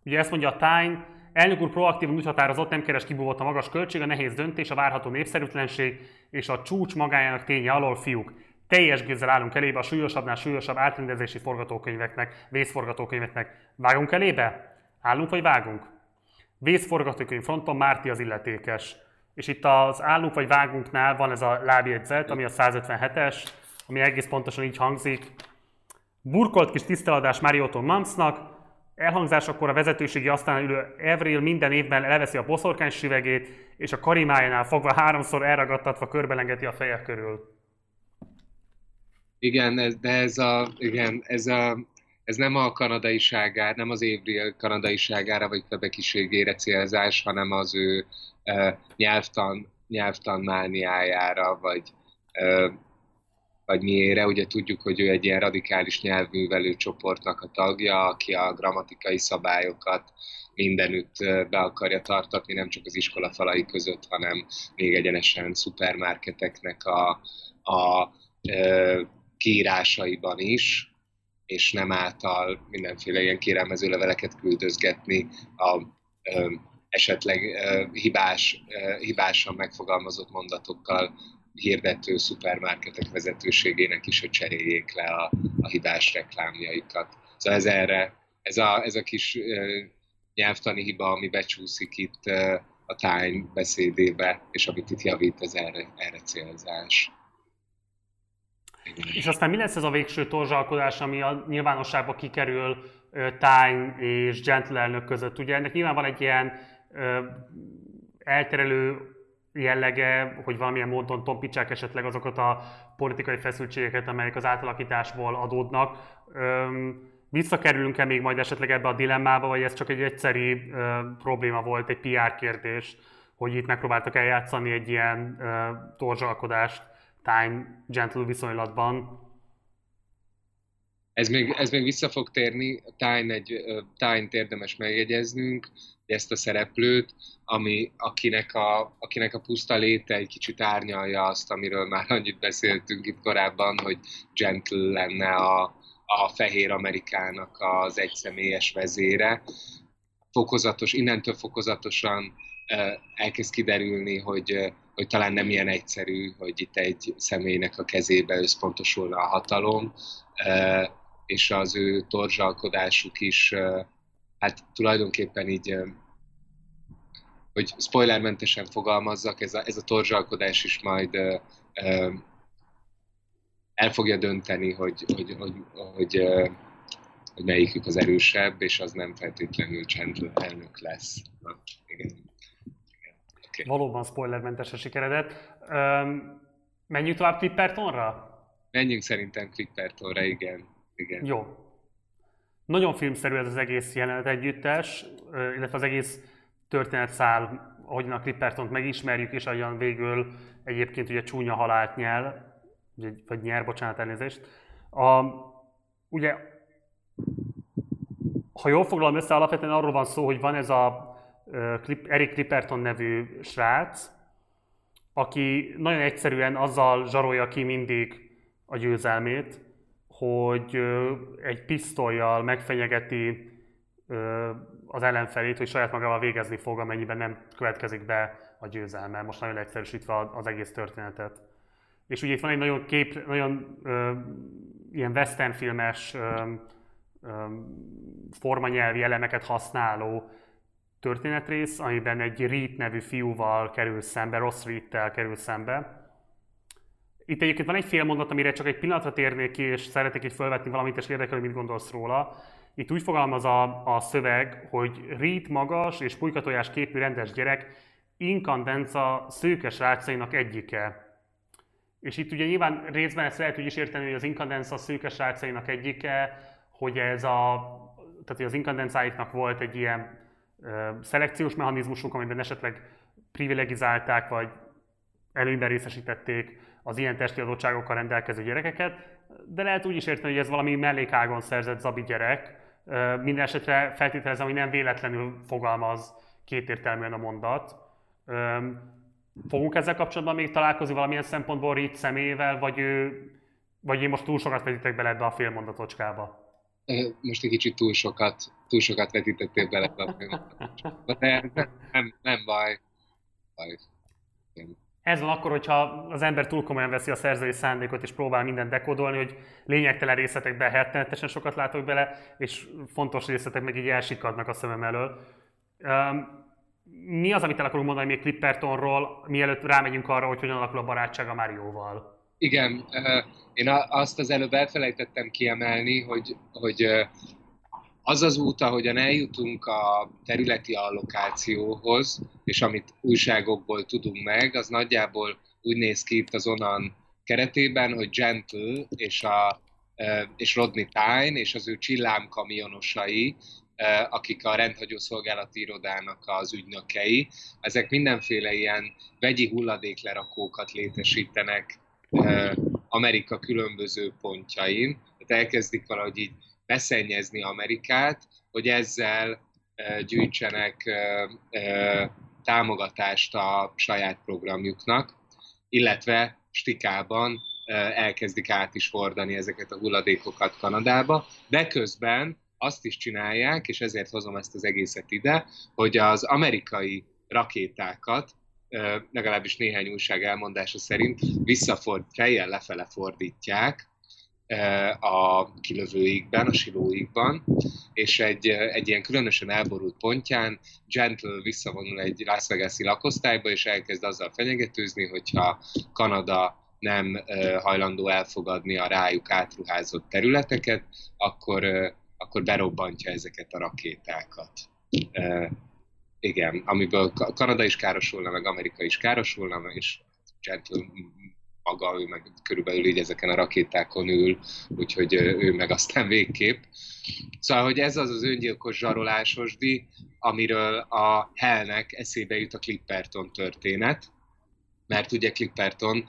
ugye ezt mondja a Time, Elnök úr proaktívan úgy határozott, nem keres kibúvott a magas költség, a nehéz döntés, a várható népszerűtlenség és a csúcs magájának ténye alól fiúk. Teljes gőzzel állunk elébe a súlyosabbnál súlyosabb átrendezési forgatókönyveknek, vészforgatókönyveknek. Vágunk elébe? Állunk vagy vágunk? Vészforgatókönyv fronton Márti az illetékes. És itt az állunk vagy vágunknál van ez a lábjegyzet, ami a 157-es, ami egész pontosan így hangzik. Burkolt kis tiszteladás Mariotto Mamsnak, Elhangzásakor a vezetőségi asztalán ülő Evril minden évben elveszi a boszorkány süvegét, és a karimájánál fogva háromszor elragadtatva körbelengeti a feje körül. Igen, ez, de ez a, igen, ez a, ez nem a kanadaiságára, nem az Évril kanadaiságára vagy kvebekiségére célzás, hanem az ő uh, nyelvtan, nyelvtan mániájára, vagy uh, vagy miére. Ugye tudjuk, hogy ő egy ilyen radikális nyelvművelő csoportnak a tagja, aki a grammatikai szabályokat mindenütt be akarja tartatni, nem csak az iskola falai között, hanem még egyenesen szupermarketeknek a, a e, kiírásaiban is, és nem által mindenféle ilyen kérelmező leveleket küldözgetni a e, esetleg e, hibás, e, hibásan megfogalmazott mondatokkal hirdető szupermarketek vezetőségének is, hogy cseréljék le a, a hibás reklámjaikat. Szóval ez erre, ez a, ez a kis uh, nyelvtani hiba, ami becsúszik itt uh, a Time beszédébe, és amit itt javít, ez erre, erre célzás. És aztán mi lesz ez a végső torzsalkodás, ami a nyilvánosságba kikerül Time és Gentle elnök között? Ugye ennek nyilván van egy ilyen ö, elterelő jellege, hogy valamilyen módon tompítsák esetleg azokat a politikai feszültségeket, amelyek az átalakításból adódnak. Ö, visszakerülünk-e még majd esetleg ebbe a dilemmába, vagy ez csak egy egyszeri ö, probléma volt, egy PR kérdés, hogy itt megpróbáltak eljátszani egy ilyen ö, torzsalkodást Time Gentle viszonylatban? Ez még, ez még vissza fog térni, Tyne egy, Tyne érdemes megjegyeznünk, ezt a szereplőt, ami, akinek, a, akinek a puszta léte egy kicsit árnyalja azt, amiről már annyit beszéltünk itt korábban, hogy Gentle lenne a, a fehér Amerikának az egyszemélyes vezére. Fokozatos, innentől fokozatosan elkezd kiderülni, hogy, hogy talán nem ilyen egyszerű, hogy itt egy személynek a kezébe összpontosulna a hatalom, és az ő torzsalkodásuk is, hát tulajdonképpen így, hogy spoilermentesen fogalmazzak, ez a, ez a torzsalkodás is majd el fogja dönteni, hogy, hogy, hogy, hogy, hogy melyikük az erősebb, és az nem feltétlenül Chandler elnök lesz. Na, igen. Okay. Valóban spoilermentes a sikeredet. Um, menjünk tovább Clippertonra? Menjünk szerintem Clippertonra, igen. igen. Jó. Nagyon filmszerű ez az egész jelenet együttes, illetve az egész történetszál, ahogyan a Clippertont megismerjük, és ahogyan végül egyébként ugye csúnya halált nyel, vagy nyer, bocsánat, elnézést. A, ugye, ha jól foglalom össze, alapvetően arról van szó, hogy van ez a Eric Clipperton nevű srác, aki nagyon egyszerűen azzal zsarolja ki mindig a győzelmét, hogy egy pisztolyjal megfenyegeti az ellenfelét, hogy saját magával végezni fog, amennyiben nem következik be a győzelme. Most nagyon egyszerűsítve az egész történetet. És ugye itt van egy nagyon kép, nagyon ö, ilyen western filmes ö, ö, formanyelvi elemeket használó történetrész, amiben egy Reed nevű fiúval kerül szembe, Ross Reed-tel kerül szembe. Itt egyébként van egy fél mondat, amire csak egy pillanatra térnék ki, és szeretnék itt felvetni valamit, és érdekel, hogy mit gondolsz róla. Itt úgy fogalmaz a, a szöveg, hogy Reed magas és pulykatojás képű rendes gyerek, inkandenca szőke srácainak egyike. És itt ugye nyilván részben ezt lehet úgy is érteni, hogy az inkandenca szőke srácainak egyike, hogy ez a, tehát hogy az inkandencáiknak volt egy ilyen szelekciós mechanizmusuk, amiben esetleg privilegizálták, vagy előnyben részesítették az ilyen testi adottságokkal rendelkező gyerekeket, de lehet úgy is érteni, hogy ez valami mellékágon szerzett zabi gyerek. Minden esetre feltételezem, hogy nem véletlenül fogalmaz kétértelműen a mondat. Fogunk ezzel kapcsolatban még találkozni valamilyen szempontból Reed személyével, vagy, ő, vagy én most túl sokat vetítek bele ebbe a félmondatocskába? most egy kicsit túl sokat, túl sokat vetítettél bele De nem, nem, nem baj. baj. Ez van akkor, hogyha az ember túl komolyan veszi a szerzői szándékot, és próbál mindent dekódolni, hogy lényegtelen részletekbe rettenetesen sokat látok bele, és fontos részletek meg így elsikadnak a szemem elől. Um, mi az, amit el akarunk mondani még Clippertonról, mielőtt rámegyünk arra, hogy hogyan alakul a barátság a Márióval? Igen, én azt az előbb elfelejtettem kiemelni, hogy, hogy az az út, ahogyan eljutunk a területi allokációhoz, és amit újságokból tudunk meg, az nagyjából úgy néz ki itt az onan keretében, hogy Gentle és, a, és Rodney Tyne és az ő csillámkamionosai, akik a rendhagyó szolgálati irodának az ügynökei, ezek mindenféle ilyen vegyi hulladéklerakókat létesítenek Amerika különböző pontjain, tehát elkezdik valahogy így beszennyezni Amerikát, hogy ezzel gyűjtsenek támogatást a saját programjuknak, illetve stikában elkezdik át is hordani ezeket a hulladékokat Kanadába, de közben azt is csinálják, és ezért hozom ezt az egészet ide, hogy az amerikai rakétákat legalábbis néhány újság elmondása szerint visszaford, fejjel lefele fordítják a kilövőikben, a silóikban, és egy, egy ilyen különösen elborult pontján Gentle visszavonul egy Las Vegas-i lakosztályba, és elkezd azzal fenyegetőzni, hogyha Kanada nem hajlandó elfogadni a rájuk átruházott területeket, akkor, akkor berobbantja ezeket a rakétákat. Igen, amiből Kanada is károsulna, meg Amerika is károsulna, és Gentle maga, ő meg körülbelül így ezeken a rakétákon ül, úgyhogy ő meg aztán végképp. Szóval, hogy ez az az öngyilkos zsarolásosdi, amiről a Hellnek eszébe jut a Clipperton történet, mert ugye Clipperton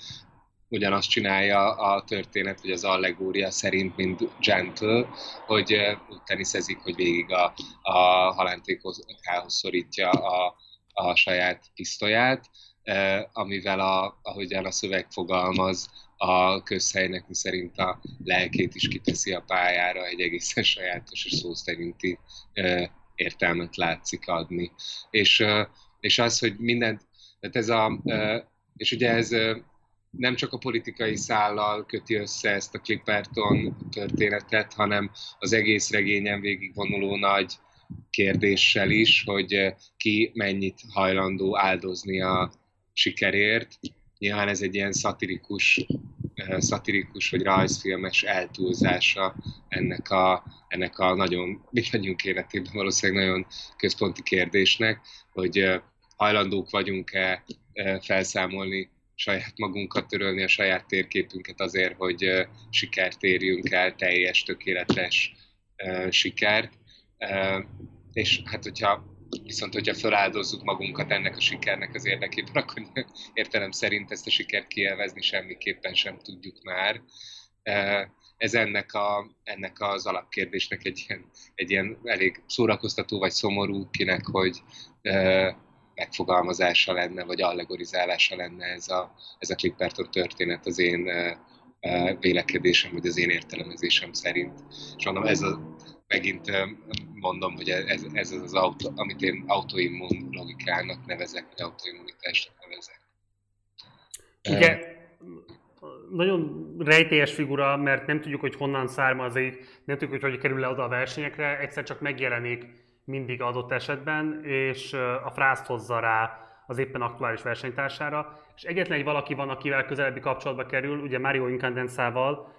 ugyanazt csinálja a történet, vagy az allegória szerint, mint Gentle, hogy úgy teniszezik, hogy végig a, a halántékhoz szorítja a, a saját pisztolyát, amivel, a, ahogyan a szöveg fogalmaz, a közhelynek szerint a lelkét is kiteszi a pályára, egy egészen sajátos és szó szerinti értelmet látszik adni. És, és az, hogy mindent, tehát ez a, és ugye ez nem csak a politikai szállal köti össze ezt a Clipperton történetet, hanem az egész regényen végigvonuló nagy kérdéssel is, hogy ki mennyit hajlandó áldozni a sikerért. Nyilván ez egy ilyen szatirikus, szatirikus vagy rajzfilmes eltúlzása ennek a, ennek a nagyon, mindannyiunk életében valószínűleg nagyon központi kérdésnek, hogy hajlandók vagyunk-e felszámolni saját magunkat, törölni a saját térképünket azért, hogy sikert érjünk el, teljes, tökéletes sikert. És hát, hogyha viszont hogyha feláldozzuk magunkat ennek a sikernek az érdekében, akkor értelem szerint ezt a sikert kielvezni semmiképpen sem tudjuk már. Ez ennek, a, ennek az alapkérdésnek egy ilyen, egy ilyen elég szórakoztató vagy szomorú, kinek, hogy megfogalmazása lenne, vagy allegorizálása lenne ez a, ez a Clipperton történet az én vélekedésem, vagy az én értelmezésem szerint. És mondom, ez a, megint mondom, hogy ez, ez az, az autó, amit én autoimmun logikának nevezek, vagy autoimmunitásnak nevezek. Igen, nagyon rejtélyes figura, mert nem tudjuk, hogy honnan származik, nem tudjuk, hogy hogy kerül le oda a versenyekre, egyszer csak megjelenik mindig adott esetben, és a frászt hozza rá az éppen aktuális versenytársára, és egyetlen egy valaki van, akivel közelebbi kapcsolatba kerül, ugye Mario Incandensával,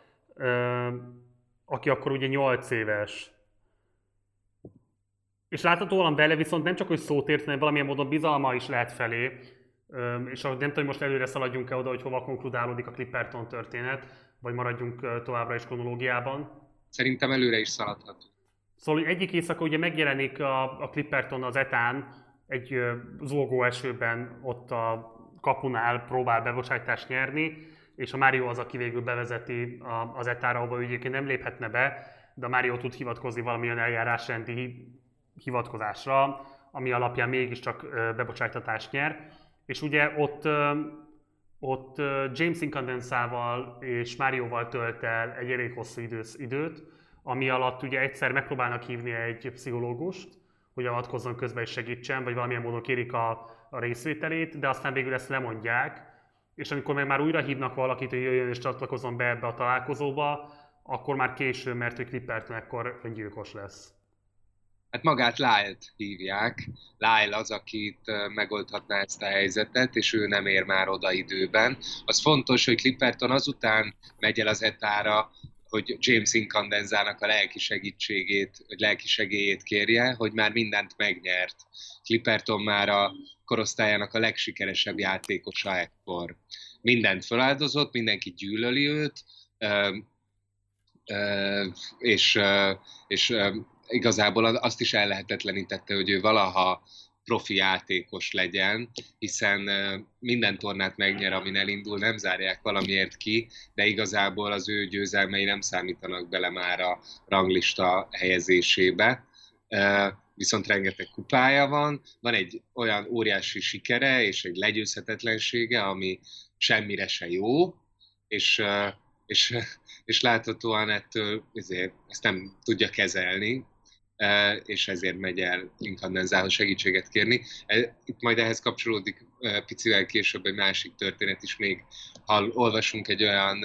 aki akkor ugye 8 éves. És láthatóan bele viszont nem csak, hogy szót ért, hanem valamilyen módon bizalma is lehet felé, és nem tudom, hogy most előre szaladjunk-e oda, hogy hova konkludálódik a Clipperton történet, vagy maradjunk továbbra is kronológiában. Szerintem előre is szaladhatunk. Szóval egyik éjszaka ugye megjelenik a, a Clipperton az etán, egy zolgó esőben ott a kapunál próbál bebocsájtást nyerni, és a Mario az, aki végül bevezeti az etára, ahol egyébként nem léphetne be, de a Mario tud hivatkozni valamilyen eljárásrendi hivatkozásra, ami alapján mégiscsak bebocsájtatást nyer. És ugye ott, ott James Incandensával és Márióval tölt el egy elég hosszú időt, ami alatt ugye egyszer megpróbálnak hívni egy pszichológust, hogy avatkozzon közben és segítsen, vagy valamilyen módon kérik a, a részvételét, de aztán végül ezt lemondják, és amikor meg már újra hívnak valakit, hogy jöjjön és csatlakozzon be ebbe a találkozóba, akkor már késő, mert hogy Clipperton ekkor öngyilkos lesz. Hát magát Lyle-t hívják. Lyle az, akit megoldhatná ezt a helyzetet, és ő nem ér már oda időben. Az fontos, hogy Clipperton azután megy el az etára, hogy James Incandenzának a lelki segítségét, vagy lelki segélyét kérje, hogy már mindent megnyert. Clipperton már a korosztályának a legsikeresebb játékosa ekkor. Mindent feláldozott, mindenki gyűlöli őt, és, és igazából azt is ellehetetlenítette, hogy ő valaha profi játékos legyen, hiszen minden tornát megnyer, amin elindul, nem zárják valamiért ki, de igazából az ő győzelmei nem számítanak bele már a ranglista helyezésébe. Viszont rengeteg kupája van, van egy olyan óriási sikere és egy legyőzhetetlensége, ami semmire se jó, és, és, és láthatóan ettől ezért ezt nem tudja kezelni, és ezért megy el inkandenzához segítséget kérni. Itt majd ehhez kapcsolódik picivel később egy másik történet is, még hall, olvasunk egy olyan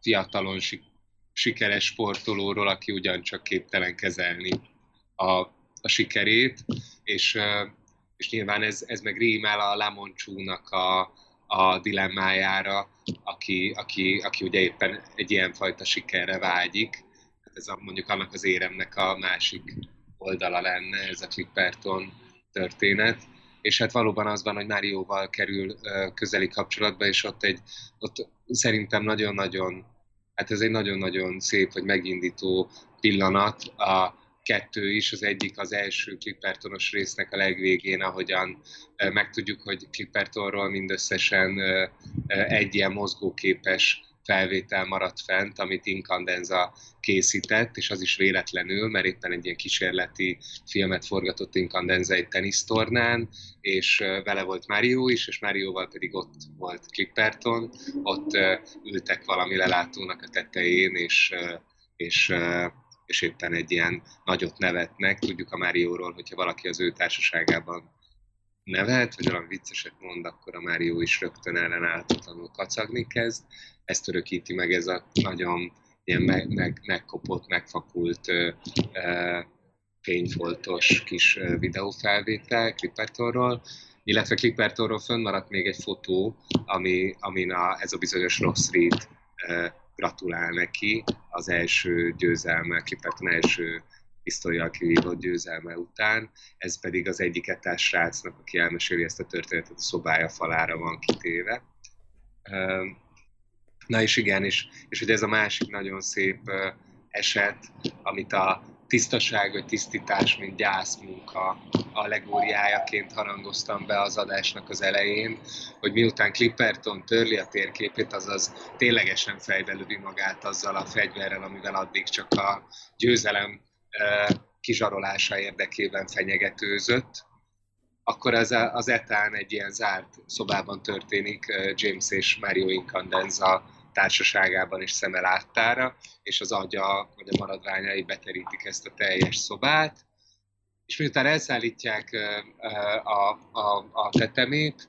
fiatalon sikeres sportolóról, aki ugyancsak képtelen kezelni a, a sikerét, és, és nyilván ez, ez meg rímel a Lamoncsúnak a, a dilemmájára, aki, aki, aki ugye éppen egy ilyenfajta sikerre vágyik. Ez a, mondjuk annak az éremnek a másik oldala lenne, ez a Clipperton történet. És hát valóban az van, hogy Márióval kerül közeli kapcsolatba, és ott, egy, ott szerintem nagyon-nagyon hát ez egy nagyon-nagyon szép, vagy megindító pillanat. A kettő is, az egyik az első Clippertonos résznek a legvégén, ahogyan megtudjuk, hogy Clippertonról mindösszesen egy ilyen mozgóképes felvétel maradt fent, amit Incandenza készített, és az is véletlenül, mert éppen egy ilyen kísérleti filmet forgatott Incandenza egy tenisztornán, és vele volt Mario is, és Marioval pedig ott volt Clipperton, ott ültek valami lelátónak a tetején, és, és és éppen egy ilyen nagyot nevetnek. Tudjuk a Márióról, hogyha valaki az ő társaságában nevet, vagy valami vicceset mond, akkor a Mário is rögtön ellenállhatatlanul kacagni kezd. Ezt örökíti meg ez a nagyon ilyen meg, meg, megkopott, megfakult ö, ö, fényfoltos kis videófelvétel Clippertonról, illetve Clippertonról fönnmaradt még egy fotó, ami, amin a, ez a bizonyos Ross Reed gratulál neki az első győzelme, Clipperton első pisztolyjal kivívott győzelme után, ez pedig az egyik etás srácnak, aki elmeséli ezt a történetet, a szobája falára van kitéve. Na és igen, és, és hogy ez a másik nagyon szép eset, amit a tisztaság vagy tisztítás, mint gyászmunka allegóriájaként harangoztam be az adásnak az elején, hogy miután Clipperton törli a térképét, azaz ténylegesen fejbe lövi magát azzal a fegyverrel, amivel addig csak a győzelem kizsarolása érdekében fenyegetőzött, akkor az, az etán egy ilyen zárt szobában történik James és Mario Incandenza társaságában és szeme láttára, és az agya vagy a maradványai beterítik ezt a teljes szobát, és miután elszállítják a, a, a tetemét,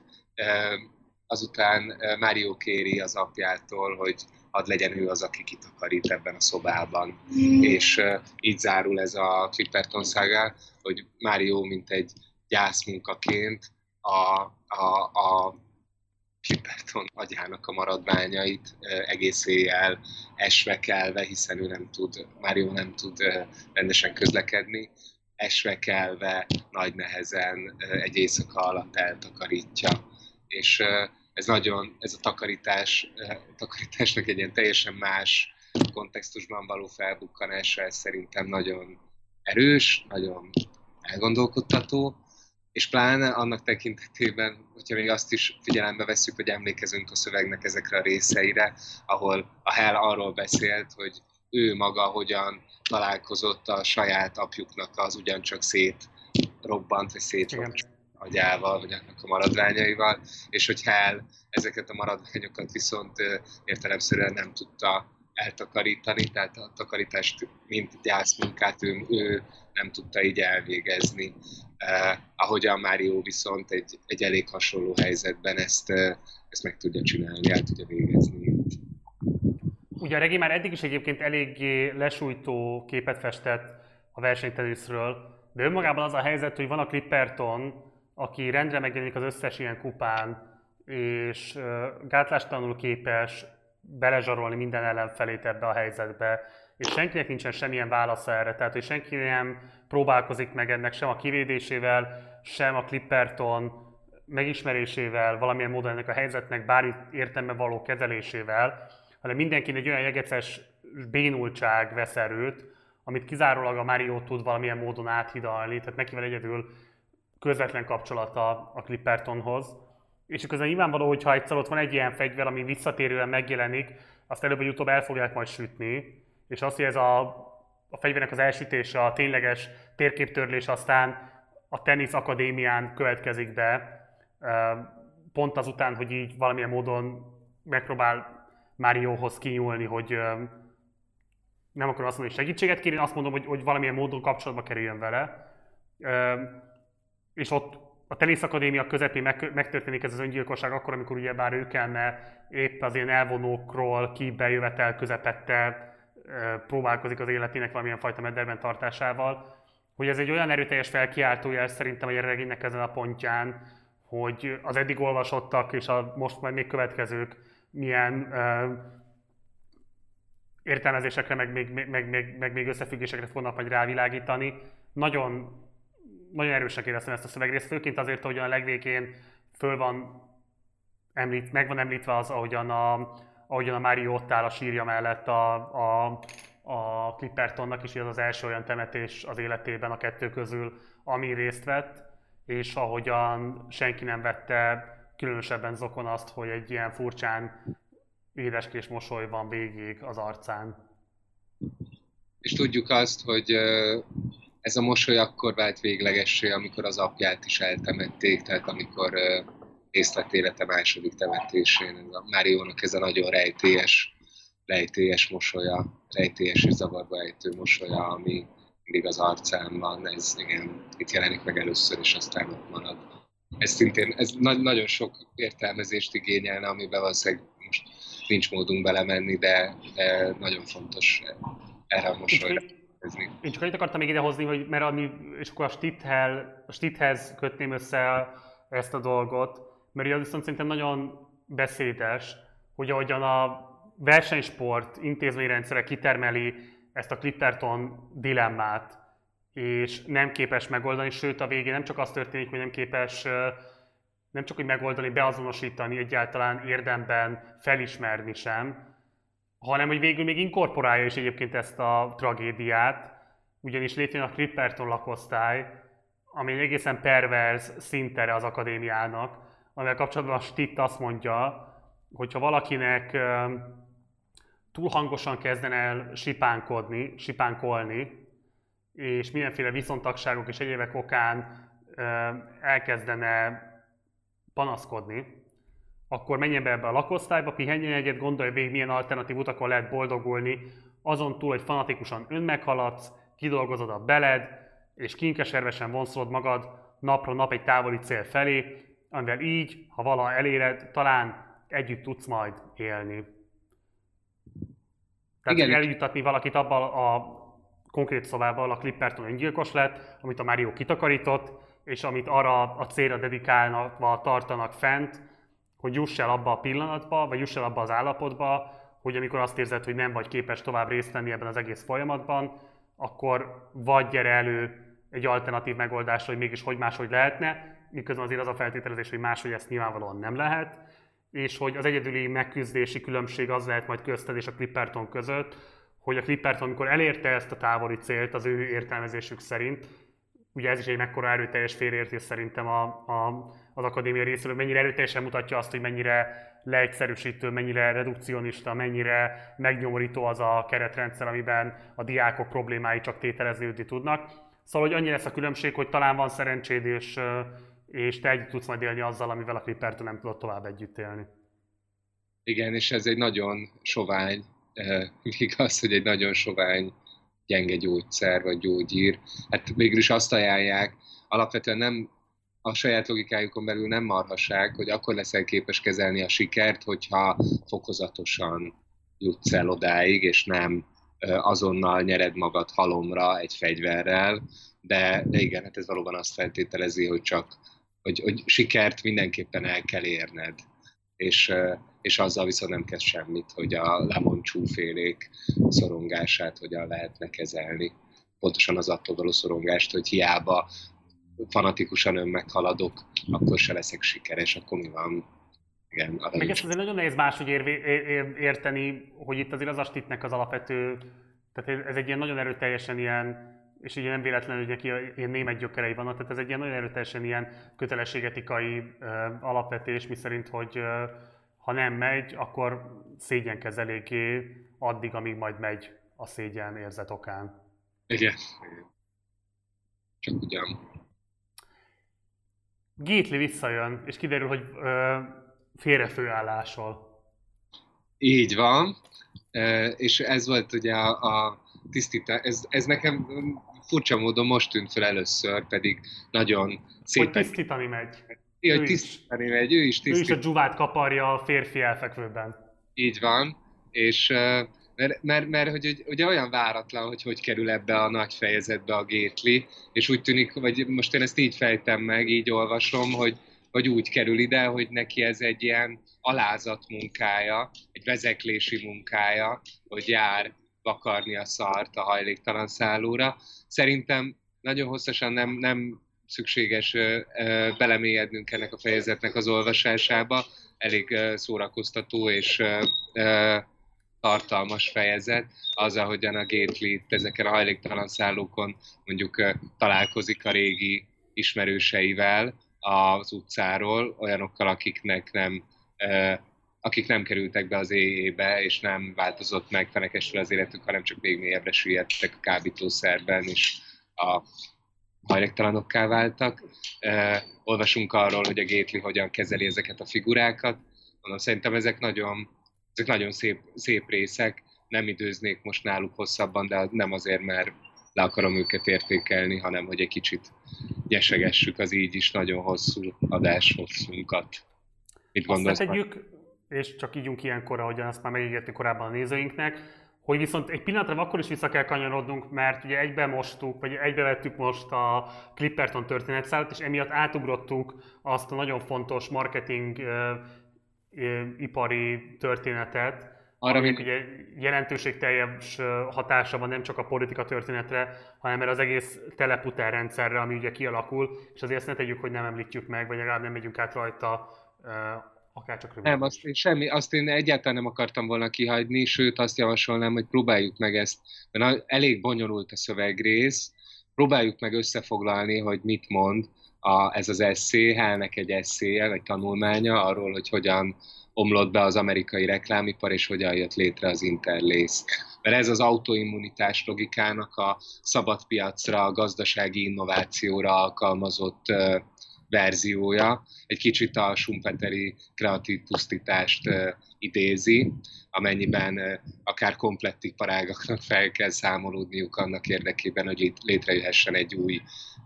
azután Mário kéri az apjától, hogy ad legyen ő az, aki kitakarít ebben a szobában. Mm. És így zárul ez a Clipperton szága, hogy Mário, mint egy gyászmunkaként a, a, a Clipperton agyának a maradványait egész éjjel esve kelve, hiszen ő nem tud, Mário nem tud rendesen közlekedni, esve kelve, nagy nehezen egy éjszaka alatt eltakarítja. És ez nagyon, ez a takarítás, a takarításnak egy ilyen teljesen más kontextusban való felbukkanása, ez szerintem nagyon erős, nagyon elgondolkodtató, és pláne annak tekintetében, hogyha még azt is figyelembe veszük, hogy emlékezünk a szövegnek ezekre a részeire, ahol a Hell arról beszélt, hogy ő maga hogyan találkozott a saját apjuknak az ugyancsak szét robbant, vagy szétrobbant agyával, vagy annak a maradványaival, és hogy Hell ezeket a maradványokat viszont értelemszerűen nem tudta eltakarítani, tehát a takarítást, mint gyászmunkát ő, ő nem tudta így elvégezni. Eh, ahogyan Mário viszont egy, egy elég hasonló helyzetben ezt, ezt meg tudja csinálni, el tudja végezni. Ugye a Regi már eddig is egyébként eléggé lesújtó képet festett a versenyteniszről, de önmagában az a helyzet, hogy van a Clipperton, aki rendre megjelenik az összes ilyen kupán, és gátlástalanul képes belezsarolni minden ellenfelét ebbe a helyzetbe, és senkinek nincsen semmilyen válasza erre, tehát hogy senki nem próbálkozik meg ennek sem a kivédésével, sem a Clipperton megismerésével, valamilyen módon ennek a helyzetnek bármi értelme való kezelésével, hanem mindenki egy olyan jegeces bénultság vesz amit kizárólag a Mario tud valamilyen módon áthidalni, tehát neki van egyedül közvetlen kapcsolata a Clippertonhoz. És közben nyilvánvaló, hogy ha egyszer ott van egy ilyen fegyver, ami visszatérően megjelenik, azt előbb vagy utóbb el fogják majd sütni, és az, hogy ez a, a fegyvernek az elsütése, a tényleges térképtörlés aztán a tenisz akadémián következik be, pont azután, hogy így valamilyen módon megpróbál Márióhoz kinyúlni, hogy nem akarom azt mondani, hogy segítséget kérni, azt mondom, hogy, hogy valamilyen módon kapcsolatba kerüljön vele. És ott a Tenisz Akadémia közepén meg, megtörténik ez az öngyilkosság akkor, amikor ugye bár ő kellene épp az ilyen elvonókról ki bejövetel közepette próbálkozik az életének valamilyen fajta mederben tartásával, hogy ez egy olyan erőteljes felkiáltójel szerintem a regénynek ezen a pontján, hogy az eddig olvasottak és a most majd még következők milyen uh, értelmezésekre, meg még, meg, meg, meg még összefüggésekre fognak majd rávilágítani. Nagyon, nagyon erősek éreztem ezt a szövegrészt, főként azért, hogy a legvégén föl van említ, meg van említve az, ahogyan a, ahogyan a Mario ott áll a sírja mellett a, a, a Clippertonnak is, ez az első olyan temetés az életében a kettő közül, ami részt vett, és ahogyan senki nem vette különösebben zokon azt, hogy egy ilyen furcsán édeskés mosoly van végig az arcán. És tudjuk azt, hogy ez a mosoly akkor vált véglegessé, amikor az apját is eltemették, tehát amikor részt vett élete második temetésén. A Máriónak ez a nagyon rejtélyes, rejtélyes mosolya, rejtélyes és zavarba ejtő mosolya, ami mindig az arcán van, ez igen, itt jelenik meg először, és aztán ott marad. Ez szintén, ez na- nagyon sok értelmezést igényelne, amiben valószínűleg most nincs módunk belemenni, de, de nagyon fontos erre a mosolyra. Én csak annyit akartam még idehozni, hogy mert ami, és akkor a, Stithel, a Stithez kötném össze ezt a dolgot, mert az viszont szerintem nagyon beszédes, hogy ahogyan a versenysport intézményrendszere kitermeli ezt a Clipperton dilemmát, és nem képes megoldani, sőt a végén nem csak az történik, hogy nem képes nem csak hogy megoldani, beazonosítani, egyáltalán érdemben felismerni sem, hanem hogy végül még inkorporálja is egyébként ezt a tragédiát, ugyanis létrejön a Clipperton lakosztály, ami egy egészen perverz szintere az akadémiának, amivel kapcsolatban a Stitt azt mondja, hogyha valakinek túl hangosan kezdene el sipánkodni, sipánkolni, és mindenféle viszontagságok és egyébek okán elkezdene panaszkodni, akkor menjen be ebbe a lakosztályba, pihenjen egyet, gondolj végig, milyen alternatív utakon lehet boldogulni, azon túl, hogy fanatikusan önmeghaladsz, kidolgozod a beled, és kinkeservesen vonszolod magad napra nap egy távoli cél felé, amivel így, ha vala eléred, talán együtt tudsz majd élni. Tehát Igen. eljutatni valakit abban a konkrét szobában a Clipperton öngyilkos lett, amit a Mario kitakarított, és amit arra a célra dedikálnak, tartanak fent, hogy juss el abba a pillanatba, vagy juss el abba az állapotba, hogy amikor azt érzed, hogy nem vagy képes tovább részt venni ebben az egész folyamatban, akkor vagy gyere elő egy alternatív megoldásra, hogy mégis hogy máshogy lehetne, miközben azért az a feltételezés, hogy máshogy ezt nyilvánvalóan nem lehet, és hogy az egyedüli megküzdési különbség az lehet majd közted és a Clipperton között, hogy a Clipperton, amikor elérte ezt a távoli célt az ő értelmezésük szerint, ugye ez is egy mekkora erőteljes félreértés szerintem a, a, az akadémia részéről, mennyire erőteljesen mutatja azt, hogy mennyire leegyszerűsítő, mennyire redukcionista, mennyire megnyomorító az a keretrendszer, amiben a diákok problémái csak tételeződni tudnak. Szóval, hogy annyi lesz a különbség, hogy talán van szerencséd, és, és te együtt tudsz majd élni azzal, amivel a Clipperton nem tudott tovább együtt élni. Igen, és ez egy nagyon sovány, igaz, hogy egy nagyon sovány gyenge gyógyszer vagy gyógyír. Hát végül is azt ajánlják, alapvetően nem a saját logikájukon belül nem marhaság, hogy akkor leszel képes kezelni a sikert, hogyha fokozatosan jutsz el odáig, és nem azonnal nyered magad halomra egy fegyverrel, de, de igen, hát ez valóban azt feltételezi, hogy csak, hogy, hogy sikert mindenképpen el kell érned, és, és azzal viszont nem kezd semmit, hogy a lemon csúfélék szorongását hogyan lehetne kezelni. Pontosan az attól való szorongást, hogy hiába fanatikusan önmeghaladok, akkor se leszek sikeres, akkor mi van? Igen, Meg ezt azért nagyon nehéz máshogy ér, ér, érteni, hogy itt azért az astitnek az alapvető, tehát ez egy ilyen nagyon erőteljesen ilyen, és ugye nem véletlenül, hogy neki ilyen német gyökerei vannak, tehát ez egy ilyen nagyon erőteljesen ilyen kötelességetikai uh, alapvetés, miszerint, hogy uh, ha nem megy, akkor szégyenkezz eléggé addig, amíg majd megy a szégyen érzet okán. Igen. Csak ugyan. Gétli visszajön, és kiderül, hogy ö, félrefőállásol. Így van, és ez volt ugye a, a tisztítás, ez, ez nekem furcsa módon most tűnt fel először, pedig nagyon szépen... Hogy tisztítani megy. Ja, hogy tisztítani megy, ő is tisztít. Ő is a dzsuvát kaparja a férfi elfekvőben. Így van, és mert, mert, mert hogy ugye olyan váratlan, hogy hogy kerül ebbe a nagy fejezetbe a Gétli, és úgy tűnik, vagy most én ezt így fejtem meg, így olvasom, hogy, hogy úgy kerül ide, hogy neki ez egy ilyen alázat munkája, egy vezeklési munkája, hogy jár vakarni a szart a hajléktalan szállóra. Szerintem nagyon hosszasan nem, nem szükséges ö, ö, belemélyednünk ennek a fejezetnek az olvasásába, elég ö, szórakoztató és ö, ö, tartalmas fejezet, az, ahogyan a Gately ezeken a hajléktalan szállókon mondjuk találkozik a régi ismerőseivel az utcáról, olyanokkal, akiknek nem akik nem kerültek be az éjébe, és nem változott meg fenekesül az életük, hanem csak még mélyebbre süllyedtek a kábítószerben, és a hajléktalanokká váltak. Uh, olvasunk arról, hogy a Gately hogyan kezeli ezeket a figurákat. Mondom, szerintem ezek nagyon ezek nagyon szép, szép részek, nem időznék most náluk hosszabban, de nem azért, mert le akarom őket értékelni, hanem hogy egy kicsit gyesegessük az így is nagyon hosszú adás hosszunkat. Mit gondolsz? Azt tegyük, és csak ígyunk ilyenkor, ahogyan azt már megígértük korábban a nézőinknek, hogy viszont egy pillanatra akkor is vissza kell kanyarodnunk, mert ugye egybe mostuk, vagy egybe vettük most a Clipperton történetszállat, és emiatt átugrottuk azt a nagyon fontos marketing ipari történetet, arra még ugye jelentőségteljes hatása van nem csak a politika történetre, hanem erre az egész teleputár rendszerre, ami ugye kialakul, és azért ezt ne tegyük, hogy nem említjük meg, vagy legalább nem megyünk át rajta akár csak röviden. Nem, azt én, semmi, azt én egyáltalán nem akartam volna kihagyni, sőt azt javasolnám, hogy próbáljuk meg ezt, mert elég bonyolult a szövegrész, próbáljuk meg összefoglalni, hogy mit mond, a, ez az eszé, egy eszéje, vagy tanulmánya arról, hogy hogyan omlott be az amerikai reklámipar, és hogyan jött létre az Interlace. Mert ez az autoimmunitás logikának a szabadpiacra, a gazdasági innovációra alkalmazott uh, verziója. Egy kicsit a Schumpeteri kreatív pusztítást uh, idézi, amennyiben uh, akár komplett iparágaknak fel kell számolódniuk annak érdekében, hogy létrejöhessen egy új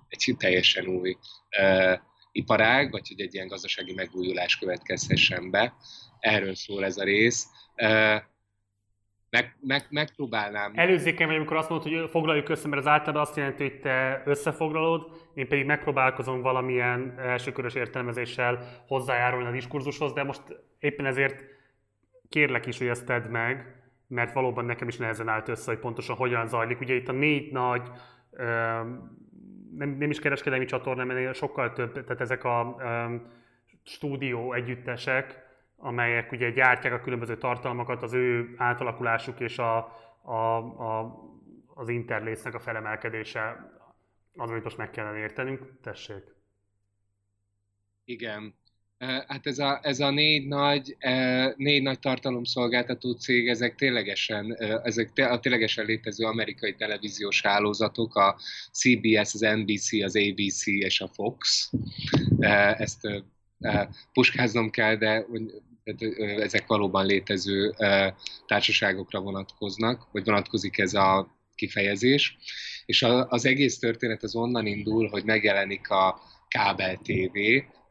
egy teljesen új uh, iparág, vagy hogy egy ilyen gazdasági megújulás következhessen be. Erről szól ez a rész. Uh, meg, meg, megpróbálnám. Előzzéken vagy, amikor azt mondod, hogy foglaljuk össze, mert az általában azt jelenti, hogy te összefoglalod, én pedig megpróbálkozom valamilyen elsőkörös értelmezéssel hozzájárulni a diskurzushoz, de most éppen ezért kérlek is, hogy ezt tedd meg, mert valóban nekem is nehezen állt össze, hogy pontosan hogyan zajlik. Ugye itt a négy nagy nem, nem is kereskedelmi csatorna, mert sokkal több, tehát ezek a um, stúdió együttesek, amelyek ugye gyártják a különböző tartalmakat, az ő átalakulásuk és a, a, a, az interlésznek a felemelkedése az, amit most meg kellene értenünk. Tessék. Igen. Hát ez a, ez a négy nagy, négy nagy tartalomszolgáltató cég, ezek ténylegesen, ezek a ténylegesen létező amerikai televíziós hálózatok, a CBS, az NBC, az ABC és a Fox. Ezt puskáznom kell, de ezek valóban létező társaságokra vonatkoznak, vagy vonatkozik ez a kifejezés. És az egész történet az onnan indul, hogy megjelenik a kábel TV,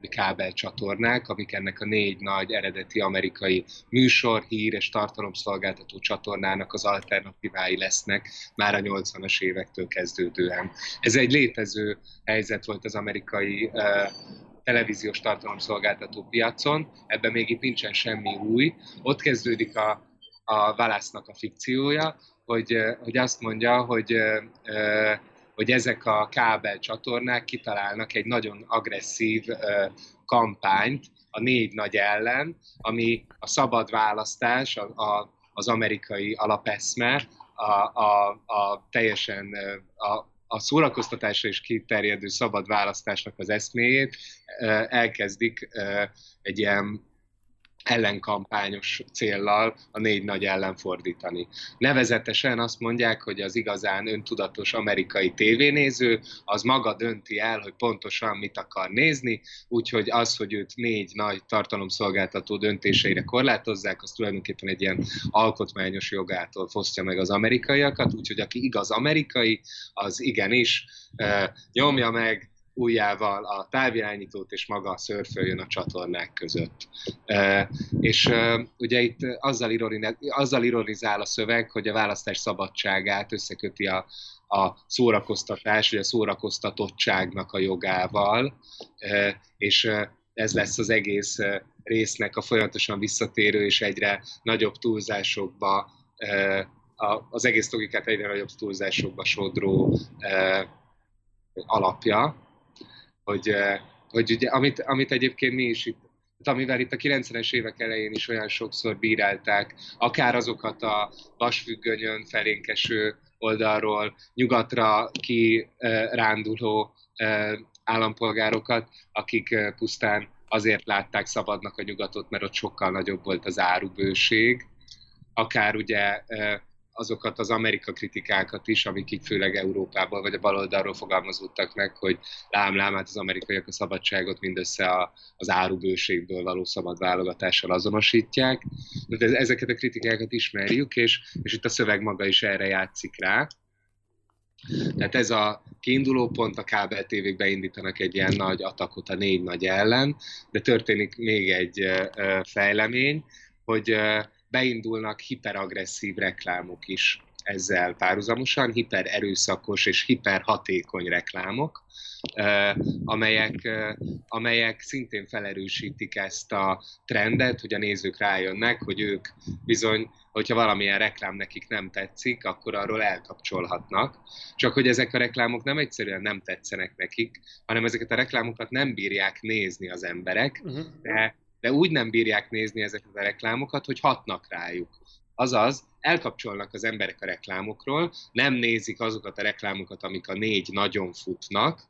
kábel csatornák, amik ennek a négy nagy eredeti amerikai műsor, hír és tartalomszolgáltató csatornának az alternatívái lesznek már a 80-as évektől kezdődően. Ez egy létező helyzet volt az amerikai televíziós tartalomszolgáltató piacon, ebben még itt nincsen semmi új. Ott kezdődik a, a Válasznak a fikciója, hogy, hogy azt mondja, hogy hogy ezek a kábel csatornák kitalálnak egy nagyon agresszív kampányt a négy nagy ellen, ami a szabad választás, a, a, az amerikai alapeszme, a, a, a teljesen a, a szórakoztatásra is kiterjedő szabad választásnak az eszméjét elkezdik egy ilyen ellenkampányos céllal a négy nagy ellen fordítani. Nevezetesen azt mondják, hogy az igazán öntudatos amerikai tévénéző az maga dönti el, hogy pontosan mit akar nézni, úgyhogy az, hogy őt négy nagy tartalomszolgáltató döntéseire korlátozzák, az tulajdonképpen egy ilyen alkotmányos jogától fosztja meg az amerikaiakat, úgyhogy aki igaz amerikai, az igenis nyomja meg ujjával a távirányítót, és maga szörföljön a csatornák között. E, és e, ugye itt azzal, ironizál, azzal ironizál a szöveg, hogy a választás szabadságát összeköti a, a szórakoztatás, vagy a szórakoztatottságnak a jogával, e, és ez lesz az egész résznek a folyamatosan visszatérő és egyre nagyobb túlzásokba, az egész logikát egyre nagyobb túlzásokba sodró alapja hogy, hogy ugye, amit, amit egyébként mi is itt amivel itt a 90-es évek elején is olyan sokszor bírálták, akár azokat a vasfüggönyön felénkeső oldalról nyugatra kiránduló állampolgárokat, akik pusztán azért látták szabadnak a nyugatot, mert ott sokkal nagyobb volt az árubőség, akár ugye azokat az Amerika kritikákat is, amik itt főleg Európából vagy a baloldalról fogalmazódtak meg, hogy lám, lám, hát az amerikaiak a szabadságot mindössze a, az árubőségből való szabad válogatással azonosítják. De ezeket a kritikákat ismerjük, és, és itt a szöveg maga is erre játszik rá. Tehát ez a kiinduló pont, a kábel tévék beindítanak egy ilyen nagy atakot a négy nagy ellen, de történik még egy fejlemény, hogy beindulnak hiperagresszív reklámok is ezzel párhuzamosan, hipererőszakos és hiperhatékony reklámok, amelyek, amelyek szintén felerősítik ezt a trendet, hogy a nézők rájönnek, hogy ők bizony, hogyha valamilyen reklám nekik nem tetszik, akkor arról elkapcsolhatnak. Csak hogy ezek a reklámok nem egyszerűen nem tetszenek nekik, hanem ezeket a reklámokat nem bírják nézni az emberek, uh-huh. de de úgy nem bírják nézni ezeket a reklámokat, hogy hatnak rájuk. Azaz, elkapcsolnak az emberek a reklámokról, nem nézik azokat a reklámokat, amik a négy nagyon futnak,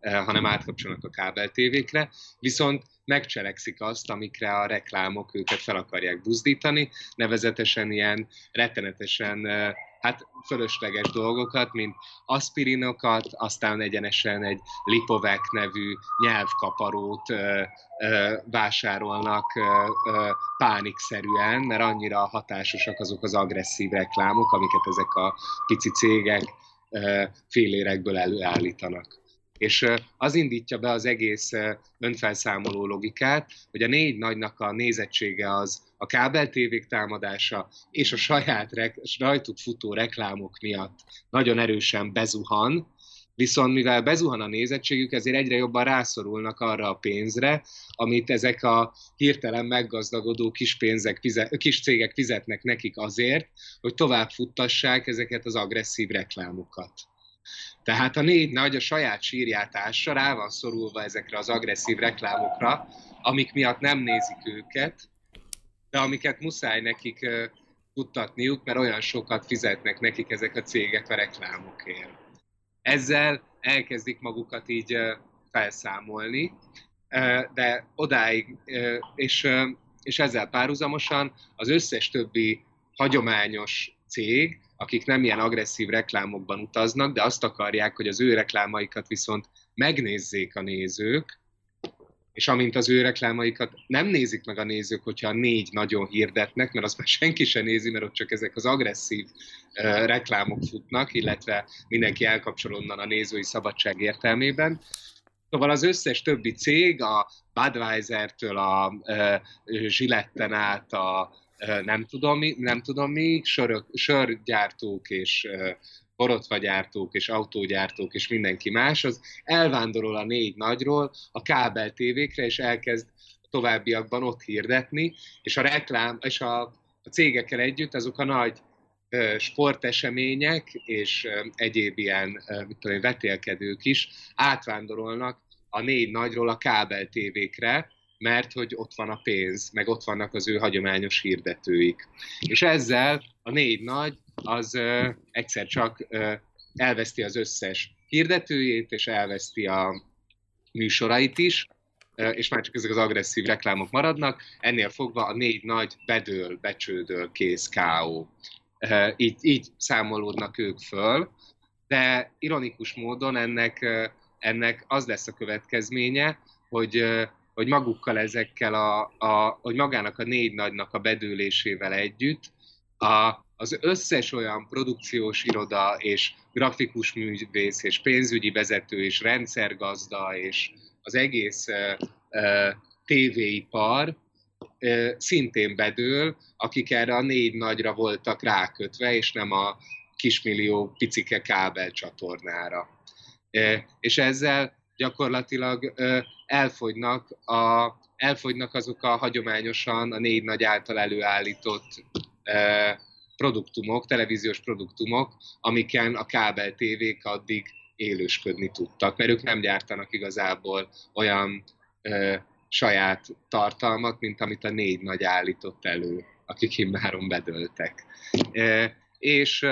eh, hanem átkapcsolnak a kábeltévékre, viszont megcselekszik azt, amikre a reklámok őket fel akarják buzdítani, nevezetesen ilyen rettenetesen eh, hát fölösleges dolgokat, mint aspirinokat, aztán egyenesen egy Lipovek nevű nyelvkaparót ö, ö, vásárolnak ö, ö, pánikszerűen, mert annyira hatásosak azok az agresszív reklámok, amiket ezek a pici cégek ö, félérekből előállítanak. És az indítja be az egész önfelszámoló logikát, hogy a négy nagynak a nézettsége az a kábeltévék támadása és a saját rajtuk futó reklámok miatt nagyon erősen bezuhan, Viszont mivel bezuhan a nézettségük, ezért egyre jobban rászorulnak arra a pénzre, amit ezek a hirtelen meggazdagodó kis, pénzek, kis cégek fizetnek nekik azért, hogy tovább futtassák ezeket az agresszív reklámokat. Tehát a négy nagy a saját sírját ássa, rá van szorulva ezekre az agresszív reklámokra, amik miatt nem nézik őket, de amiket muszáj nekik futtatniuk, mert olyan sokat fizetnek nekik ezek a cégek a reklámokért. Ezzel elkezdik magukat így felszámolni, de odáig, és, és ezzel párhuzamosan az összes többi hagyományos cég, akik nem ilyen agresszív reklámokban utaznak, de azt akarják, hogy az ő reklámaikat viszont megnézzék a nézők, és amint az ő reklámaikat nem nézik meg a nézők, hogyha a négy nagyon hirdetnek, mert azt már senki sem nézi, mert ott csak ezek az agresszív uh, reklámok futnak, illetve mindenki elkapcsol onnan a nézői szabadság értelmében. Szóval az összes többi cég, a Budweiser-től a uh, Zsiletten át a nem tudom, nem tudom mi, sörök, sörgyártók és borotvagyártók és autógyártók és mindenki más, az elvándorol a négy nagyról a kábel tévékre, és elkezd továbbiakban ott hirdetni, és a reklám, és a, a cégekkel együtt azok a nagy sportesemények és egyéb ilyen mit tudom, vetélkedők is átvándorolnak a négy nagyról a kábel tévékre, mert hogy ott van a pénz, meg ott vannak az ő hagyományos hirdetőik. És ezzel a négy nagy az ö, egyszer csak ö, elveszti az összes hirdetőjét, és elveszti a műsorait is, és már csak ezek az agresszív reklámok maradnak, ennél fogva a négy nagy bedől, becsődöl, kész, káó. Így, így számolódnak ők föl, de ironikus módon ennek, ennek az lesz a következménye, hogy, hogy magukkal ezekkel a, a, hogy magának a négy nagynak a bedőlésével együtt a, az összes olyan produkciós iroda és grafikus művész és pénzügyi vezető és rendszergazda és az egész uh, uh, tévéipar uh, szintén bedől, akik erre a négy nagyra voltak rákötve, és nem a kismillió picike kábel csatornára. Uh, és ezzel gyakorlatilag elfogynak, a, elfogynak azok a hagyományosan a négy nagy által előállított produktumok, televíziós produktumok, amiken a kábel tévék addig élősködni tudtak, mert ők nem gyártanak igazából olyan ö, saját tartalmat, mint amit a négy nagy állított elő, akik immáron bedöltek. E, és,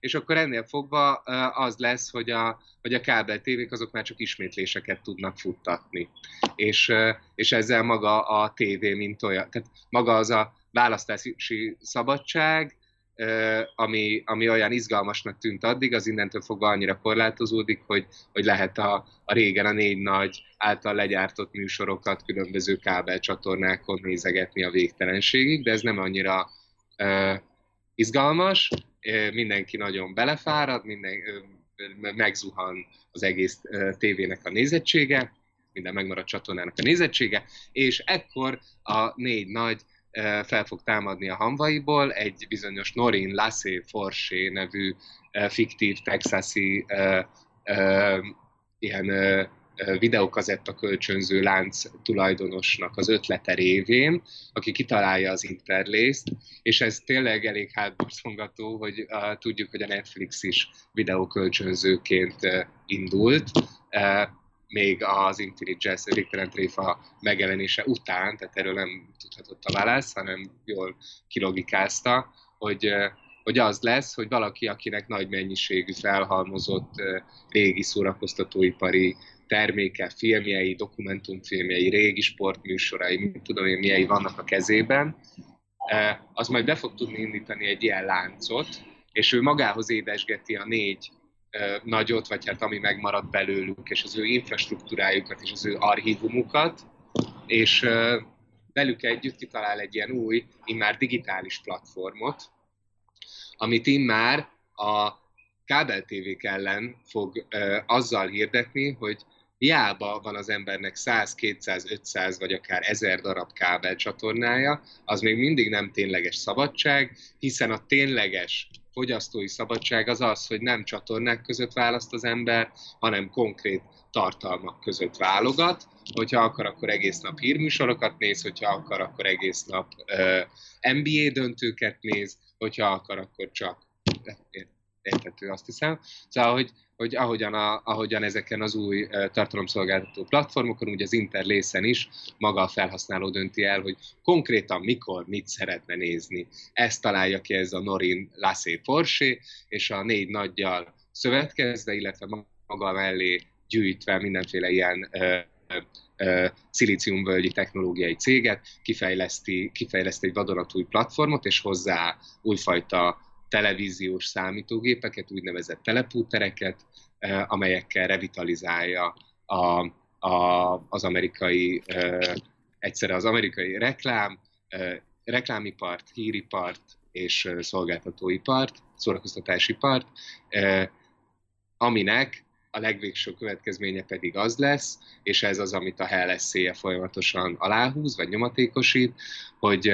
és akkor ennél fogva az lesz, hogy a, hogy a kábel tévék azok már csak ismétléseket tudnak futtatni. És, és ezzel maga a tévé, mint olyan, tehát maga az a választási szabadság, ami, ami olyan izgalmasnak tűnt addig, az innentől fogva annyira korlátozódik, hogy, hogy lehet a, a régen a négy nagy által legyártott műsorokat különböző kábelcsatornákon nézegetni a végtelenségig, de ez nem annyira izgalmas, mindenki nagyon belefárad, minden, uh, megzuhan az egész tévének a nézettsége, minden megmaradt csatornának a nézettsége, és ekkor a négy nagy fel fog támadni a hamvaiból, egy bizonyos Norin Lassé Forsé nevű fiktív texasi ilyen videokazetta kölcsönző lánc tulajdonosnak az ötlete révén, aki kitalálja az interlészt, és ez tényleg elég hátborzongató, hogy uh, tudjuk, hogy a Netflix is videokölcsönzőként uh, indult, uh, még az Intelligence végtelen tréfa megjelenése után, tehát erről nem tudhatott a válasz, hanem jól kilogikázta, hogy, hogy az lesz, hogy valaki, akinek nagy mennyiségű felhalmozott régi szórakoztatóipari terméke, filmjei, dokumentumfilmjei, régi sportműsorai, mit tudom én, miei vannak a kezében, az majd be fog tudni indítani egy ilyen láncot, és ő magához édesgeti a négy nagyot, vagy hát ami megmaradt belőlük, és az ő infrastruktúrájukat, és az ő archívumukat, és velük együtt kitalál egy ilyen új, immár digitális platformot, amit immár a kábeltévék ellen fog azzal hirdetni, hogy hiába van az embernek 100, 200, 500 vagy akár 1000 darab kábel csatornája, az még mindig nem tényleges szabadság, hiszen a tényleges fogyasztói szabadság az az, hogy nem csatornák között választ az ember, hanem konkrét tartalmak között válogat. Hogyha akar, akkor egész nap hírműsorokat néz, hogyha akar, akkor egész nap uh, NBA döntőket néz, hogyha akar, akkor csak érthető, azt hiszem. Szóval, hogy hogy ahogyan, a, ahogyan ezeken az új tartalomszolgáltató platformokon, ugye az Interlészen is maga a felhasználó dönti el, hogy konkrétan mikor, mit szeretne nézni. Ezt találja ki ez a Norin Lassé Porsche, és a négy nagyjal szövetkezve, illetve maga mellé gyűjtve mindenféle ilyen ö, ö, szilíciumvölgyi technológiai céget, kifejleszti, kifejleszt egy vadonatúj platformot, és hozzá újfajta televíziós számítógépeket, úgynevezett telepútereket, eh, amelyekkel revitalizálja a, a, az amerikai, eh, egyszerre az amerikai reklám, eh, reklámipart, híripart és szolgáltatóipart, szórakoztatásipart, aminek a legvégső következménye pedig az lesz, és ez az, amit a HLSZ-je folyamatosan aláhúz, vagy nyomatékosít, hogy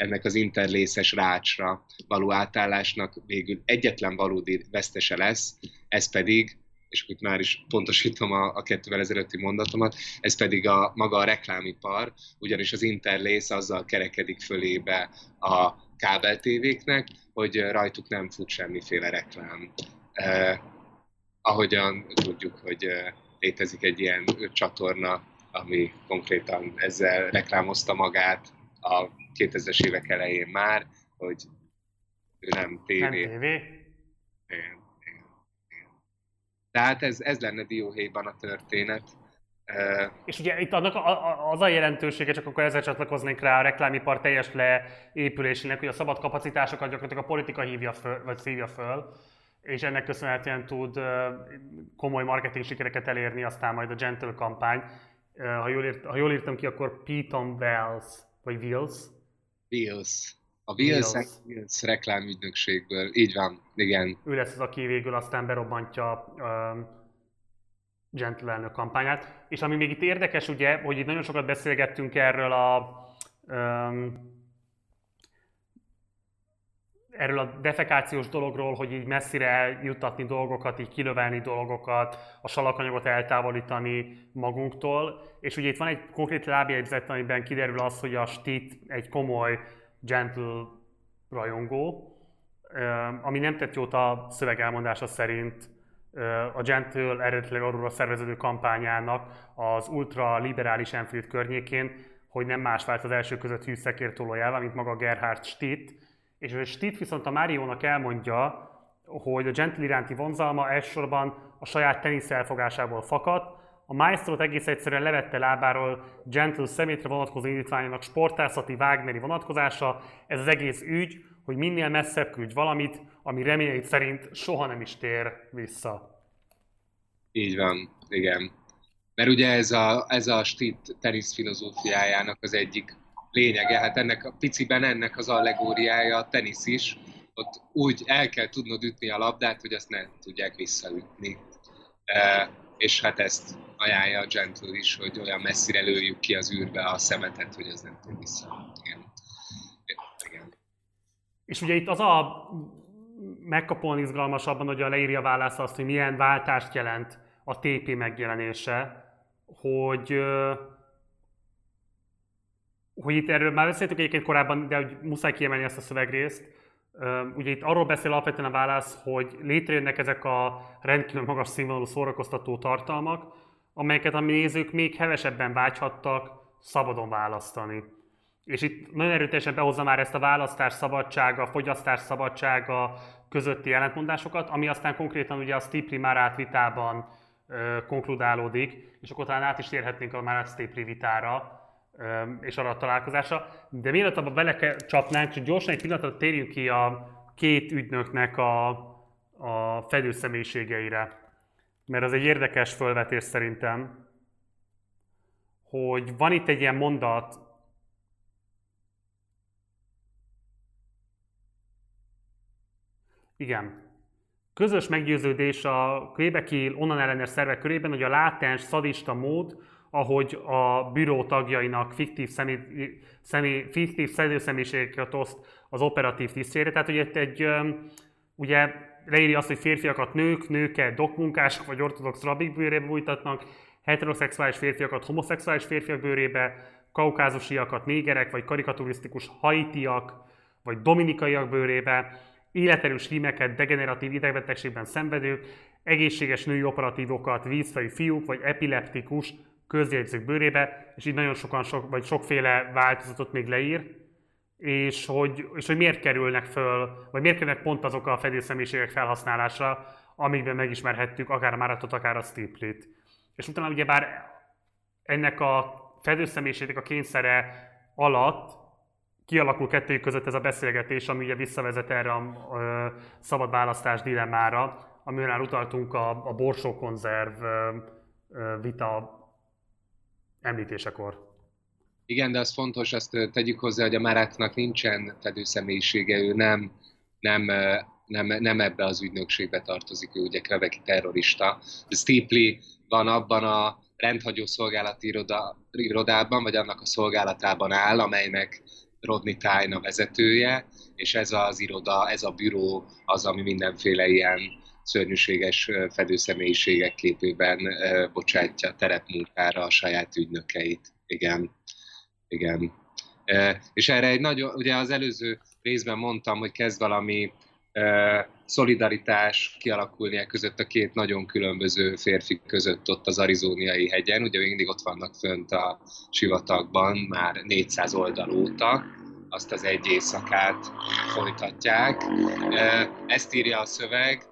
ennek az interlészes rácsra való átállásnak végül egyetlen valódi vesztese lesz, ez pedig, és itt már is pontosítom a, a kettővel ezelőtti mondatomat, ez pedig a maga a reklámipar, ugyanis az interlész azzal kerekedik fölébe a kábeltévéknek, hogy rajtuk nem fut semmiféle reklám. Eh, ahogyan tudjuk, hogy eh, létezik egy ilyen csatorna, ami konkrétan ezzel reklámozta magát a 2000-es évek elején már, hogy ő nem tévé. Nem tévé? Igen, igen, igen. Tehát ez, ez lenne dióhéjban a történet. és ugye itt annak az a jelentősége, csak akkor ezzel csatlakoznék rá a reklámipar teljes leépülésének, hogy a szabad kapacitásokat gyakorlatilag a politika hívja föl, vagy szívja föl, és ennek köszönhetően tud komoly marketing sikereket elérni, aztán majd a Gentle kampány. Ha jól, írt, ha jól írtam ki, akkor Peyton Wells, vagy Wills. Wills. A Wills. Wills reklámügynökségből, így van, igen. Ő lesz az, aki végül aztán berobbantja um, Gentle elnök kampányát. És ami még itt érdekes, ugye, hogy itt nagyon sokat beszélgettünk erről a um, erről a defekációs dologról, hogy így messzire juttatni dolgokat, így kilövelni dolgokat, a salakanyagot eltávolítani magunktól. És ugye itt van egy konkrét lábjegyzet, amiben kiderül az, hogy a Stit egy komoly gentle rajongó, ami nem tett jót a szöveg elmondása szerint a Gentle eredetileg arról szerveződő kampányának az ultra liberális Enfield környékén, hogy nem más vált az első között hű szekértolójával, mint maga Gerhard Stitt. És a Stitt viszont a Máriónak elmondja, hogy a Gentle iránti vonzalma elsősorban a saját tenisz elfogásából fakadt, a maestro egész egyszerűen levette lábáról Gentle szemétre vonatkozó indítványának sportászati Wagneri vonatkozása. Ez az egész ügy, hogy minél messzebb küldj valamit, ami reményeit szerint soha nem is tér vissza. Így van, igen. Mert ugye ez a, ez a Stitt tenisz filozófiájának az egyik lényege, hát ennek a piciben ennek az allegóriája a tenisz is, ott úgy el kell tudnod ütni a labdát, hogy azt ne tudják visszaütni. E, és hát ezt ajánlja a Gentle is, hogy olyan messzire lőjük ki az űrbe a szemetet, hogy ez nem tud vissza. Igen. Igen. És ugye itt az a megkapóan izgalmasabban, hogy a leírja válasz azt, hogy milyen váltást jelent a TP megjelenése, hogy hogy itt erről már beszéltük egyébként korábban, de hogy muszáj kiemelni ezt a szövegrészt. Ugye itt arról beszél alapvetően a válasz, hogy létrejönnek ezek a rendkívül magas színvonalú szórakoztató tartalmak, amelyeket a nézők még hevesebben vágyhattak szabadon választani. És itt nagyon erőteljesen behozza már ezt a választás szabadsága, fogyasztás szabadsága közötti ellentmondásokat, ami aztán konkrétan ugye a Stipri Márát vitában ö, konkludálódik, és akkor talán át is térhetnénk a Márát Stipri vitára, és arra a találkozásra. De mielőtt abba bele csapnánk, csak gyorsan egy pillanatot térjünk ki a két ügynöknek a, a fedőszemélységeire. Mert az egy érdekes fölvetés szerintem, hogy van itt egy ilyen mondat, Igen. Közös meggyőződés a Quebeci onnan ellenes szervek körében, hogy a látens, szadista mód, ahogy a büró tagjainak fiktív, személy, személy, fiktív szedőszemélységeket oszt az operatív tisztjére. Tehát, hogy egy, ugye leírja azt, hogy férfiakat nők, nőket dokmunkások vagy ortodox rabik bőrébe bújtatnak, heteroszexuális férfiakat homoszexuális férfiak bőrébe, kaukázusiakat négerek, vagy karikaturisztikus haitiak, vagy dominikaiak bőrébe, életerős hímeket, degeneratív idegbetegségben szenvedők, egészséges női operatívokat, vízfejű fiúk vagy epileptikus közjegyzők bőrébe, és így nagyon sokan, sok, vagy sokféle változatot még leír, és hogy, és hogy miért kerülnek föl, vagy miért kerülnek pont azok a fedélszemélyiségek felhasználásra, amikben megismerhettük akár a Máratot, akár a Stiplit. És utána ugye bár ennek a fedőszemélyiségnek a kényszere alatt kialakul kettőjük között ez a beszélgetés, ami ugye visszavezet erre a ö, szabad választás dilemmára, amivel utaltunk a, a borsókonzerv ö, ö, vita említésekor. Igen, de az fontos, azt tegyük hozzá, hogy a Márátnak nincsen fedőszemélyisége, ő nem, nem, nem, nem ebbe az ügynökségbe tartozik, ő ugye Kvebeki terrorista. Steeply van abban a rendhagyó szolgálati iroda, irodában, vagy annak a szolgálatában áll, amelynek Rodney Tyne a vezetője, és ez az iroda, ez a büró az, ami mindenféle ilyen szörnyűséges fedőszemélyiségek képében bocsátja terepmunkára a saját ügynökeit. Igen, igen. És erre egy nagyon, ugye az előző részben mondtam, hogy kezd valami szolidaritás kialakulni e között a két nagyon különböző férfi között ott az arizóniai hegyen. Ugye mindig ott vannak fönt a sivatagban már 400 oldal óta, azt az egy éjszakát folytatják. Ezt írja a szöveg,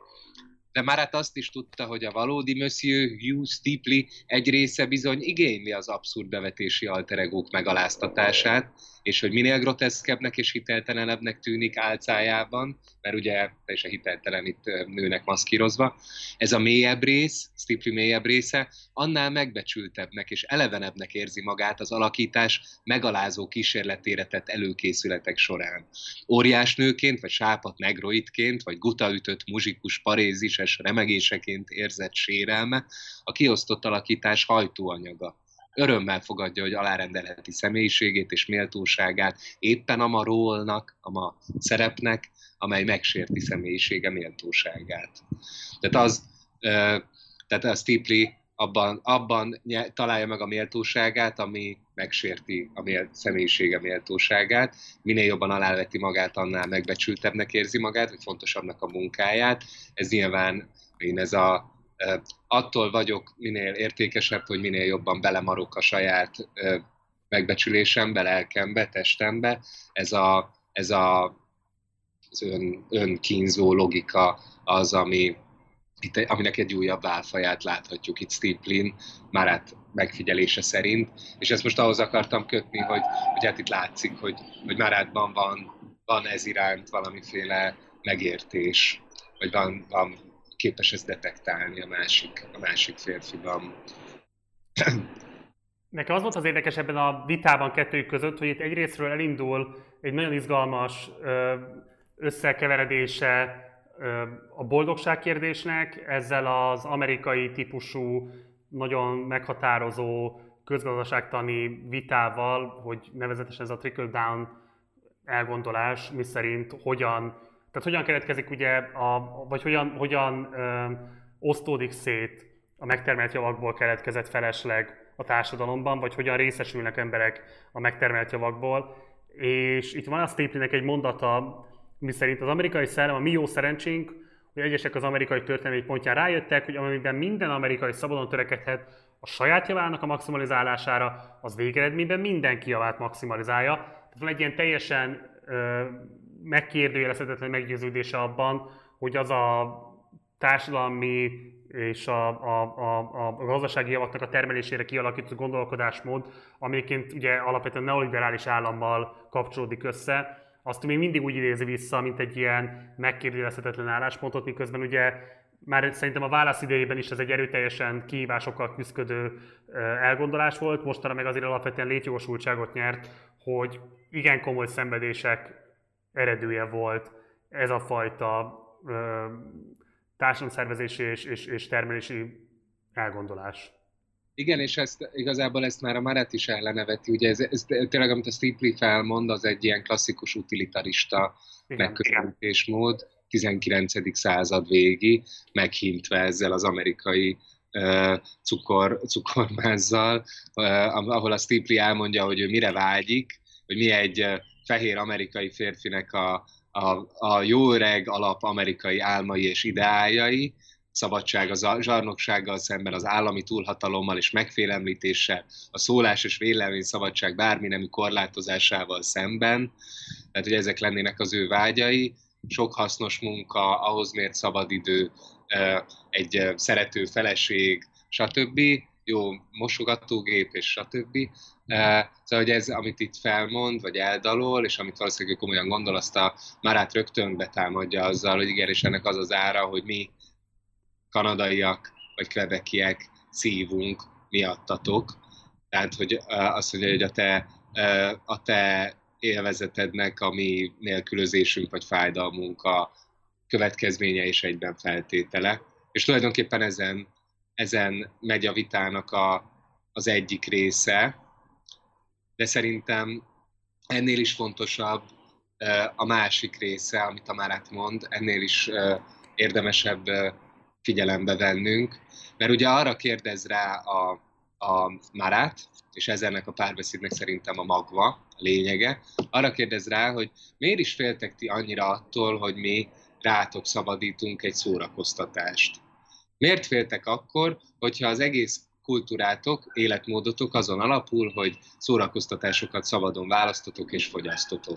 de már hát azt is tudta, hogy a valódi Monsieur Hugh Stipley egy része bizony igényli az abszurd bevetési alteregók megaláztatását, és hogy minél groteszkebbnek és hiteltelenebbnek tűnik álcájában, mert ugye teljesen hiteltelen itt nőnek maszkírozva, ez a mélyebb rész, Stipley mélyebb része, annál megbecsültebbnek és elevenebbnek érzi magát az alakítás megalázó kísérletére tett előkészületek során. Óriás nőként, vagy sápat negroidként, vagy gutaütött muzsikus parézises remegéseként érzett sérelme, a kiosztott alakítás hajtóanyaga örömmel fogadja, hogy alárendelheti személyiségét és méltóságát éppen a ma rólnak, a ma szerepnek, amely megsérti személyisége méltóságát. Tehát az, tehát a Stipley abban, abban találja meg a méltóságát, ami megsérti a mél, személyisége méltóságát. Minél jobban aláveti magát, annál megbecsültebbnek érzi magát, vagy fontosabbnak a munkáját. Ez nyilván én ez a attól vagyok minél értékesebb, hogy minél jobban belemarok a saját megbecsülésembe, lelkembe, testembe. Ez a, ez a az ön, önkínzó logika az, ami, itt, aminek egy újabb válfaját láthatjuk itt Steve Flynn, már hát megfigyelése szerint, és ezt most ahhoz akartam kötni, hogy, hogy hát itt látszik, hogy, hogy Márátban van, van ez iránt valamiféle megértés, vagy van, van képes ezt detektálni a másik, a másik férfiban. Nekem az volt az érdekes ebben a vitában kettőjük között, hogy itt egyrésztről elindul egy nagyon izgalmas összekeveredése a boldogság kérdésnek, ezzel az amerikai típusú, nagyon meghatározó közgazdaságtani vitával, hogy nevezetesen ez a trickle-down elgondolás, miszerint hogyan tehát hogyan keletkezik ugye, a, vagy hogyan, hogyan ö, osztódik szét a megtermelt javakból keletkezett felesleg a társadalomban, vagy hogyan részesülnek emberek a megtermelt javakból. És itt van a Stapleynek egy mondata, miszerint az amerikai szellem, a mi jó szerencsénk, hogy egyesek az amerikai történelmi pontján rájöttek, hogy amiben minden amerikai szabadon törekedhet a saját javának a maximalizálására, az végeredményben mindenki javát maximalizálja. Tehát van egy ilyen teljesen ö, megkérdőjelezhetetlen meggyőződése abban, hogy az a társadalmi és a, a, a, a gazdasági javaknak a termelésére kialakított gondolkodásmód, amiként ugye alapvetően neoliberális állammal kapcsolódik össze, azt még mindig úgy idézi vissza, mint egy ilyen megkérdőjelezhetetlen álláspontot, miközben ugye már szerintem a válasz idejében is ez egy erőteljesen kihívásokkal küzdködő elgondolás volt, mostanra meg azért alapvetően létjogosultságot nyert, hogy igen komoly szenvedések eredője volt ez a fajta ö, társadalomszervezési és, és, és termelési elgondolás. Igen, és ezt, igazából ezt már a Maret is elleneveti. Ugye ez, ez tényleg, amit a Stipley felmond, az egy ilyen klasszikus utilitarista megközelítésmód, 19. század végi, meghintve ezzel az amerikai uh, cukor, cukormázzal, uh, ahol a Stipley elmondja, hogy ő mire vágyik, hogy mi egy fehér amerikai férfinek a, a, a jó öreg alap amerikai álmai és ideájai, szabadság az zsarnoksággal szemben, az állami túlhatalommal és megfélemlítéssel, a szólás és vélemény szabadság bármi nemű korlátozásával szemben. Tehát, hogy ezek lennének az ő vágyai, sok hasznos munka, ahhoz mért szabadidő, egy szerető feleség, stb jó mosogatógép, és stb. Uh, szóval, hogy ez, amit itt felmond, vagy eldalol, és amit valószínűleg komolyan gondol, azt a Marát rögtön betámadja azzal, hogy igen, és ennek az az ára, hogy mi kanadaiak, vagy kvebekiek szívunk miattatok. Tehát, hogy uh, azt mondja, hogy a te, uh, a te élvezetednek, ami nélkülözésünk vagy fájdalmunk a következménye és egyben feltétele. És tulajdonképpen ezen ezen megy a vitának a, az egyik része, de szerintem ennél is fontosabb a másik része, amit a Márát mond, ennél is érdemesebb figyelembe vennünk, mert ugye arra kérdez rá a, a Marát, és ezzelnek a párbeszédnek szerintem a magva, a lényege, arra kérdez rá, hogy miért is féltek ti annyira attól, hogy mi rátok szabadítunk egy szórakoztatást. Miért féltek akkor, hogyha az egész kultúrátok, életmódotok azon alapul, hogy szórakoztatásokat szabadon választotok és fogyasztotok.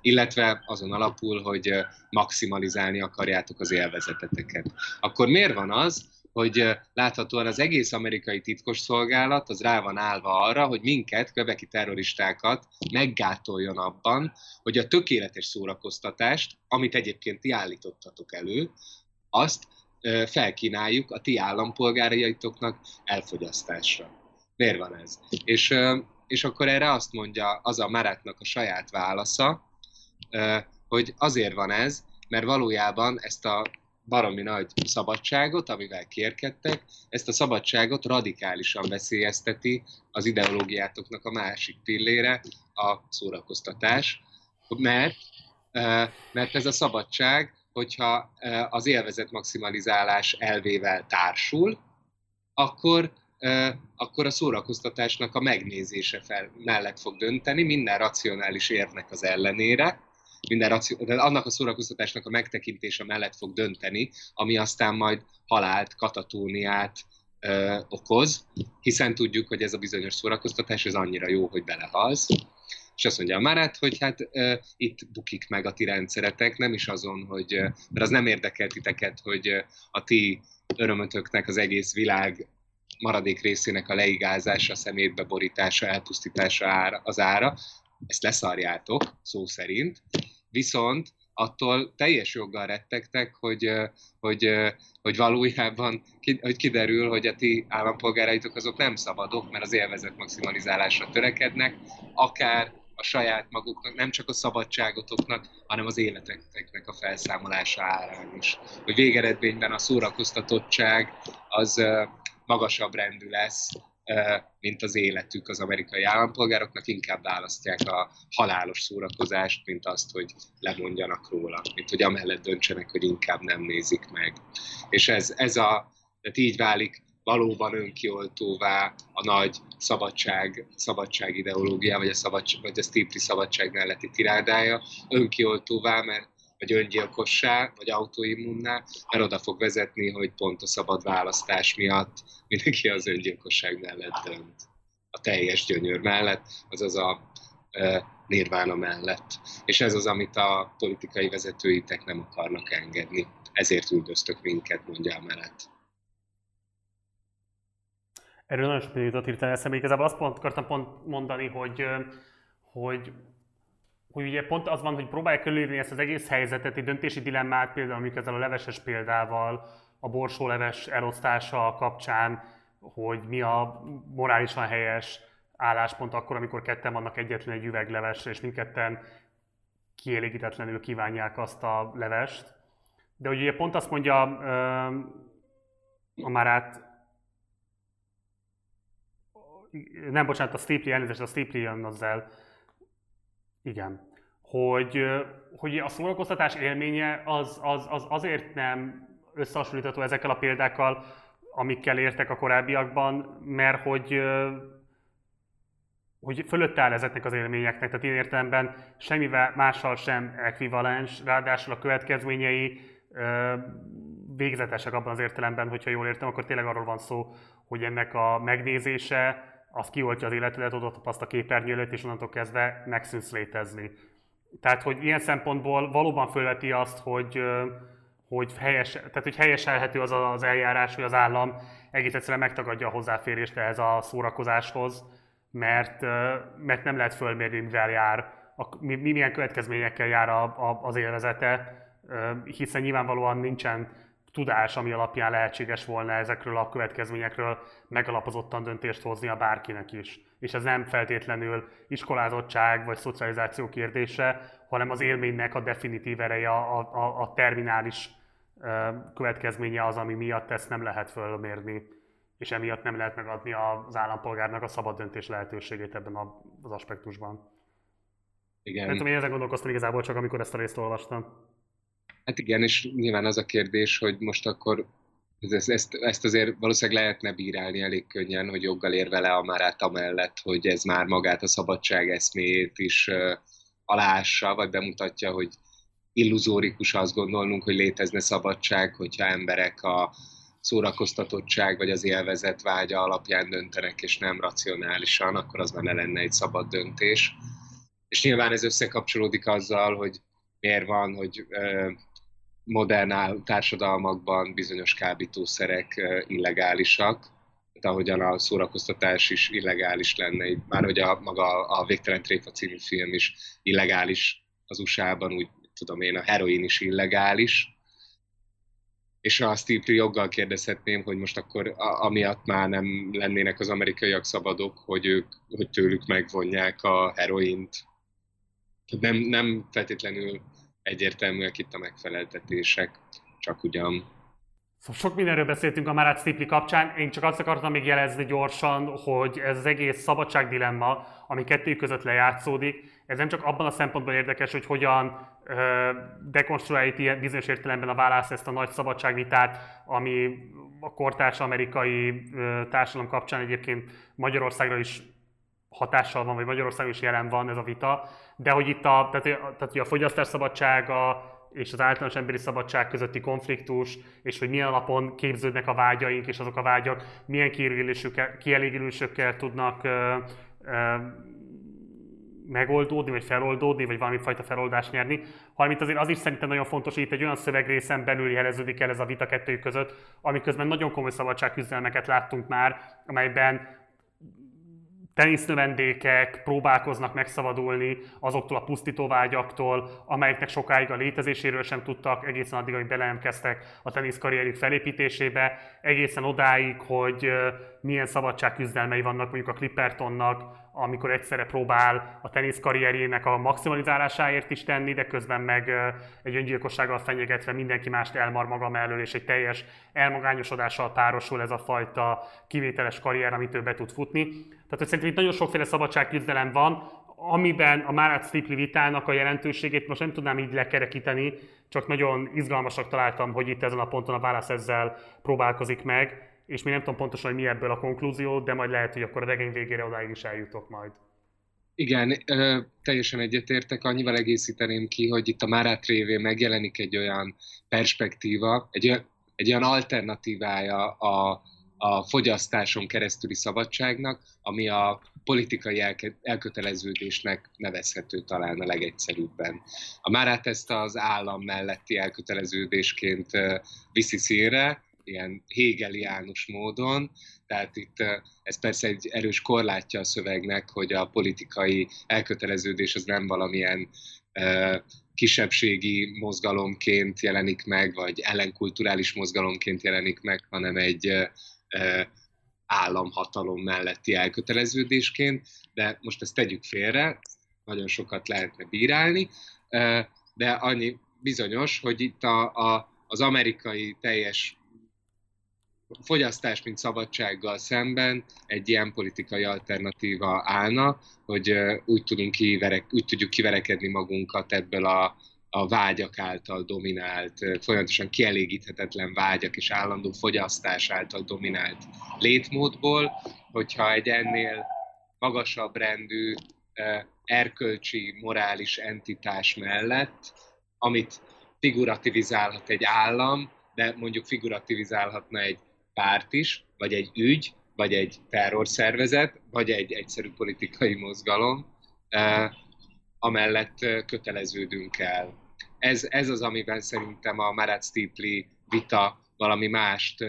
Illetve azon alapul, hogy maximalizálni akarjátok az élvezeteteket. Akkor miért van az, hogy láthatóan az egész amerikai titkosszolgálat az rá van állva arra, hogy minket, köveki terroristákat meggátoljon abban, hogy a tökéletes szórakoztatást, amit egyébként ti állítottatok elő, azt felkínáljuk a ti állampolgáraitoknak elfogyasztásra. Miért van ez? És, és akkor erre azt mondja az a Maratnak a saját válasza, hogy azért van ez, mert valójában ezt a baromi nagy szabadságot, amivel kérkedtek, ezt a szabadságot radikálisan veszélyezteti az ideológiátoknak a másik pillére, a szórakoztatás, mert, mert ez a szabadság, hogyha az élvezet maximalizálás elvével társul, akkor, akkor a szórakoztatásnak a megnézése fel, mellett fog dönteni, minden racionális érnek az ellenére, minden racio- de annak a szórakoztatásnak a megtekintése mellett fog dönteni, ami aztán majd halált, katatóniát ö, okoz, hiszen tudjuk, hogy ez a bizonyos szórakoztatás ez annyira jó, hogy belehalsz. És azt mondja a Marat, hogy hát ö, itt bukik meg a ti rendszeretek, nem is azon, hogy, mert az nem érdekel titeket, hogy a ti örömötöknek az egész világ maradék részének a leigázása, szemétbe borítása, elpusztítása ára, az ára, ezt leszarjátok, szó szerint, viszont attól teljes joggal rettegtek, hogy, hogy, hogy valójában hogy kiderül, hogy a ti állampolgáraitok azok nem szabadok, mert az élvezet maximalizálásra törekednek, akár a saját maguknak, nem csak a szabadságotoknak, hanem az életeknek a felszámolása árán is. Hogy végeredményben a szórakoztatottság az magasabb rendű lesz, mint az életük az amerikai állampolgároknak, inkább választják a halálos szórakozást, mint azt, hogy lemondjanak róla, mint hogy amellett döntsenek, hogy inkább nem nézik meg. És ez, ez a, tehát így válik valóban önkioltóvá a nagy szabadság, szabadság ideológia, vagy a, szabadság, vagy a Stipri szabadság melletti tirádája, önkioltóvá, mert vagy öngyilkossá, vagy autoimmunná, mert oda fog vezetni, hogy pont a szabad választás miatt mindenki az öngyilkosság mellett dönt. A teljes gyönyör mellett, azaz a e, nirvána mellett. És ez az, amit a politikai vezetőitek nem akarnak engedni. Ezért üldöztök minket, mondja a mellett. Erről nagyon sok jutott hirtelen eszembe. Igazából azt pont akartam pont mondani, hogy, hogy hogy ugye pont az van, hogy próbálják körülírni ezt az egész helyzetet, egy döntési dilemmát, például amik ezzel a leveses példával, a borsóleves elosztása kapcsán, hogy mi a morálisan helyes álláspont akkor, amikor ketten vannak egyetlen egy üveglevesre, és mindketten kielégítetlenül kívánják azt a levest. De ugye pont azt mondja a Marát, nem bocsánat, a Staply, elnézést, a Staply jön azzal, igen. Hogy, hogy a szórakoztatás élménye az, az, az azért nem összehasonlítható ezekkel a példákkal, amikkel értek a korábbiakban, mert hogy, hogy fölött áll ezeknek az élményeknek, tehát én értelemben semmivel mással sem ekvivalens, ráadásul a következményei végzetesek abban az értelemben, hogyha jól értem, akkor tényleg arról van szó, hogy ennek a megnézése az kioltja az életedet, oda azt a képernyő előtt, és onnantól kezdve megszűnsz létezni. Tehát, hogy ilyen szempontból valóban fölveti azt, hogy, hogy, helyes, tehát, hogy helyeselhető az az eljárás, hogy az állam egész egyszerűen megtagadja a hozzáférést ehhez a szórakozáshoz, mert, mert nem lehet fölmérni, mivel jár, a, milyen következményekkel jár a, a, az élvezete, hiszen nyilvánvalóan nincsen tudás, ami alapján lehetséges volna ezekről a következményekről megalapozottan döntést hozni a bárkinek is. És ez nem feltétlenül iskolázottság vagy szocializáció kérdése, hanem az élménynek a definitív ereje, a, a, a terminális következménye az, ami miatt ezt nem lehet fölmérni, és emiatt nem lehet megadni az állampolgárnak a szabad döntés lehetőségét ebben az aspektusban. Igen. Nem tudom, én ezen gondolkoztam igazából csak, amikor ezt a részt olvastam. Hát igen, és nyilván az a kérdés, hogy most akkor ezt, ezt, ezt azért valószínűleg lehetne bírálni elég könnyen, hogy joggal ér vele a Márát amellett, hogy ez már magát a szabadság eszméjét is uh, alássa, vagy bemutatja, hogy illuzórikus azt gondolnunk, hogy létezne szabadság, hogyha emberek a, szórakoztatottság vagy az élvezet vágya alapján döntenek, és nem racionálisan, akkor az már ne lenne egy szabad döntés. És nyilván ez összekapcsolódik azzal, hogy miért van, hogy modern társadalmakban bizonyos kábítószerek illegálisak, tehát ahogyan a szórakoztatás is illegális lenne, már hogy a maga a Végtelen Tréfa című film is illegális az USA-ban, úgy tudom én, a heroin is illegális, és a Steve joggal kérdezhetném, hogy most akkor amiatt már nem lennének az amerikaiak szabadok, hogy ők, hogy tőlük megvonják a heroint. Nem, nem feltétlenül egyértelműek itt a megfeleltetések, csak ugyan. Szóval sok mindenről beszéltünk a Marat Stipli kapcsán, én csak azt akartam még jelezni gyorsan, hogy ez az egész szabadságdilemma, ami kettő között lejátszódik, ez nem csak abban a szempontból érdekes, hogy hogyan ö, dekonstruálja bizonyos értelemben a válasz ezt a nagy szabadságvitát, ami a kortárs amerikai ö, társadalom kapcsán egyébként Magyarországra is hatással van, vagy Magyarországon is jelen van ez a vita, de hogy itt a, tehát, tehát, hogy a fogyasztás szabadsága, és az általános emberi szabadság közötti konfliktus, és hogy milyen alapon képződnek a vágyaink, és azok a vágyak milyen kielégülésükkel tudnak ö, ö, megoldódni, vagy feloldódni, vagy valami fajta feloldást nyerni, hanem itt azért az is szerintem nagyon fontos, hogy itt egy olyan szövegrészen belül jeleződik el ez a vita kettőjük között, amiközben nagyon komoly szabadságküzdelmeket láttunk már, amelyben tenisznövendékek próbálkoznak megszabadulni azoktól a pusztítóvágyaktól, amelyeknek sokáig a létezéséről sem tudtak, egészen addig, hogy bele a teniszkarrierjük felépítésébe, egészen odáig, hogy milyen szabadságküzdelmei vannak mondjuk a Clippertonnak, amikor egyszerre próbál a teniszkarrierjének a maximalizálásáért is tenni, de közben meg egy öngyilkossággal fenyegetve mindenki mást elmar maga mellől, és egy teljes elmagányosodással párosul ez a fajta kivételes karrier, amit ő be tud futni. Tehát hogy szerintem itt nagyon sokféle szabadságküzdelem van, amiben a Márat Stipli vitának a jelentőségét most nem tudnám így lekerekíteni, csak nagyon izgalmasak találtam, hogy itt ezen a ponton a válasz ezzel próbálkozik meg és még nem tudom pontosan, hogy mi ebből a konklúzió, de majd lehet, hogy akkor a regény végére odáig is eljutok majd. Igen, teljesen egyetértek, annyival egészíteném ki, hogy itt a Márát révén megjelenik egy olyan perspektíva, egy olyan, egy olyan alternatívája a, a fogyasztáson keresztüli szabadságnak, ami a politikai elke, elköteleződésnek nevezhető talán a legegyszerűbben. A Márát ezt az állam melletti elköteleződésként viszi színre, ilyen hegeliánus módon, tehát itt ez persze egy erős korlátja a szövegnek, hogy a politikai elköteleződés az nem valamilyen kisebbségi mozgalomként jelenik meg, vagy ellenkulturális mozgalomként jelenik meg, hanem egy államhatalom melletti elköteleződésként, de most ezt tegyük félre, nagyon sokat lehetne bírálni, de annyi bizonyos, hogy itt a, a, az amerikai teljes fogyasztás, mint szabadsággal szemben egy ilyen politikai alternatíva állna, hogy úgy, tudunk kiverek, úgy tudjuk kiverekedni magunkat ebből a, a vágyak által dominált, folyamatosan kielégíthetetlen vágyak és állandó fogyasztás által dominált létmódból, hogyha egy ennél magasabb rendű erkölcsi, morális entitás mellett, amit figurativizálhat egy állam, de mondjuk figurativizálhatna egy párt is, vagy egy ügy, vagy egy terrorszervezet, vagy egy egyszerű politikai mozgalom, amellett köteleződünk el. Ez, ez az, amiben szerintem a Marat Stipli vita valami mást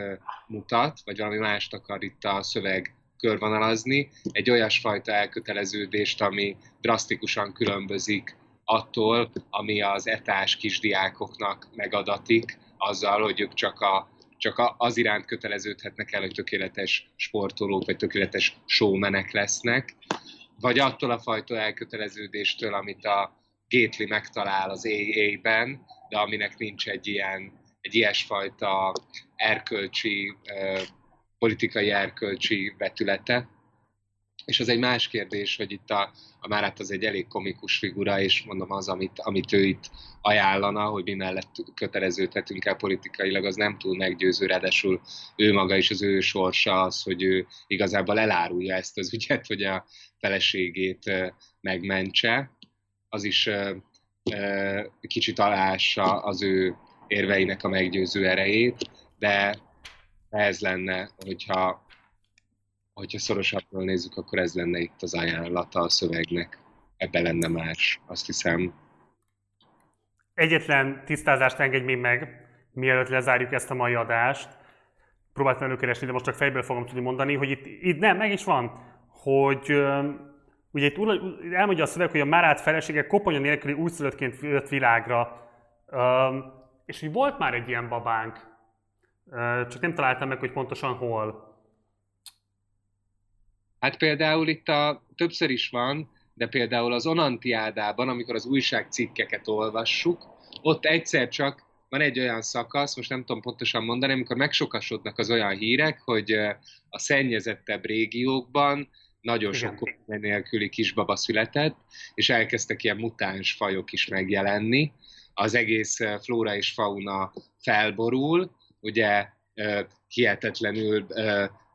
mutat, vagy valami mást akar itt a szöveg körvonalazni, egy olyasfajta elköteleződést, ami drasztikusan különbözik attól, ami az etás kisdiákoknak megadatik, azzal, hogy ők csak a csak az iránt köteleződhetnek el, hogy tökéletes sportolók, vagy tökéletes showmenek lesznek, vagy attól a fajta elköteleződéstől, amit a Gately megtalál az AA-ben, de aminek nincs egy ilyen, egy ilyesfajta erkölcsi, politikai erkölcsi vetülete. És az egy más kérdés, hogy itt a, a Márát az egy elég komikus figura, és mondom az, amit, amit ő itt ajánlana, hogy mi mellett köteleződhetünk el politikailag, az nem túl meggyőző, ráadásul ő maga is az ő sorsa az, hogy ő igazából elárulja ezt az ügyet, hogy a feleségét megmentse. Az is kicsit alássa az ő érveinek a meggyőző erejét, de ez lenne, hogyha, hogyha szorosabbról nézzük, akkor ez lenne itt az ajánlata a szövegnek. Ebbe lenne más, azt hiszem. Egyetlen tisztázást engedj még meg, mielőtt lezárjuk ezt a mai adást. Próbáltam előkeresni, de most csak fejből fogom tudni mondani, hogy itt, itt nem, meg is van, hogy ugye itt elmondja a szöveg, hogy a Márát felesége koponya nélküli újszülöttként jött világra. És hogy volt már egy ilyen babánk, csak nem találtam meg, hogy pontosan hol. Hát például itt a, többször is van, de például az Onantiádában, amikor az újságcikkeket olvassuk, ott egyszer csak van egy olyan szakasz, most nem tudom pontosan mondani, amikor megsokasodnak az olyan hírek, hogy a szennyezettebb régiókban nagyon sok kormány nélküli kisbaba született, és elkezdtek ilyen mutáns fajok is megjelenni. Az egész flóra és fauna felborul, ugye hihetetlenül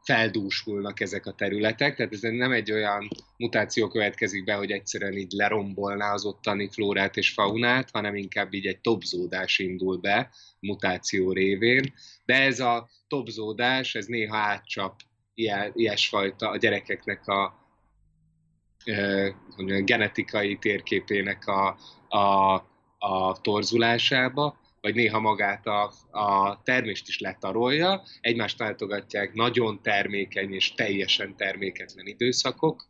feldúsulnak ezek a területek, tehát ez nem egy olyan mutáció következik be, hogy egyszerűen így lerombolná az ottani flórát és faunát, hanem inkább így egy topzódás indul be mutáció révén, de ez a topzódás, ez néha átcsap ilyen, ilyesfajta a gyerekeknek a mondjam, genetikai térképének a, a, a torzulásába, vagy néha magát a, a termést is letarolja, egymást váltogatják nagyon termékeny és teljesen terméketlen időszakok,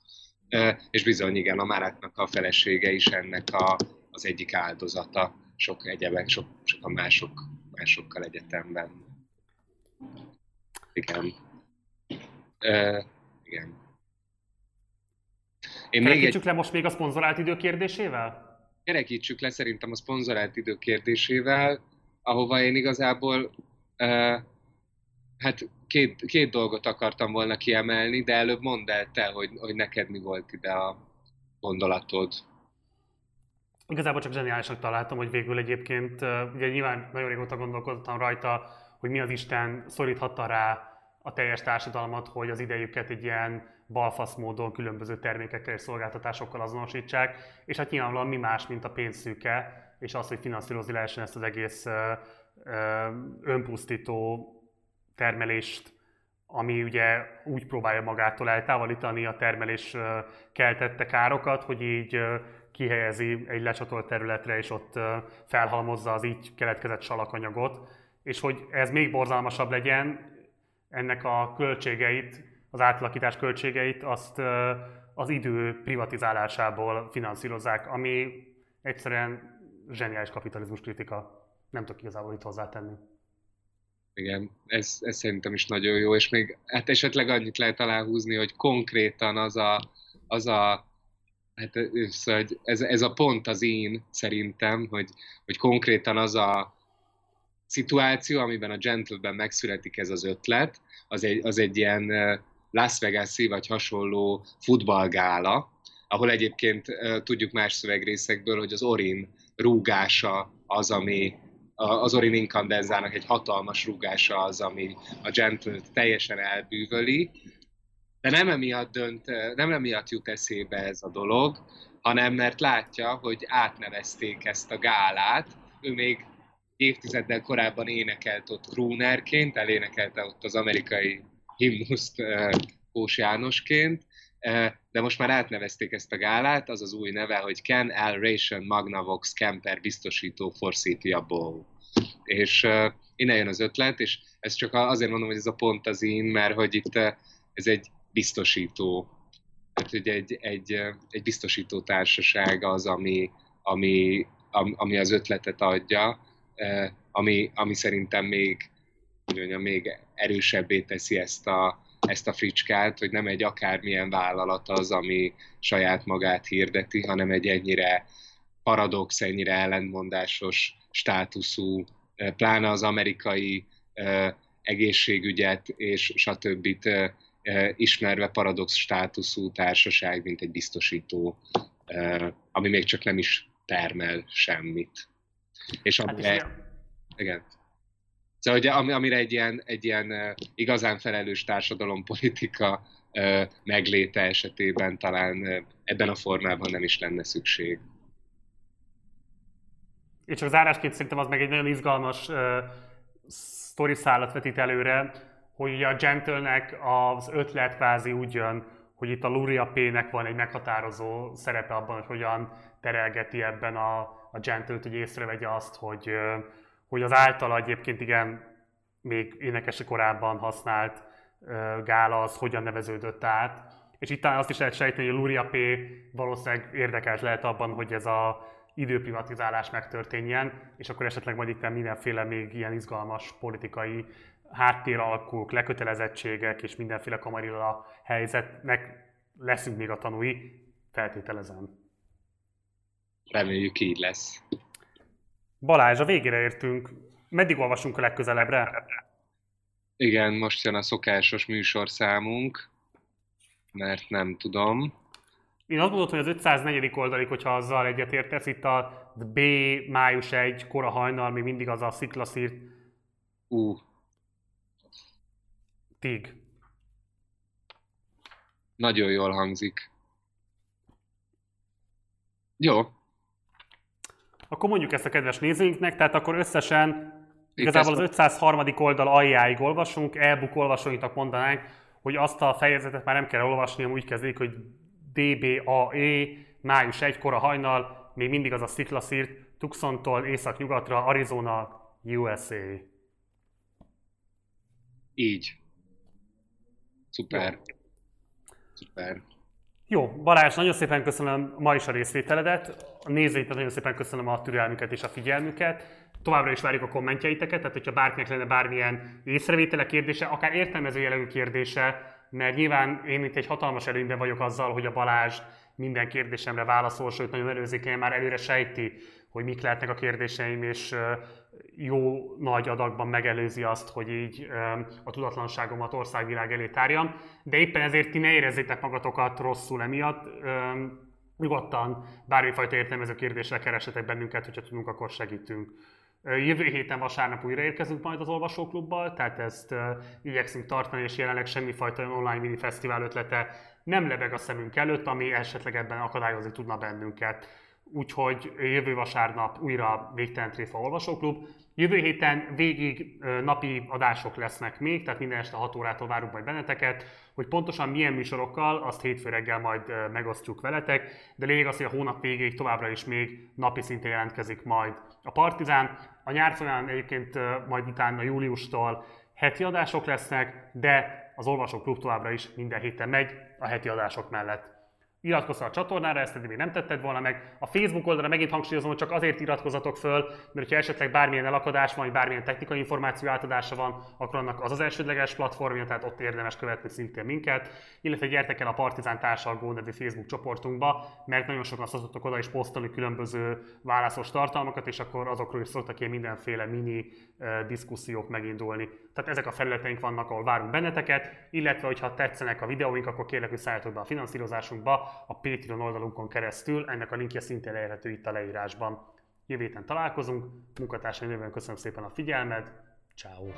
és bizony igen, a Máráknak a felesége is ennek a, az egyik áldozata, sok egyebek, sok, sok a mások, másokkal egyetemben. Igen. Uh, igen. Én Kerekítsük egy... le most még a szponzorált idő kérdésével? Kerekítsük le szerintem a szponzorált idő kérdésével, ahova én igazából uh, hát két, két dolgot akartam volna kiemelni, de előbb mondd el te, hogy, hogy neked mi volt ide a gondolatod. Igazából csak zseniálisnak találtam, hogy végül egyébként, ugye nyilván nagyon régóta gondolkodtam rajta, hogy mi az Isten szoríthatta rá a teljes társadalmat, hogy az idejüket egy ilyen balfasz módon különböző termékekkel és szolgáltatásokkal azonosítsák, és hát nyilvánvalóan mi más, mint a pénzszűke, és az, hogy finanszírozni lehessen ezt az egész önpusztító termelést, ami ugye úgy próbálja magától eltávolítani a termelés keltette károkat, hogy így kihelyezi egy lecsatolt területre, és ott felhalmozza az így keletkezett salakanyagot, és hogy ez még borzalmasabb legyen, ennek a költségeit, az átalakítás költségeit azt az idő privatizálásából finanszírozzák, ami egyszerűen zseniális kapitalizmus kritika. Nem tudok igazából itt hozzátenni. Igen, ez, ez szerintem is nagyon jó, és még hát esetleg annyit lehet aláhúzni, hogy konkrétan az a, az a hát ez, ez a pont az én szerintem, hogy, hogy konkrétan az a, szituáció, amiben a Gentleben megszületik ez az ötlet, az egy, az egy ilyen Las vegas vagy hasonló futballgála, ahol egyébként tudjuk más szövegrészekből, hogy az Orin rúgása az, ami az Orin inkandenzának egy hatalmas rúgása az, ami a gentle teljesen elbűvöli, de nem emiatt, dönt, nem emiatt jut eszébe ez a dolog, hanem mert látja, hogy átnevezték ezt a gálát, ő még évtizeddel korábban énekelt ott croonerként, elénekelte ott az amerikai himnuszt Kós Jánosként, de most már átnevezték ezt a gálát, az az új neve, hogy Ken L. Ration Magnavox Camper biztosító for Sepia Bowl. És uh, innen jön az ötlet, és ez csak azért mondom, hogy ez a pont az én, mert hogy itt ez egy biztosító, tehát hogy egy, egy, egy biztosító társaság az, ami, ami, ami az ötletet adja, ami, ami szerintem még, mondjam, még erősebbé teszi ezt a, ezt a fricskát, hogy nem egy akármilyen vállalat az, ami saját magát hirdeti, hanem egy ennyire paradox, ennyire ellentmondásos státuszú, pláne az amerikai egészségügyet és stb. ismerve paradox státuszú társaság, mint egy biztosító, ami még csak nem is termel semmit. És hát amire, hát igen. Szóval ugye, amire egy ilyen, egy ilyen igazán felelős társadalompolitika megléte esetében talán ebben a formában nem is lenne szükség. És csak zárásként szerintem az meg egy nagyon izgalmas uh, sztori szállat vetít előre, hogy ugye a Gentlenek az ötlet kvázi úgy jön, hogy itt a Luria P-nek van egy meghatározó szerepe abban, hogy hogyan terelgeti ebben a, a Gentle-t, hogy észrevegye azt, hogy, hogy az általa egyébként igen még énekese korábban használt gála az hogyan neveződött át. És itt azt is lehet sejteni, hogy a Luria P valószínűleg érdekelt lehet abban, hogy ez a időprivatizálás megtörténjen, és akkor esetleg majd itt mindenféle még ilyen izgalmas politikai háttéralkuk, lekötelezettségek és mindenféle kamarilla helyzetnek leszünk még a tanúi, feltételezem. Reméljük így lesz. Balázs, a végére értünk. Meddig olvasunk a legközelebbre? Igen, most jön a szokásos műsorszámunk, mert nem tudom. Én azt mondom, hogy az 504. oldalig, hogyha azzal egyetértesz, itt a B május 1 kora hajnal, még mindig az a sziklaszírt. Uh. Tig. Nagyon jól hangzik. Jó. Akkor mondjuk ezt a kedves nézőinknek, tehát akkor összesen igazából az 503. oldal aljáig olvasunk, e-book olvasóinknak mondanánk, hogy azt a fejezetet már nem kell olvasni, úgy kezdik, hogy DBAE, május 1 kora hajnal, még mindig az a sziklaszírt, Tucsontól észak-nyugatra, Arizona, USA. Így. Szuper. Jó. Szuper. Jó, Balázs, nagyon szépen köszönöm ma is a részvételedet. A nézőinknek nagyon szépen köszönöm a türelmüket és a figyelmüket. Továbbra is várjuk a kommentjeiteket, tehát hogyha bárkinek lenne bármilyen észrevétele, kérdése, akár értelmező jellegű kérdése, mert nyilván én itt egy hatalmas előnyben vagyok azzal, hogy a Balázs minden kérdésemre válaszol, sőt nagyon előzékenyen már előre sejti, hogy mik lehetnek a kérdéseim, és jó nagy adagban megelőzi azt, hogy így a tudatlanságomat országvilág elé tárjam. De éppen ezért ti ne érezzétek magatokat rosszul emiatt. Nyugodtan bármifajta értelmező kérdésre keresetek bennünket, hogyha tudunk, akkor segítünk. Jövő héten vasárnap újra érkezünk majd az olvasóklubbal, tehát ezt uh, igyekszünk tartani, és jelenleg semmifajta online mini fesztivál ötlete nem lebeg a szemünk előtt, ami esetleg ebben akadályozni tudna bennünket. Úgyhogy jövő vasárnap újra végtelen tréfa olvasóklub. Jövő héten végig napi adások lesznek még, tehát minden este 6 órától várunk majd benneteket, hogy pontosan milyen műsorokkal, azt hétfő reggel majd megosztjuk veletek, de lényeg az, hogy a hónap végéig továbbra is még napi szinten jelentkezik majd a Partizán. A nyár folyamán egyébként majd utána júliustól heti adások lesznek, de az olvasóklub továbbra is minden héten megy a heti adások mellett iratkozz a csatornára, ezt eddig még nem tetted volna meg. A Facebook oldalra megint hangsúlyozom, hogy csak azért iratkozatok föl, mert ha esetleg bármilyen elakadás van, vagy bármilyen technikai információ átadása van, akkor annak az az elsődleges platformja, tehát ott érdemes követni szintén minket. Illetve gyertek el a Partizán Társalgó nevű Facebook csoportunkba, mert nagyon sokan szoktatok oda is posztolni különböző válaszos tartalmakat, és akkor azokról is szoktak ilyen mindenféle mini diszkusziók megindulni. Tehát ezek a felületeink vannak, ahol várunk benneteket, illetve hogyha tetszenek a videóink, akkor kérlek, hogy szálljatok be a finanszírozásunkba, a Patreon oldalunkon keresztül, ennek a linkje szintén elérhető itt a leírásban. Jövő héten találkozunk, munkatársaim jövően köszönöm szépen a figyelmet, ciao.